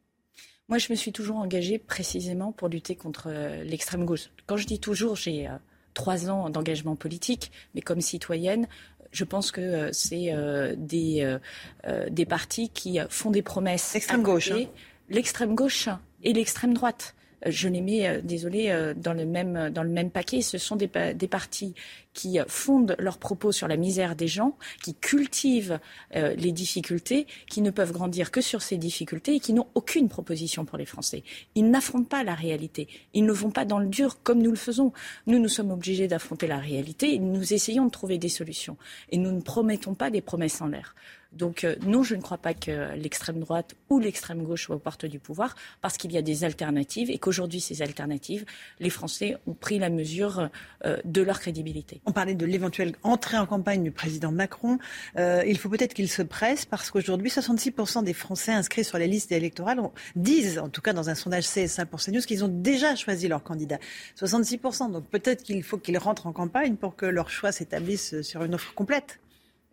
Moi, je me suis toujours engagée précisément pour lutter contre l'extrême gauche. Quand je dis toujours, j'ai trois ans d'engagement politique, mais comme citoyenne, je pense que euh, c'est euh, des, euh, des partis qui font des promesses. L'extrême gauche. Hein. L'extrême gauche et l'extrême droite je les mets, euh, désolé, euh, dans le même paquet. Ce sont des, partis qui fondent leurs propos sur la misère des gens, qui cultivent euh, les difficultés, qui ne peuvent grandir que sur ces difficultés et qui n'ont aucune proposition pour les Français. Ils n'affrontent pas la réalité. Ils ne vont pas dans le dur comme nous le faisons. Nous, nous sommes obligés d'affronter la réalité et nous essayons de trouver des solutions. Et nous ne promettons pas des promesses en l'air. Donc euh, non, je ne crois pas que l'extrême droite ou l'extrême gauche soient aux portes du pouvoir, parce qu'il y a des alternatives et qu'aujourd'hui, ces alternatives, les Français ont pris la mesure euh, de leur crédibilité. On parlait de l'éventuelle entrée en campagne du président Macron. Euh, il faut peut-être qu'il se presse, parce qu'aujourd'hui, 66% des Français inscrits sur les listes électorales disent, en tout cas dans un sondage CSA pour CNews, qu'ils ont déjà choisi leur candidat. 66%. Donc peut-être qu'il faut qu'ils rentrent en campagne pour que leur choix s'établisse sur une offre complète.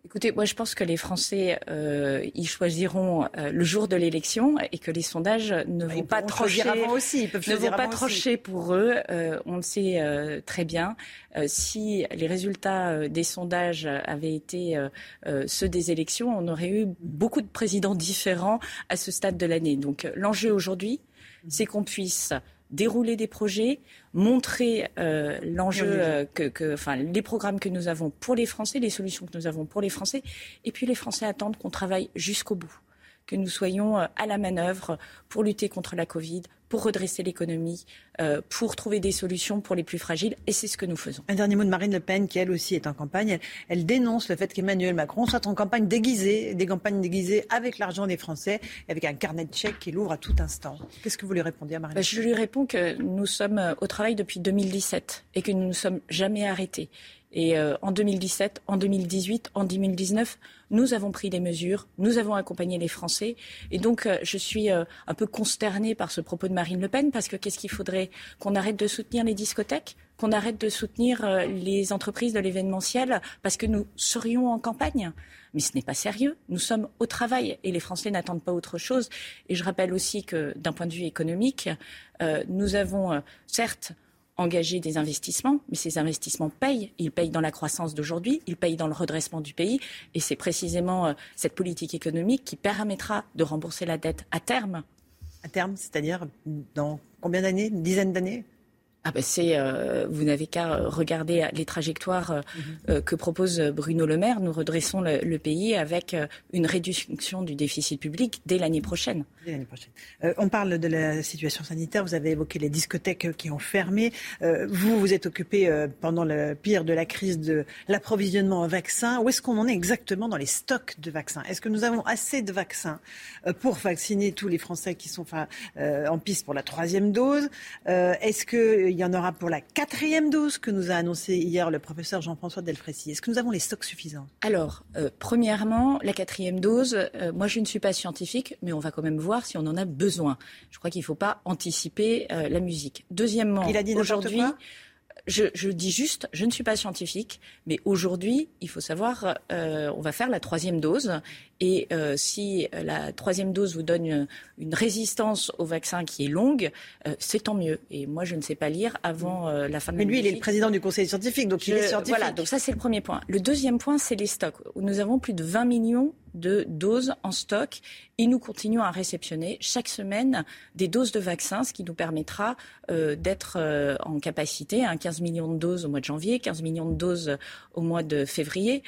Écoutez, moi je pense que les Français, euh, ils choisiront euh, le jour de l'élection et que les sondages ne bah, vont pas trancher. Aussi, ne vont pas trancher pour eux. Euh, on le sait euh, très bien. Euh, si les résultats des sondages avaient été ceux des élections, on aurait eu beaucoup de présidents différents à ce stade de l'année. Donc l'enjeu aujourd'hui, c'est qu'on puisse dérouler des projets, montrer euh, l'enjeu, euh, que, enfin, les programmes que nous avons pour les Français, les solutions que nous avons pour les Français, et puis les Français attendent qu'on travaille jusqu'au bout, que nous soyons euh, à la manœuvre pour lutter contre la Covid, pour redresser l'économie, euh, pour trouver des solutions pour les plus fragiles. Et c'est ce que nous faisons. Un dernier mot de Marine Le Pen, qui elle aussi est en campagne. Elle, dénonce le fait qu'Emmanuel Macron soit en campagne déguisée, des campagnes déguisées avec l'argent des Français, avec un carnet de chèques qui l'ouvre à tout instant. Qu'est-ce que vous lui répondez à Marine bah, Je lui réponds que nous sommes euh, au travail depuis 2017 et que nous ne nous sommes jamais arrêtés. Et euh, en 2017, en 2018, en 2019, nous avons pris des mesures, nous avons accompagné les Français. Et donc, euh, je suis euh, un peu consternée par ce propos de Marine Le Pen, parce que qu'est-ce qu'il faudrait Qu'on arrête de soutenir les discothèques Qu'on arrête de soutenir les entreprises de l'événementiel parce que nous serions en campagne? Mais ce n'est pas sérieux. Nous sommes au travail et les Français n'attendent pas autre chose. Et je rappelle aussi que d'un point de vue économique, nous avons certes engager des investissements, mais ces investissements payent. Ils payent dans la croissance d'aujourd'hui, ils payent dans le redressement du pays, et c'est précisément euh, cette politique économique qui permettra de rembourser la dette à terme. À terme, c'est-à-dire dans combien d'années? Une dizaine d'années? Ah ben c'est, euh, vous n'avez qu'à regarder les trajectoires euh, mhm. euh, que propose Bruno Le Maire. Nous redressons le, pays avec une réduction du déficit public dès l'année prochaine. Dès l'année prochaine. on parle de la situation sanitaire. Vous avez évoqué les discothèques qui ont fermé. vous, vous êtes occupé pendant le pire de la crise de l'approvisionnement en vaccins. Où est-ce qu'on en est exactement dans les stocks de vaccins? Est-ce que nous avons assez de vaccins pour vacciner tous les Français qui sont en piste pour la troisième dose? Est-ce que il y en aura pour la quatrième dose que nous a annoncé hier le professeur Jean-François Delfrécy. Est-ce que nous avons les stocks suffisants? Alors, euh, premièrement, la quatrième dose, euh, moi je ne suis pas scientifique, mais on va quand même voir si on en a besoin. Je crois qu'il ne faut pas anticiper euh, la musique. Deuxièmement, aujourd'hui, je, dis juste, je ne suis pas scientifique, mais aujourd'hui, il faut savoir, on va faire la troisième dose et euh, si la troisième dose vous donne une, résistance au vaccin qui est longue, euh, c'est tant mieux. Et moi, je ne sais pas lire avant euh, la fin de Mais lui, il est le président du conseil scientifique, donc il est scientifique. Voilà, donc ça, c'est le premier point. Le deuxième point, c'est les stocks. Nous avons plus de 20 millions de doses en stock et nous continuons à réceptionner chaque semaine des doses de vaccins, ce qui nous permettra d'être en capacité, à 15 millions de doses au mois de janvier, 15 millions de doses au mois de février.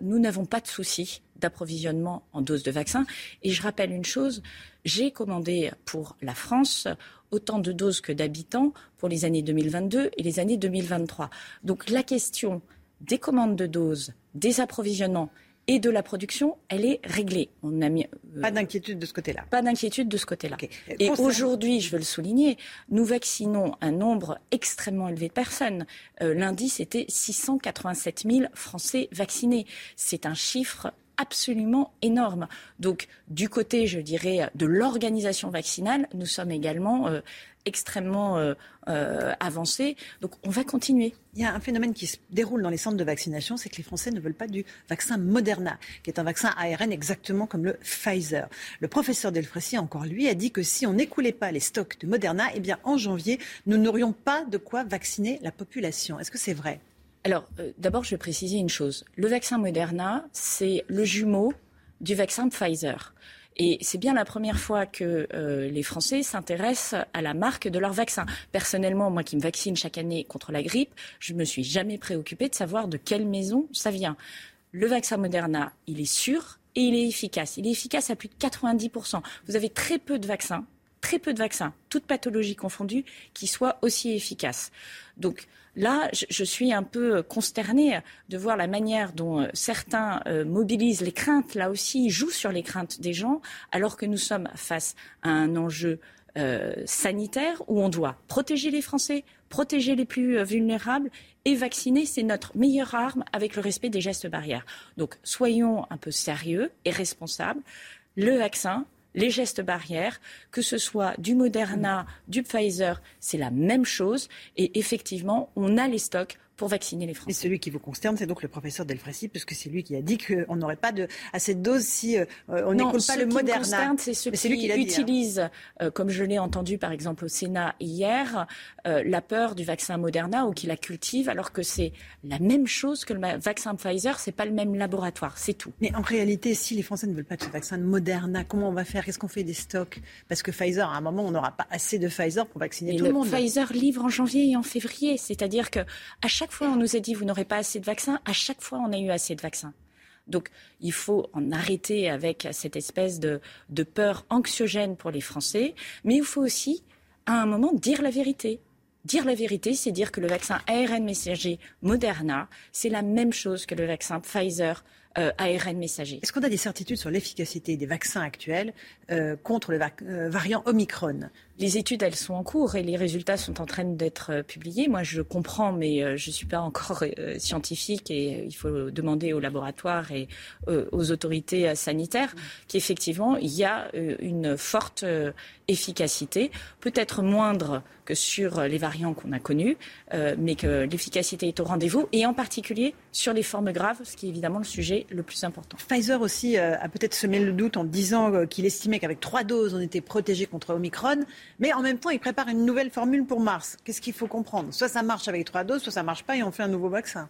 nous n'avons pas de soucis d'approvisionnement en doses de vaccins. Et je rappelle une chose, j'ai commandé pour la France autant de doses que d'habitants pour les années 2022 et les années 2023. Donc la question des commandes de doses, des approvisionnements et de la production, elle est réglée. On a mis, euh, pas d'inquiétude de ce côté-là. Pas d'inquiétude de ce côté-là. Et aujourd'hui, je veux le souligner, nous vaccinons un nombre extrêmement élevé de personnes. Euh, lundi, c'était 687 000 Français vaccinés. C'est un chiffre absolument énorme. Donc, du côté, je dirais, de l'organisation vaccinale, nous sommes également euh, extrêmement euh, euh, avancés. Donc, on va continuer. Il y a un phénomène qui se déroule dans les centres de vaccination, c'est que les Français ne veulent pas du vaccin Moderna, qui est un vaccin ARN exactement comme le Pfizer. Le professeur Delfrécy, encore lui, a dit que si on n'écoulait pas les stocks de Moderna, eh bien, en janvier, nous n'aurions pas de quoi vacciner la population. Est-ce que c'est vrai? Alors, euh, d'abord, je vais préciser une chose. Le vaccin Moderna, c'est le jumeau du vaccin Pfizer. Et c'est bien la première fois que euh, les Français s'intéressent à la marque de leur vaccin. Personnellement, moi qui me vaccine chaque année contre la grippe, je me suis jamais préoccupée de savoir de quelle maison ça vient. Le vaccin Moderna, il est sûr et il est efficace. Il est efficace à plus de 90%. Vous avez très peu de vaccins, très peu de vaccins, toutes pathologies confondues, qui soient aussi efficaces. Donc, Là, je, suis un peu consternée de voir la manière dont euh, certains euh, mobilisent les craintes, là aussi, jouent sur les craintes des gens, alors que nous sommes face à un enjeu euh, sanitaire où on doit protéger les Français, protéger les plus vulnérables et vacciner, c'est notre meilleure arme avec le respect des gestes barrières. Donc soyons un peu sérieux et responsables. Le vaccin, les gestes barrières, que ce soit du Moderna, du Pfizer, c'est la même chose. Et effectivement, on a les stocks pour vacciner les Français. Et celui qui vous concerne, c'est donc le professeur Delfrécy, puisque c'est lui qui a dit qu'on n'aurait pas de, assez de doses si euh, on n'écoute pas le Moderna. C'est celui qui, hein. utilise, euh, comme je l'ai entendu par exemple au Sénat hier, euh, la peur du vaccin Moderna ou qui la cultive, alors que c'est la même chose que le vaccin Pfizer, c'est pas le même laboratoire, c'est tout. Mais en réalité, si les Français ne veulent pas de ce vaccin Moderna, comment on va faire? Qu'est-ce qu'on fait des stocks? Parce que Pfizer, à un moment, on n'aura pas assez de Pfizer pour vacciner tout le, monde. Pfizer livre en janvier et en février, c'est-à-dire que à chaque fois on nous a dit vous n'aurez pas assez de vaccins, à chaque fois on a eu assez de vaccins. Donc il faut en arrêter avec cette espèce de, de peur anxiogène pour les Français, mais il faut aussi, à un moment, dire la vérité. Dire la vérité, c'est dire que le vaccin ARN messager Moderna, c'est la même chose que le vaccin Pfizer euh, ARN messager. Est-ce qu'on a des certitudes sur l'efficacité des vaccins actuels euh, contre le euh, variant Omicron? Les études, elles sont en cours et les résultats sont en train d'être publiés. Moi, je comprends, mais je ne suis pas encore scientifique et il faut demander aux laboratoires et aux autorités sanitaires qu'effectivement, il y a une forte efficacité, peut-être moindre que sur les variants qu'on a connus, mais que l'efficacité est au rendez-vous, et en particulier sur les formes graves, ce qui est évidemment le sujet le plus important. Pfizer aussi a peut-être semé le doute en disant qu'il estimait qu'avec trois doses, on était protégé contre Omicron. Mais en même temps, il prépare une nouvelle formule pour mars. Qu'est-ce qu'il faut comprendre? Soit ça marche avec trois doses, soit ça ne marche pas et on fait un nouveau vaccin.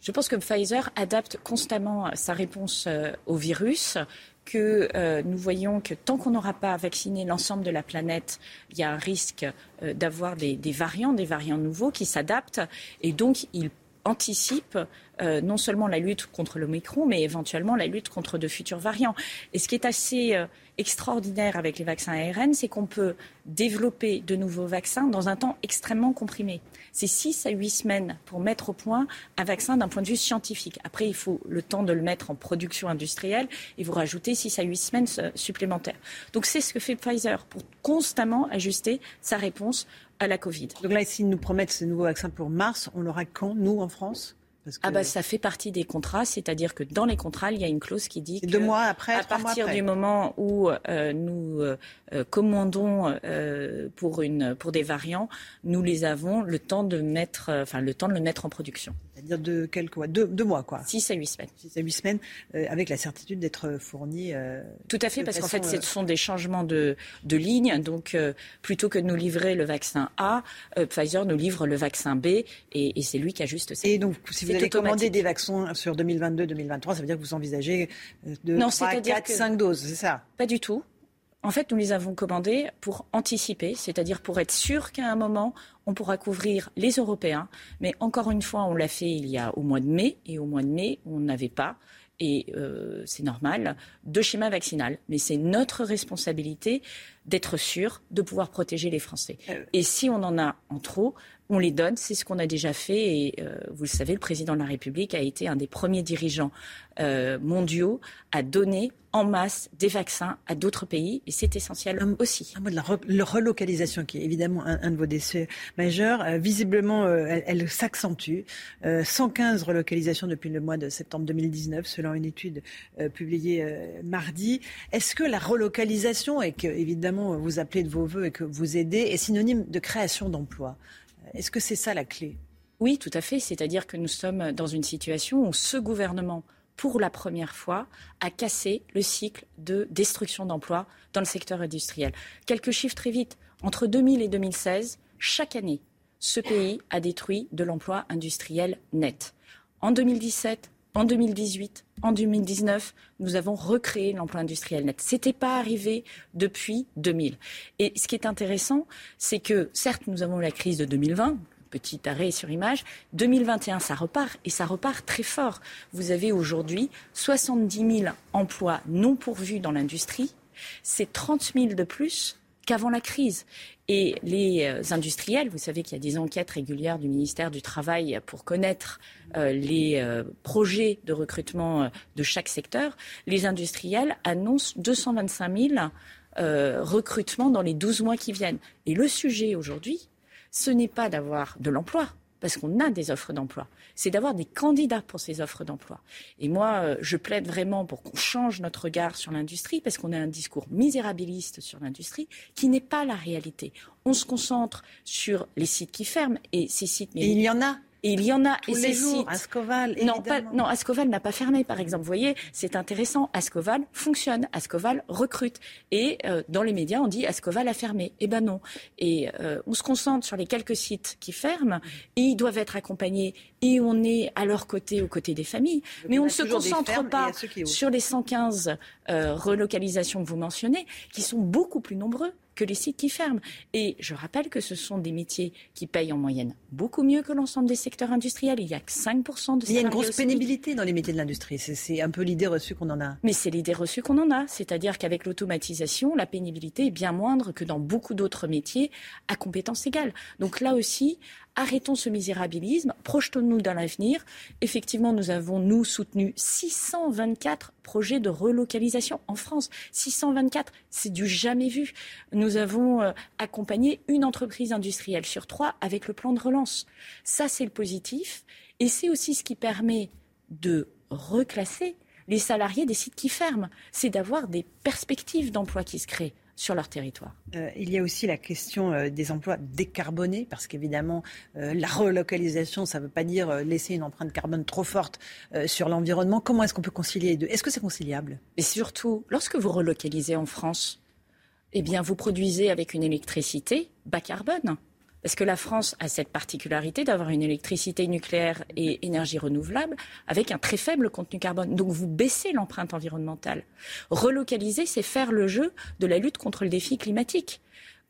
Je pense que Pfizer adapte constamment sa réponse euh, au virus que euh, nous voyons que tant qu'on n'aura pas vacciné l'ensemble de la planète, il y a un risque euh, d'avoir des, des, variants, des variants nouveaux qui s'adaptent. Et donc, il anticipe euh, non seulement la lutte contre le micron, mais éventuellement la lutte contre de futurs variants. Et ce qui est assez euh, extraordinaire avec les vaccins ARN, c'est qu'on peut développer de nouveaux vaccins dans un temps extrêmement comprimé. C'est 6 à 8 semaines pour mettre au point un vaccin d'un point de vue scientifique. Après, il faut le temps de le mettre en production industrielle et vous rajoutez 6 à 8 semaines euh, supplémentaires. Donc c'est ce que fait Pfizer pour constamment ajuster sa réponse à la Covid. Donc là, s'ils nous promettent ce nouveau vaccin pour mars, on l'aura quand, nous, en France? Ah bah ça fait partie des contrats, c'est-à-dire que dans les contrats, il y a une clause qui dit que deux mois après, à partir du moment où euh, nous euh, commandons euh, pour une pour des variants, nous les avons le temps de mettre, enfin le temps de le mettre en production. C'est-à-dire de quelques mois, deux, deux, mois quoi. Six à huit semaines. Six à huit semaines, avec la certitude d'être fournis. Tout à fait, parce qu'en fait, ce sont des changements de de ligne. Donc plutôt que de nous livrer le vaccin A, Pfizer nous livre le vaccin B, et, et c'est lui qui ajuste. Ça. Et donc si vous allez commander des vaccins sur 2022-2023, ça veut dire que vous envisagez euh, de non, 3, 4, 5 doses, c'est ça? Pas du tout. En fait, nous les avons commandés pour anticiper, c'est-à-dire pour être sûr qu'à un moment, on pourra couvrir les Européens. Mais encore une fois, on l'a fait il y a au mois de mai, et au mois de mai, on n'avait pas et euh, c'est normal, de schéma vaccinal. Mais c'est notre responsabilité d'être sûr de pouvoir protéger les Français. Euh. Et si on en a en trop, on les donne. C'est ce qu'on a déjà fait. Et euh, vous le savez, le président de la République a été un des premiers dirigeants euh, mondiaux à donner en masse des vaccins à d'autres pays. Et c'est essentiel aussi. Un mot de la, relocalisation, qui est évidemment un, de vos décès majeurs. Euh, visiblement, elle, s'accentue. 115 relocalisations depuis le mois de septembre 2019, selon une étude publiée mardi. Est-ce que la relocalisation, et que évidemment vous appelez de vos voeux et que vous aidez, est synonyme de création d'emplois est-ce que c'est ça la clé? Oui, tout à fait. C'est-à-dire que nous sommes dans une situation où ce gouvernement, pour la première fois, a cassé le cycle de destruction d'emplois dans le secteur industriel. Quelques chiffres très vite. Entre 2000 et 2016, chaque année, ce pays a détruit de l'emploi industriel net. En 2017, en 2018, en 2019, nous avons recréé l'emploi industriel net. Ce n'était pas arrivé depuis 2000. Et ce qui est intéressant, c'est que certes, nous avons la crise de 2020, petit arrêt sur image. 2021, ça repart et ça repart très fort. Vous avez aujourd'hui 70 000 emplois non pourvus dans l'industrie. C'est 30 000 de plus qu'avant la crise. Et les euh, industriels, vous savez qu'il y a des enquêtes régulières du ministère du Travail pour connaître euh, les euh, projets de recrutement de chaque secteur. Les industriels annoncent 225 000 recrutements dans les 12 mois qui viennent. Et le sujet aujourd'hui, ce n'est pas d'avoir de l'emploi, parce qu'on a des offres d'emploi, c'est d'avoir des candidats pour ces offres d'emploi. Et moi, euh, je plaide vraiment pour qu'on change notre regard sur l'industrie, parce qu'on a un discours misérabiliste sur l'industrie qui n'est pas la réalité. On se concentre sur les sites qui ferment, et ces sites... Et il y en a et il y en a. et les jours, Ascoval, non, non, Ascoval n'a pas fermé, par exemple. Vous voyez, c'est intéressant. Ascoval fonctionne. Ascoval recrute. Et euh, dans les médias, on dit Ascoval a fermé. Eh ben non. Et euh, on se concentre sur les quelques sites qui ferment. Et ils doivent être accompagnés. Et on est à leur côté, aux côtés des familles. Mais on ne se concentre pas sur les 115 euh, relocalisations que vous mentionnez, qui sont beaucoup plus nombreux que les sites qui ferment. Et je rappelle que ce sont des métiers qui payent en moyenne beaucoup mieux que l'ensemble des secteurs industriels. Il n'y a que 5% de Il y a une grosse pénibilité dans les métiers de l'industrie. C'est un peu l'idée reçue qu'on en a. Mais c'est l'idée reçue qu'on en a. C'est-à-dire qu'avec l'automatisation, la pénibilité est bien moindre que dans beaucoup d'autres métiers à compétences égales. Donc là aussi, arrêtons ce misérabilisme, projetons-nous dans l'avenir. Effectivement, nous avons, nous, soutenu 624 projets de relocalisation en France. 624, c'est du jamais vu. Nous avons euh, accompagné une entreprise industrielle sur trois avec le plan de relance. Ça, c'est le positif. Et c'est aussi ce qui permet de reclasser les salariés des sites qui ferment. C'est d'avoir des perspectives d'emploi qui se créent sur leur territoire. Euh, il y a aussi la question euh, des emplois décarbonés, parce qu'évidemment, euh, la relocalisation, ça ne veut pas dire laisser une empreinte carbone trop forte sur l'environnement. Comment est-ce qu'on peut concilier les deux? Est-ce que c'est conciliable? Et surtout, lorsque vous relocalisez en France, eh bien, vous produisez avec une électricité bas carbone. Parce que la France a cette particularité d'avoir une électricité nucléaire et énergie renouvelable avec un très faible contenu carbone? Donc vous baissez l'empreinte environnementale. Relocaliser, c'est faire le jeu de la lutte contre le défi climatique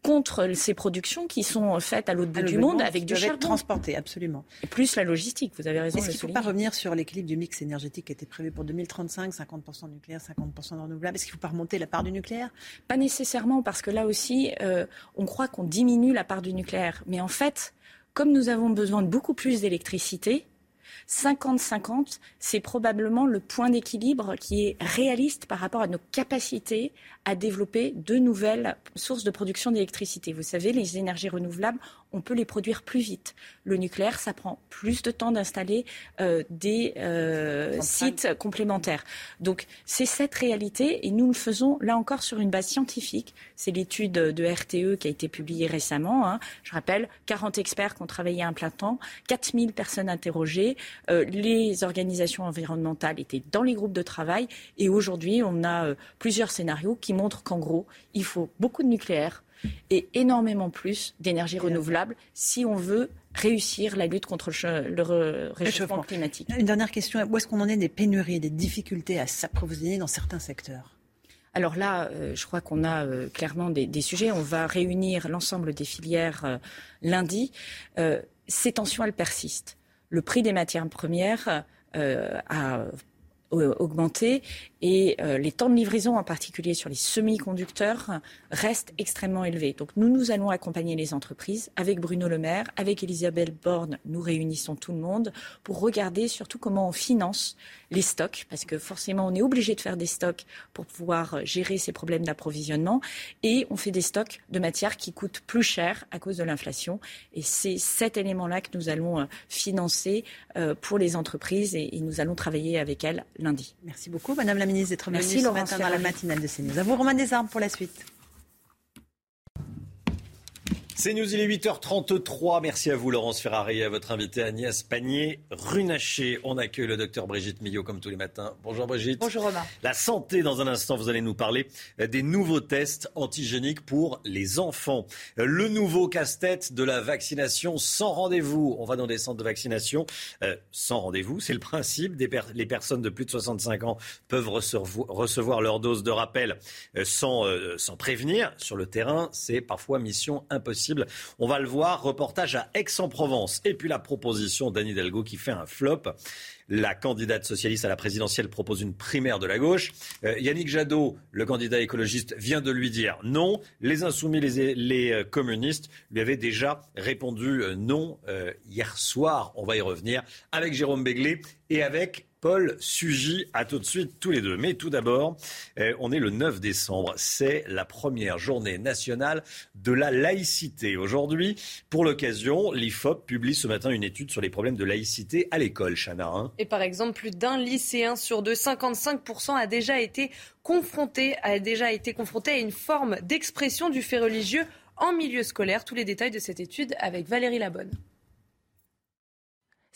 contre ces productions qui sont faites à l'autre bout du monde avec du charbon. transporté, absolument. Et plus la logistique, vous avez raison. Est-ce qu'il ne faut pas revenir sur l'équilibre du mix énergétique qui était prévu pour 2035, 50% nucléaire, 50% renouvelable? Est-ce qu'il ne faut pas remonter la part du nucléaire? Pas nécessairement, parce que là aussi, euh, on croit qu'on diminue la part du nucléaire. Mais en fait, comme nous avons besoin de beaucoup plus d'électricité, 50-50, c'est probablement le point d'équilibre qui est réaliste par rapport à nos capacités à développer de nouvelles sources de production d'électricité. Vous savez, les énergies renouvelables, on peut les produire plus vite. Le nucléaire, ça prend plus de temps d'installer euh, des euh, sites complémentaires. Donc c'est cette réalité et nous le faisons là encore sur une base scientifique. C'est l'étude de RTE qui a été publiée récemment. Hein. Je rappelle, 40 experts qui ont travaillé à un plein temps, 4000 personnes interrogées. Euh, les organisations environnementales étaient dans les groupes de travail et aujourd'hui on a plusieurs scénarios qui montrent qu'en gros, il faut beaucoup de nucléaire, et énormément plus d'énergie renouvelable si on veut réussir la lutte contre le, réchauffement climatique. Une dernière question, où est-ce qu'on en est des pénuries, des difficultés à s'approvisionner dans certains secteurs? Alors là, euh, je crois qu'on a euh, clairement des, sujets. On va réunir l'ensemble des filières euh, lundi. ces tensions, elles persistent. Le prix des matières premières a augmenté et euh, les temps de livraison, en particulier sur les semi-conducteurs, restent extrêmement élevés. Donc nous, nous allons accompagner les entreprises avec Bruno Le Maire, avec Elisabeth Borne. Nous réunissons tout le monde pour regarder surtout comment on finance les stocks, parce que forcément, on est obligé de faire des stocks pour pouvoir gérer ces problèmes d'approvisionnement. Et on fait des stocks de matières qui coûtent plus cher à cause de l'inflation. Et c'est cet élément-là que nous allons euh, financer euh, pour les entreprises et, et nous allons travailler avec elles lundi. Merci beaucoup, Madame la ministre d'être venue ce matin dans la matinale de CNews. À vous, Romain Desarmes, pour la suite. C'est News, il est 8h33. Merci à vous, Laurence Ferrari, et à votre invité Agnès Pannier-Runacher. On accueille le docteur Brigitte Millot, comme tous les matins. Bonjour Brigitte. Bonjour Romain. La santé, dans un instant, vous allez nous parler des nouveaux tests antigéniques pour les enfants. Le nouveau casse-tête de la vaccination sans rendez-vous. On va dans des centres de vaccination euh, sans rendez-vous. C'est le principe. Des les personnes de plus de 65 ans peuvent recevoir, leur dose de rappel euh, sans, euh, sans prévenir. Sur le terrain, c'est parfois mission impossible. On va le voir, reportage à Aix-en-Provence. Et puis la proposition d'Anne Hidalgo qui fait un flop. La candidate socialiste à la présidentielle propose une primaire de la gauche. Euh, Yannick Jadot, le candidat écologiste, vient de lui dire non. Les insoumis, les, les euh, communistes lui avaient déjà répondu euh, non hier soir. On va y revenir avec Jérôme Béglé et avec Paul Sugy. À tout de suite, tous les deux. Mais tout d'abord, euh, on est le 9 décembre. C'est la première journée nationale de la laïcité. Aujourd'hui, pour l'occasion, l'IFOP publie ce matin une étude sur les problèmes de laïcité à l'école, Chana. Hein. Et par exemple, plus d'un lycéen sur deux, 55%, a déjà été confronté, a déjà été confronté à une forme d'expression du fait religieux en milieu scolaire. Tous les détails de cette étude avec Valérie Labonne.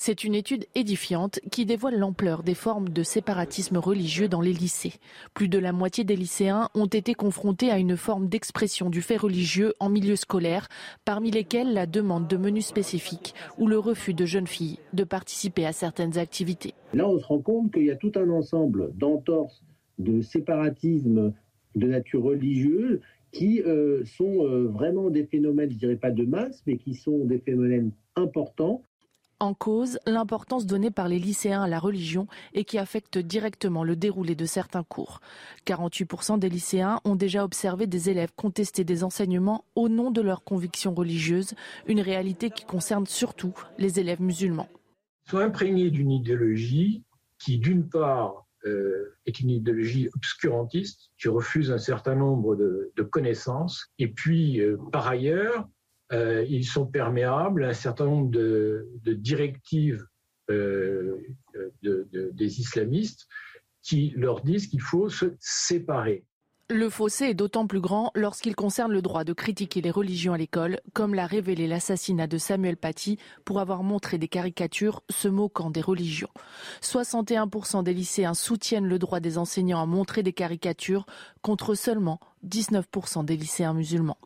C'est une étude édifiante qui dévoile l'ampleur des formes de séparatisme religieux dans les lycées. Plus de la moitié des lycéens ont été confrontés à une forme d'expression du fait religieux en milieu scolaire, parmi lesquels la demande de menus spécifiques ou le refus de jeunes filles de participer à certaines activités. Là, on se rend compte qu'il y a tout un ensemble d'entorses, de séparatisme de nature religieuse qui euh, sont euh, vraiment des phénomènes, je dirais pas de masse, mais qui sont des phénomènes importants en cause, l'importance donnée par les lycéens à la religion et qui affecte directement le déroulé de certains cours. 48% des lycéens ont déjà observé des élèves contester des enseignements au nom de leurs convictions religieuses, une réalité qui concerne surtout les élèves musulmans. Ils sont imprégnés d'une idéologie qui, d'une part, euh, est une idéologie obscurantiste qui refuse un certain nombre de, connaissances, et puis, euh, par ailleurs, euh, ils sont perméables à un certain nombre de, directives euh, des islamistes qui leur disent qu'il faut se séparer. Le fossé est d'autant plus grand lorsqu'il concerne le droit de critiquer les religions à l'école, comme l'a révélé l'assassinat de Samuel Paty pour avoir montré des caricatures se moquant des religions. 61% des lycéens soutiennent le droit des enseignants à montrer des caricatures contre seulement 19% des lycéens musulmans.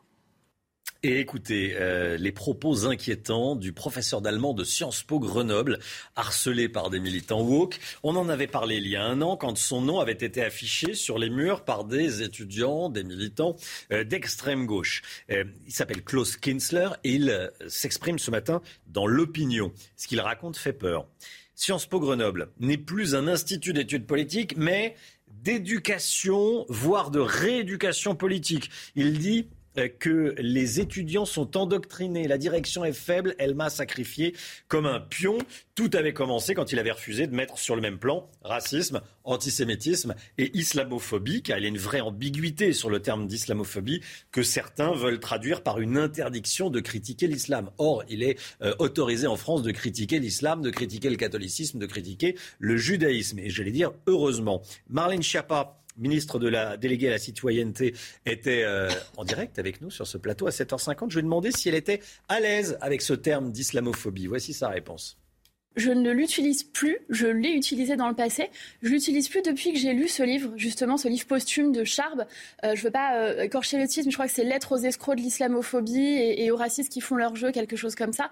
Et écoutez, euh, les propos inquiétants du professeur d'allemand de Sciences Po Grenoble, harcelé par des militants woke. On en avait parlé il y a un an quand son nom avait été affiché sur les murs par des étudiants, des militants euh, d'extrême gauche. Euh, il s'appelle Klaus Kinsler et il s'exprime ce matin dans l'opinion. Ce qu'il raconte fait peur. Sciences Po Grenoble n'est plus un institut d'études politiques, mais d'éducation, voire de rééducation politique. Il dit euh, que les étudiants sont endoctrinés. La direction est faible, elle m'a sacrifié comme un pion. Tout avait commencé quand il avait refusé de mettre sur le même plan racisme, antisémitisme et islamophobie, car il y a une vraie ambiguïté sur le terme d'islamophobie que certains veulent traduire par une interdiction de critiquer l'islam. Or, il est euh, autorisé en France de critiquer l'islam, de critiquer le catholicisme, de critiquer le judaïsme. Et j'allais dire heureusement. Marlène Schiappa ministre de la déléguée à la citoyenneté, était euh, en direct avec nous sur ce plateau à 7h50. Je lui ai demandé si elle était à l'aise avec ce terme d'islamophobie. Voici sa réponse. Je ne l'utilise plus. Je l'ai utilisé dans le passé. Je l'utilise plus depuis que j'ai lu ce livre, justement, ce livre posthume de Charb. Euh, je ne veux pas euh, écorcher le titre, mais je crois que c'est Lettres aux escrocs de l'islamophobie et, aux racistes qui font leur jeu, quelque chose comme ça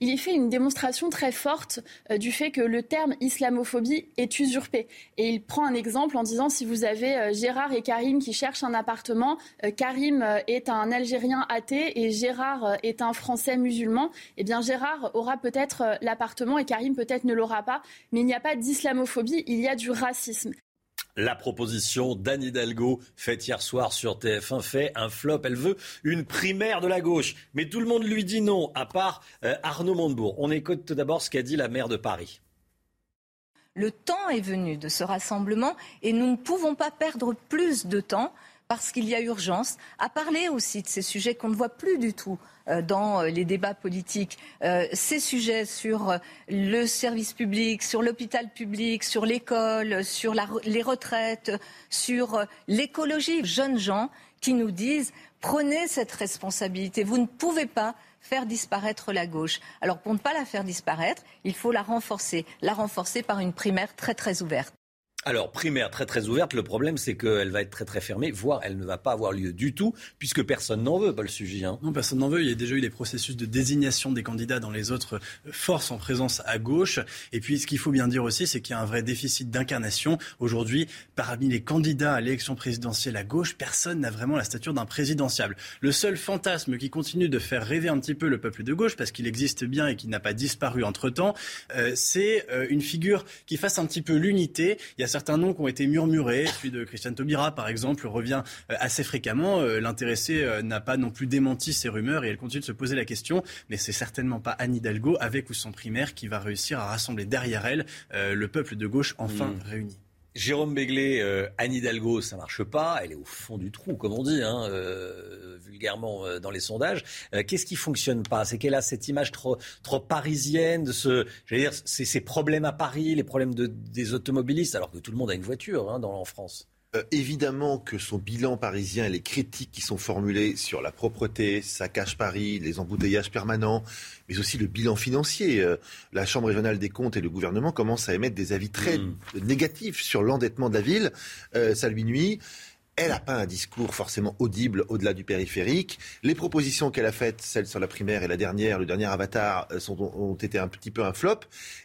il y fait une démonstration très forte euh, du fait que le terme islamophobie est usurpé. Et il prend un exemple en disant si vous avez euh, Gérard et Karim qui cherchent un appartement, euh, Karim est un Algérien athée et Gérard est un Français musulman, eh bien Gérard aura peut-être l'appartement et Karim peut-être ne l'aura pas. Mais il n'y a pas d'islamophobie, il y a du racisme. La proposition d'Anne Hidalgo, faite hier soir sur TF1, fait un flop. Elle veut une primaire de la gauche. Mais tout le monde lui dit non, à part euh, Arnaud Montebourg. On écoute tout d'abord ce qu'a dit la maire de Paris. Le temps est venu de ce rassemblement et nous ne pouvons pas perdre plus de temps parce qu'il y a urgence à parler aussi de ces sujets qu'on ne voit plus du tout dans euh, les débats politiques. Euh, ces sujets sur le service public, sur l'hôpital public, sur l'école, sur les retraites, sur l'écologie. Jeunes gens qui nous disent prenez cette responsabilité. Vous ne pouvez pas faire disparaître la gauche. Alors pour ne pas la faire disparaître, il faut la renforcer, la renforcer par une primaire très très ouverte. Alors, primaire très très ouverte, le problème c'est qu'elle va être très très fermée, voire elle ne va pas avoir lieu du tout, puisque personne n'en veut, Paul Sugy. Hein. Non, personne n'en veut. Il y a déjà eu des processus de désignation des candidats dans les autres forces en présence à gauche. Et puis, ce qu'il faut bien dire aussi, c'est qu'il y a un vrai déficit d'incarnation. Aujourd'hui, parmi les candidats à l'élection présidentielle à gauche, personne n'a vraiment la stature d'un présidentiable. Le seul fantasme qui continue de faire rêver un petit peu le peuple de gauche, parce qu'il existe bien et qui n'a pas disparu entre-temps, euh, c'est euh, une figure qui fasse un petit peu l'unité. Certains noms qui ont été murmurés. Celui de Christiane Taubira, par exemple, revient euh, assez fréquemment. Euh, l'intéressé euh, n'a pas non plus démenti ces rumeurs et elle continue de se poser la question. Mais c'est certainement pas Anne Hidalgo, avec ou sans primaire, qui va réussir à rassembler derrière elle le peuple de gauche enfin hmm. réuni. Jérôme Béglé, Anne Hidalgo, ça marche pas. Elle est au fond du trou, comme on dit, hein, vulgairement dans les sondages. Qu'est-ce qui fonctionne pas? C'est qu'elle a cette image trop, trop parisienne de ce, dire, ces problèmes à Paris, les problèmes de, des automobilistes, alors que tout le monde a une voiture hein, dans, en France. Euh, évidemment que son bilan parisien et les critiques qui sont formulées sur la propreté, ça cache Paris, les embouteillages permanents, mais aussi le bilan financier. Euh, la Chambre régionale des comptes et le gouvernement commencent à émettre des avis très hmm. négatifs sur l'endettement de la ville. Euh, ça lui nuit. Elle n'a pas un discours forcément audible au-delà du périphérique. Les propositions qu'elle a faites, celles sur la primaire et la dernière, le dernier avatar, euh, ont été un petit peu un flop.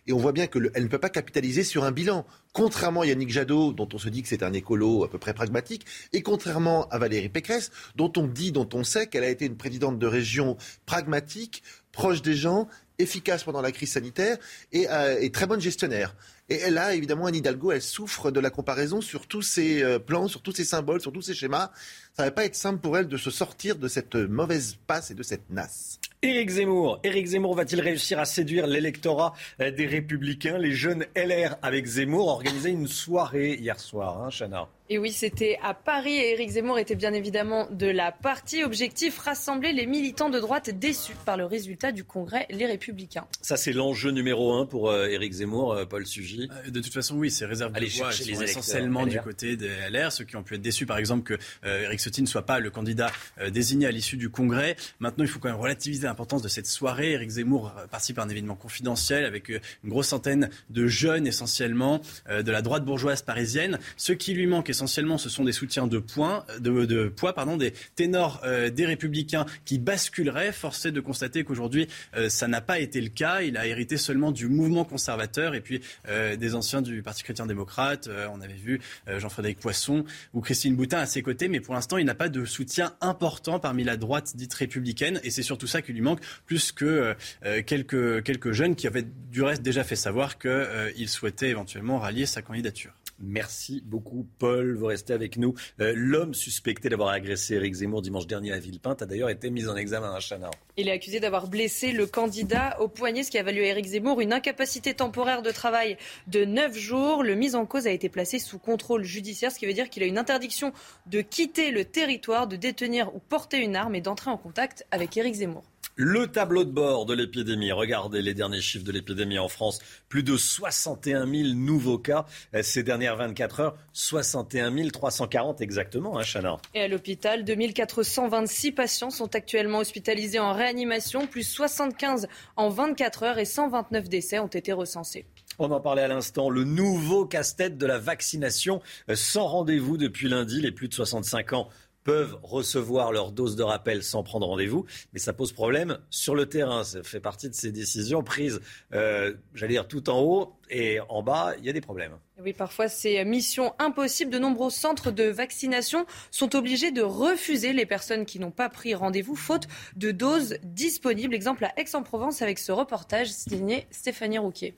Et on voit bien qu'elle ne peut pas capitaliser sur un bilan. Contrairement à Yannick Jadot, dont on se dit que c'est un écolo à peu près pragmatique, et contrairement à Valérie Pécresse, dont on dit, dont on sait qu'elle a été une présidente de région pragmatique, proche des gens, efficace pendant la crise sanitaire et, euh, et très bonne gestionnaire. Et là, évidemment, Anne Hidalgo, elle souffre de la comparaison sur tous ces euh, plans, sur tous ces symboles, sur tous ces schémas. Ça va pas être simple pour elle de se sortir de cette mauvaise passe et de cette nasse. Éric Zemmour. Éric Zemmour va-t-il réussir à séduire l'électorat euh, des Républicains Les jeunes LR avec Zemmour organisé une soirée hier soir, hein, Chana? Et oui, c'était à Paris et Éric Zemmour était bien évidemment de la partie. Objectif rassembler les militants de droite déçus par le résultat du congrès Les Républicains. Ça, c'est l'enjeu numéro un pour euh, Éric Zemmour, euh, Paul Sugy. De toute façon, oui, ces réserves de voix elles sont essentiellement du LR. côté des LR, ceux qui ont pu être déçus, par exemple, que euh, Éric Ne soit pas le candidat euh, désigné à l'issue du Congrès. Maintenant, il faut quand même relativiser l'importance de cette soirée. Éric Zemmour euh, participe à un événement confidentiel avec euh, une grosse centaine de jeunes, essentiellement, de la droite bourgeoise parisienne. Ce qui lui manque essentiellement, ce sont des soutiens de, poids, des ténors des Républicains qui basculeraient. Force est de constater qu'aujourd'hui, ça n'a pas été le cas. Il a hérité seulement du mouvement conservateur et puis des anciens du Parti chrétien-démocrate. Euh, on avait vu Jean-Frédéric Poisson ou Christine Boutin à ses côtés, mais pour l'instant, il n'a pas de soutien important parmi la droite dite républicaine. Et c'est surtout ça qui lui manque, plus que euh, quelques, quelques jeunes qui avaient du reste déjà fait savoir qu'ils souhaitaient éventuellement rallier sa candidature. Merci beaucoup, Paul. Vous restez avec nous. Euh, L'homme suspecté d'avoir agressé Éric Zemmour dimanche dernier à Villepinte a d'ailleurs été mis en examen à Chana. Il est accusé d'avoir blessé le candidat au poignet, ce qui a valu à Éric Zemmour une incapacité temporaire de travail de 9 jours. Le mis en cause a été placé sous contrôle judiciaire, ce qui veut dire qu'il a une interdiction de quitter le territoire, de détenir ou porter une arme et d'entrer en contact avec Éric Zemmour. Le tableau de bord de l'épidémie. Regardez les derniers chiffres de l'épidémie en France. Plus de 61 000 nouveaux cas euh, ces dernières 24 heures. 61 340 exactement, hein, Chana. Et à l'hôpital, 2426 patients sont actuellement hospitalisés en réanimation, plus 75 en 24 heures et 129 décès ont été recensés. On en parlait à l'instant, le nouveau casse-tête de la vaccination euh, sans rendez-vous depuis lundi. Les plus de 65 ans peuvent recevoir leur dose de rappel sans prendre rendez-vous, mais ça pose problème sur le terrain. Ça fait partie de ces décisions prises, euh, j'allais dire, tout en haut et en bas, il y a des problèmes. Oui, parfois c'est mission impossible. De nombreux centres de vaccination sont obligés de refuser les personnes qui n'ont pas pris rendez-vous faute de doses disponibles. Exemple à Aix-en-Provence avec ce reportage signé Stéphanie Rouquier.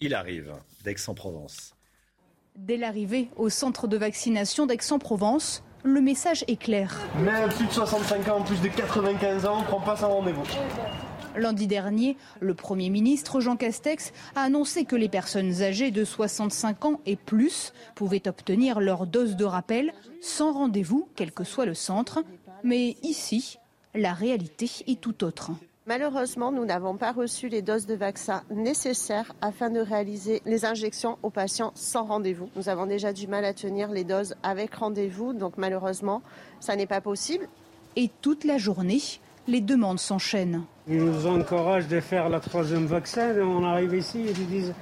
Il arrive d'Aix-en-Provence. Dès l'arrivée au centre de vaccination d'Aix-en-Provence, le message est clair. Mais plus de 65 ans, plus de 95 ans, on ne prend pas son rendez-vous. Lundi dernier, le Premier ministre Jean Castex a annoncé que les personnes âgées de 65 ans et plus pouvaient obtenir leur dose de rappel sans rendez-vous, quel que soit le centre. Mais ici, la réalité est tout autre. Malheureusement, nous n'avons pas reçu les doses de vaccin nécessaires afin de réaliser les injections aux patients sans rendez-vous. Nous avons déjà du mal à tenir les doses avec rendez-vous, donc malheureusement, ça n'est pas possible. Et toute la journée, les demandes s'enchaînent. Ils nous encouragent de faire la troisième vaccin. On arrive ici, ils disent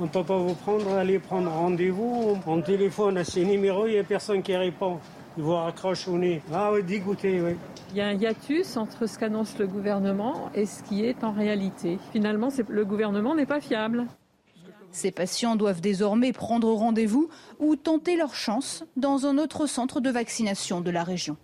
on ne peut pas vous prendre, allez prendre rendez-vous. On téléphone à ces numéros, il n'y a personne qui répond. Ils vous raccrochent au nez. Ah oui, dégoûté, oui. Il y a un hiatus entre ce qu'annonce le gouvernement et ce qui est en réalité. Finalement, le gouvernement n'est pas fiable. Ces patients doivent désormais prendre rendez-vous ou tenter leur chance dans un autre centre de vaccination de la région.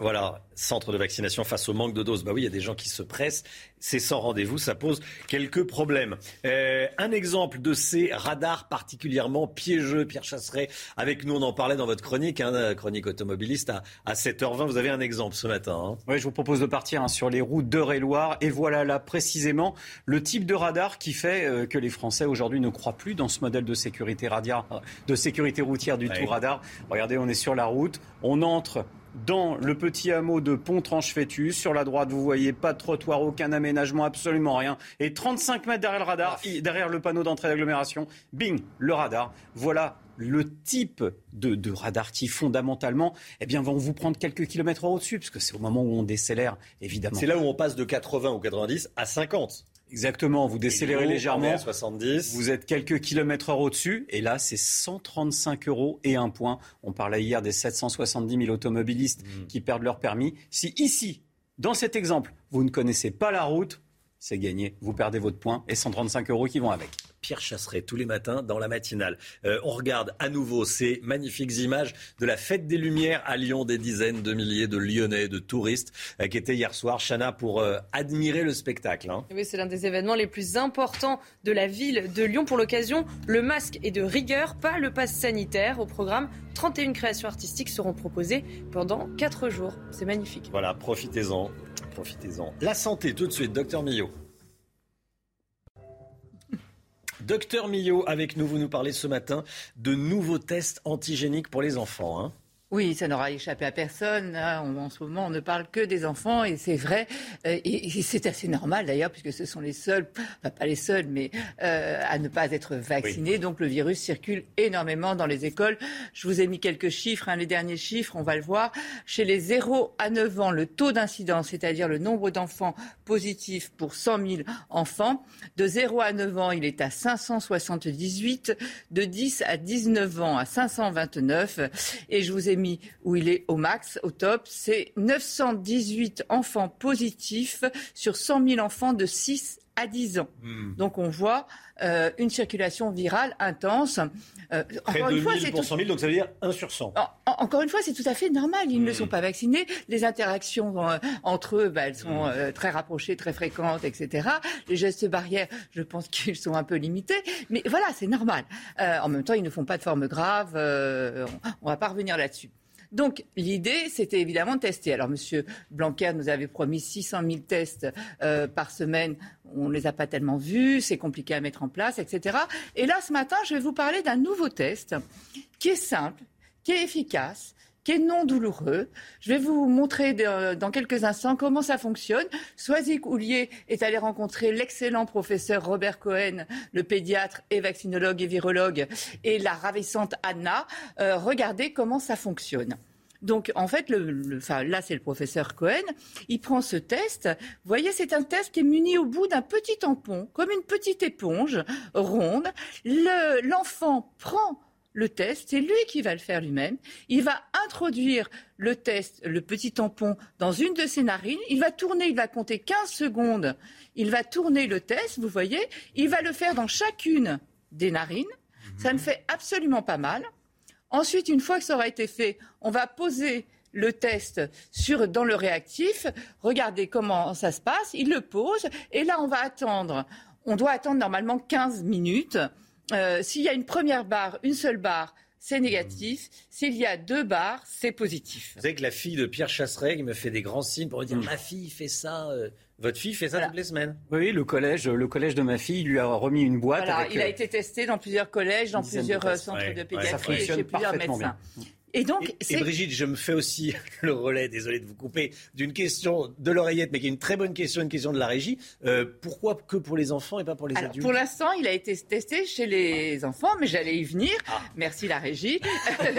Voilà, centre de vaccination face au manque de doses. Bah oui, il y a des gens qui se pressent. C'est sans rendez-vous, ça pose quelques problèmes. Euh, un exemple de ces radars particulièrement piégeux, Pierre Chasseret, avec nous, on en parlait dans votre chronique, hein, chronique automobiliste à, à 7h20. Vous avez un exemple ce matin. hein. Oui, je vous propose de partir hein, sur les routes d'Eure-et-Loire. Et voilà là précisément le type de radar qui fait euh, que les Français aujourd'hui ne croient plus dans ce modèle de sécurité, radiaire, de sécurité routière du Ouais. tout radar. Regardez, on est sur la route, on entre dans le petit hameau de Pont-Tranche-Fétus. Sur la droite, vous voyez pas de trottoir, aucun aménagement, absolument rien. Et 35 mètres derrière le radar, derrière le panneau d'entrée d'agglomération, bing, le radar. Voilà le type de, de radar qui fondamentalement eh bien, vont vous prendre quelques kilomètres au-dessus, puisque c'est au moment où on décélère, évidemment. C'est là où on passe de 80 ou 90 à 50. Exactement, vous décélérez légèrement. on est à 70. Vous êtes quelques kilomètres heure au-dessus. Et là, c'est 135 euros et un point. On parlait hier des 770 000 automobilistes Mm. qui perdent leur permis. Si ici, dans cet exemple, vous ne connaissez pas la route, c'est gagné. Vous perdez votre point et 135 euros qui vont avec. Pierre Chasseret tous les matins dans la matinale. Euh, on regarde à nouveau ces magnifiques images de la fête des Lumières à Lyon, des dizaines de milliers de Lyonnais, de touristes euh, qui étaient hier soir, Chana, pour euh, admirer le spectacle. hein. Oui, c'est l'un des événements les plus importants de la ville de Lyon. Pour l'occasion, le masque est de rigueur, pas le pass sanitaire. Au programme, 31 créations artistiques seront proposées pendant 4 jours. C'est magnifique. Voilà, profitez-en. Profitez-en. La santé, tout de suite, docteur Millot. Docteur Millot, avec nous, vous nous parlez ce matin de nouveaux tests antigéniques pour les enfants. hein. Oui, ça n'aura échappé à personne. Hein. en ce moment, on ne parle que des enfants et c'est vrai. Euh, et, c'est assez normal d'ailleurs, puisque ce sont les seuls, pas les seuls, mais euh, à ne pas être vaccinés. Donc le virus circule énormément dans les écoles. Je vous ai mis quelques chiffres, hein, les derniers chiffres, on va le voir. Chez les 0 à 9 ans, le taux d'incidence, c'est-à-dire le nombre d'enfants positifs pour 100 000 enfants, de 0 à 9 ans, il est à 578, de 10 à 19 ans à 529. Et je vous ai mis où il est au max, au top, c'est 918 enfants positifs sur 100 000 enfants de 6 à 10 ans. Hmm. Donc on voit euh, une circulation virale intense. Euh, encore de une fois, 1000 pour 100 000, donc ça veut dire 1 sur 100. encore une fois, c'est tout à fait normal. Ils ne hmm. sont pas vaccinés. Les interactions euh, entre eux, bah, elles sont hmm. très rapprochées, très fréquentes, etc. Les gestes barrières, je pense qu'ils sont un peu limités. Mais voilà, c'est normal. en même temps, ils ne font pas de forme grave. on ne va pas revenir là-dessus. Donc l'idée, c'était évidemment de tester. Alors Monsieur Blanquer nous avait promis 600 000 tests euh, par semaine. On ne les a pas tellement vus, c'est compliqué à mettre en place, etc. Et là, ce matin, je vais vous parler d'un nouveau test qui est simple, qui est efficace, qui est non douloureux. Je vais vous montrer dans quelques instants comment ça fonctionne. Soisic Houlier est allé rencontrer l'excellent professeur Robert Cohen, le pédiatre et vaccinologue et virologue, et la ravissante Anna. Euh, regardez comment ça fonctionne. Donc, en fait, le, là, c'est le professeur Cohen. Il prend ce test. Vous voyez, c'est un test qui est muni au bout d'un petit tampon, comme une petite éponge ronde. L'enfant prend le test, c'est lui qui va le faire lui-même. Il va introduire le test, le petit tampon, dans une de ses narines. Il va tourner, il va compter 15 secondes. Il va tourner le test, vous voyez. Il va le faire dans chacune des narines. Ça ne fait absolument pas mal. Ensuite, une fois que ça aura été fait, on va poser le test sur, dans le réactif. Regardez comment ça se passe. Il le pose. Et là, on va attendre. On doit attendre normalement 15 minutes. Euh, s'il y a une première barre, une seule barre, c'est négatif. S'il y a deux barres, c'est positif. Vous savez que la fille de Pierre Chasseret me fait des grands signes pour me dire mm. ma fille fait ça. Euh, votre fille fait ça toutes les semaines Oui, le collège, le collège de ma fille lui a remis une boîte. il a euh, été testé dans plusieurs collèges, dans plusieurs centres de pédiatrie, chez plusieurs médecins. Et donc, et, Brigitte, je me fais aussi le relais, désolé de vous couper, d'une question de l'oreillette, mais qui est une très bonne question, une question de la régie. Euh, pourquoi que pour les enfants et pas pour les adultes Pour l'instant, il a été testé chez les enfants, mais j'allais y venir. Ah. Merci la régie.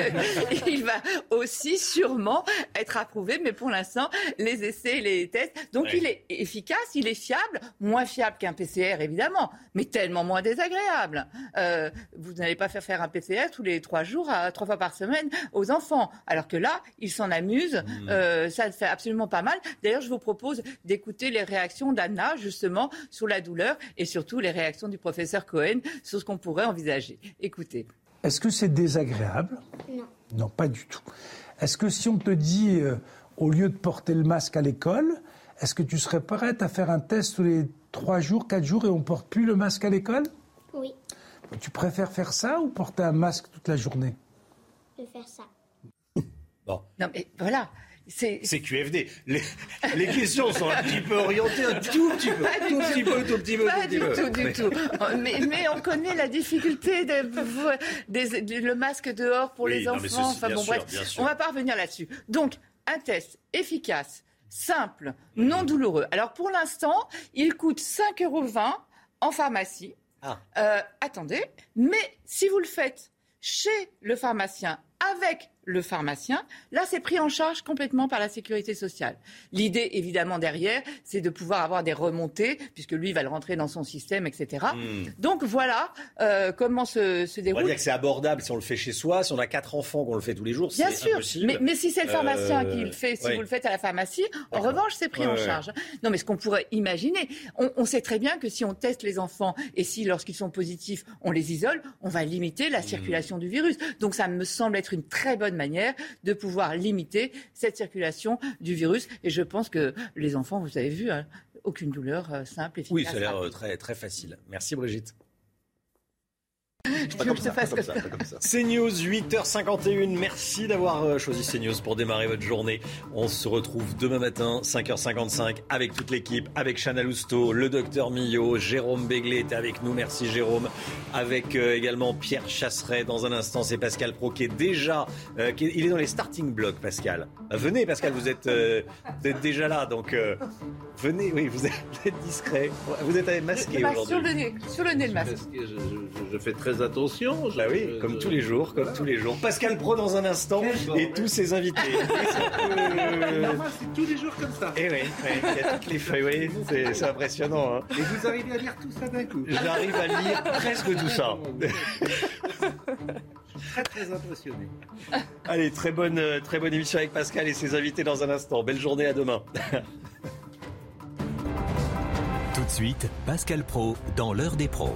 il va aussi sûrement être approuvé, mais pour l'instant, les essais, les tests. Donc, il est efficace, il est fiable, moins fiable qu'un PCR évidemment, mais tellement moins désagréable. Euh, vous n'allez pas faire faire un PCR tous les trois jours, à, trois fois par semaine aux enfants. Alors que là, ils s'en amusent. Mmh. Euh, ça fait absolument pas mal. D'ailleurs, je vous propose d'écouter les réactions d'Anna, justement, sur la douleur et surtout les réactions du professeur Cohen sur ce qu'on pourrait envisager. Écoutez. Est-ce que c'est désagréable? Non. Non, pas du tout. Est-ce que si on te dit, euh, au lieu de porter le masque à l'école, est-ce que tu serais prête à faire un test tous les trois jours, quatre jours et on ne porte plus le masque à l'école? Oui. Tu préfères faire ça ou porter un masque toute la journée? De faire ça. Bon. Non, mais voilà. C'est QFD. Les, les, questions sont un petit peu orientées, un tout petit peu. Pas tout petit peu, tout petit peu. Pas du tout, du tout. Mais, mais, on connaît la difficulté de, le masque dehors pour les enfants. enfin bon, bref, on va pas revenir là-dessus. Donc, un test efficace, simple, non douloureux. Alors, pour l'instant, il coûte 5,20 euros en pharmacie. Ah. Euh, attendez, mais si vous le faites chez le pharmacien avec le pharmacien. Là, c'est pris en charge complètement par la sécurité sociale. L'idée, évidemment, derrière, c'est de pouvoir avoir des remontées, puisque lui va le rentrer dans son système, etc. Hmm. Donc voilà euh, comment se, se, déroule. On va dire que c'est abordable si on le fait chez soi. Si on a quatre enfants qu'on le fait tous les jours, c'est impossible. Mais, mais si c'est le pharmacien qui le fait, si vous le faites à la pharmacie, en revanche, c'est pris en charge. Non, mais ce qu'on pourrait imaginer, on, on, sait très bien que si on teste les enfants et si, lorsqu'ils sont positifs, on les isole, on va limiter la hmm. circulation du virus. Donc ça me semble être une très bonne manière de pouvoir limiter cette circulation du virus. Et je pense que les enfants, vous avez vu, hein, aucune douleur, euh, simple, efficace. Oui, ça a l'air euh, très, très facile. Merci Brigitte. Pas comme ça, pas comme ça, pas comme ça. CNews, 8h51. Merci d'avoir euh, choisi CNews pour démarrer votre journée. On se retrouve demain matin, 5h55, avec toute l'équipe, avec Chana Lousteau, le docteur Millot, Jérôme Béglé était avec nous. Merci Jérôme. Avec euh, également Pierre Chasseret. Dans un instant, c'est Pascal Pro qui est déjà. euh, qui est- il est dans les starting blocks, Pascal. Venez, Pascal, vous êtes, euh, vous êtes déjà là. Donc, euh, venez, oui, vous êtes, vous êtes discret. Vous êtes masqué masque aujourd'hui. sur le nez, sur le nez le masque. Je, je- je fais très attention. Bah oui, comme tous les jours, comme tous les jours. Pascal Pro dans un instant et tous ses invités. Normal, c'est tous les jours comme ça. Et oui, oui, il y a toutes les feuilles, oui, c'est impressionnant. hein. Et vous arrivez à lire tout ça d'un coup. J'arrive à lire presque tout ça. Très très impressionné. Allez, très bonne, très bonne émission avec Pascal et ses invités dans un instant. Belle journée, à demain. Tout de suite, Pascal Pro dans l'heure des pros.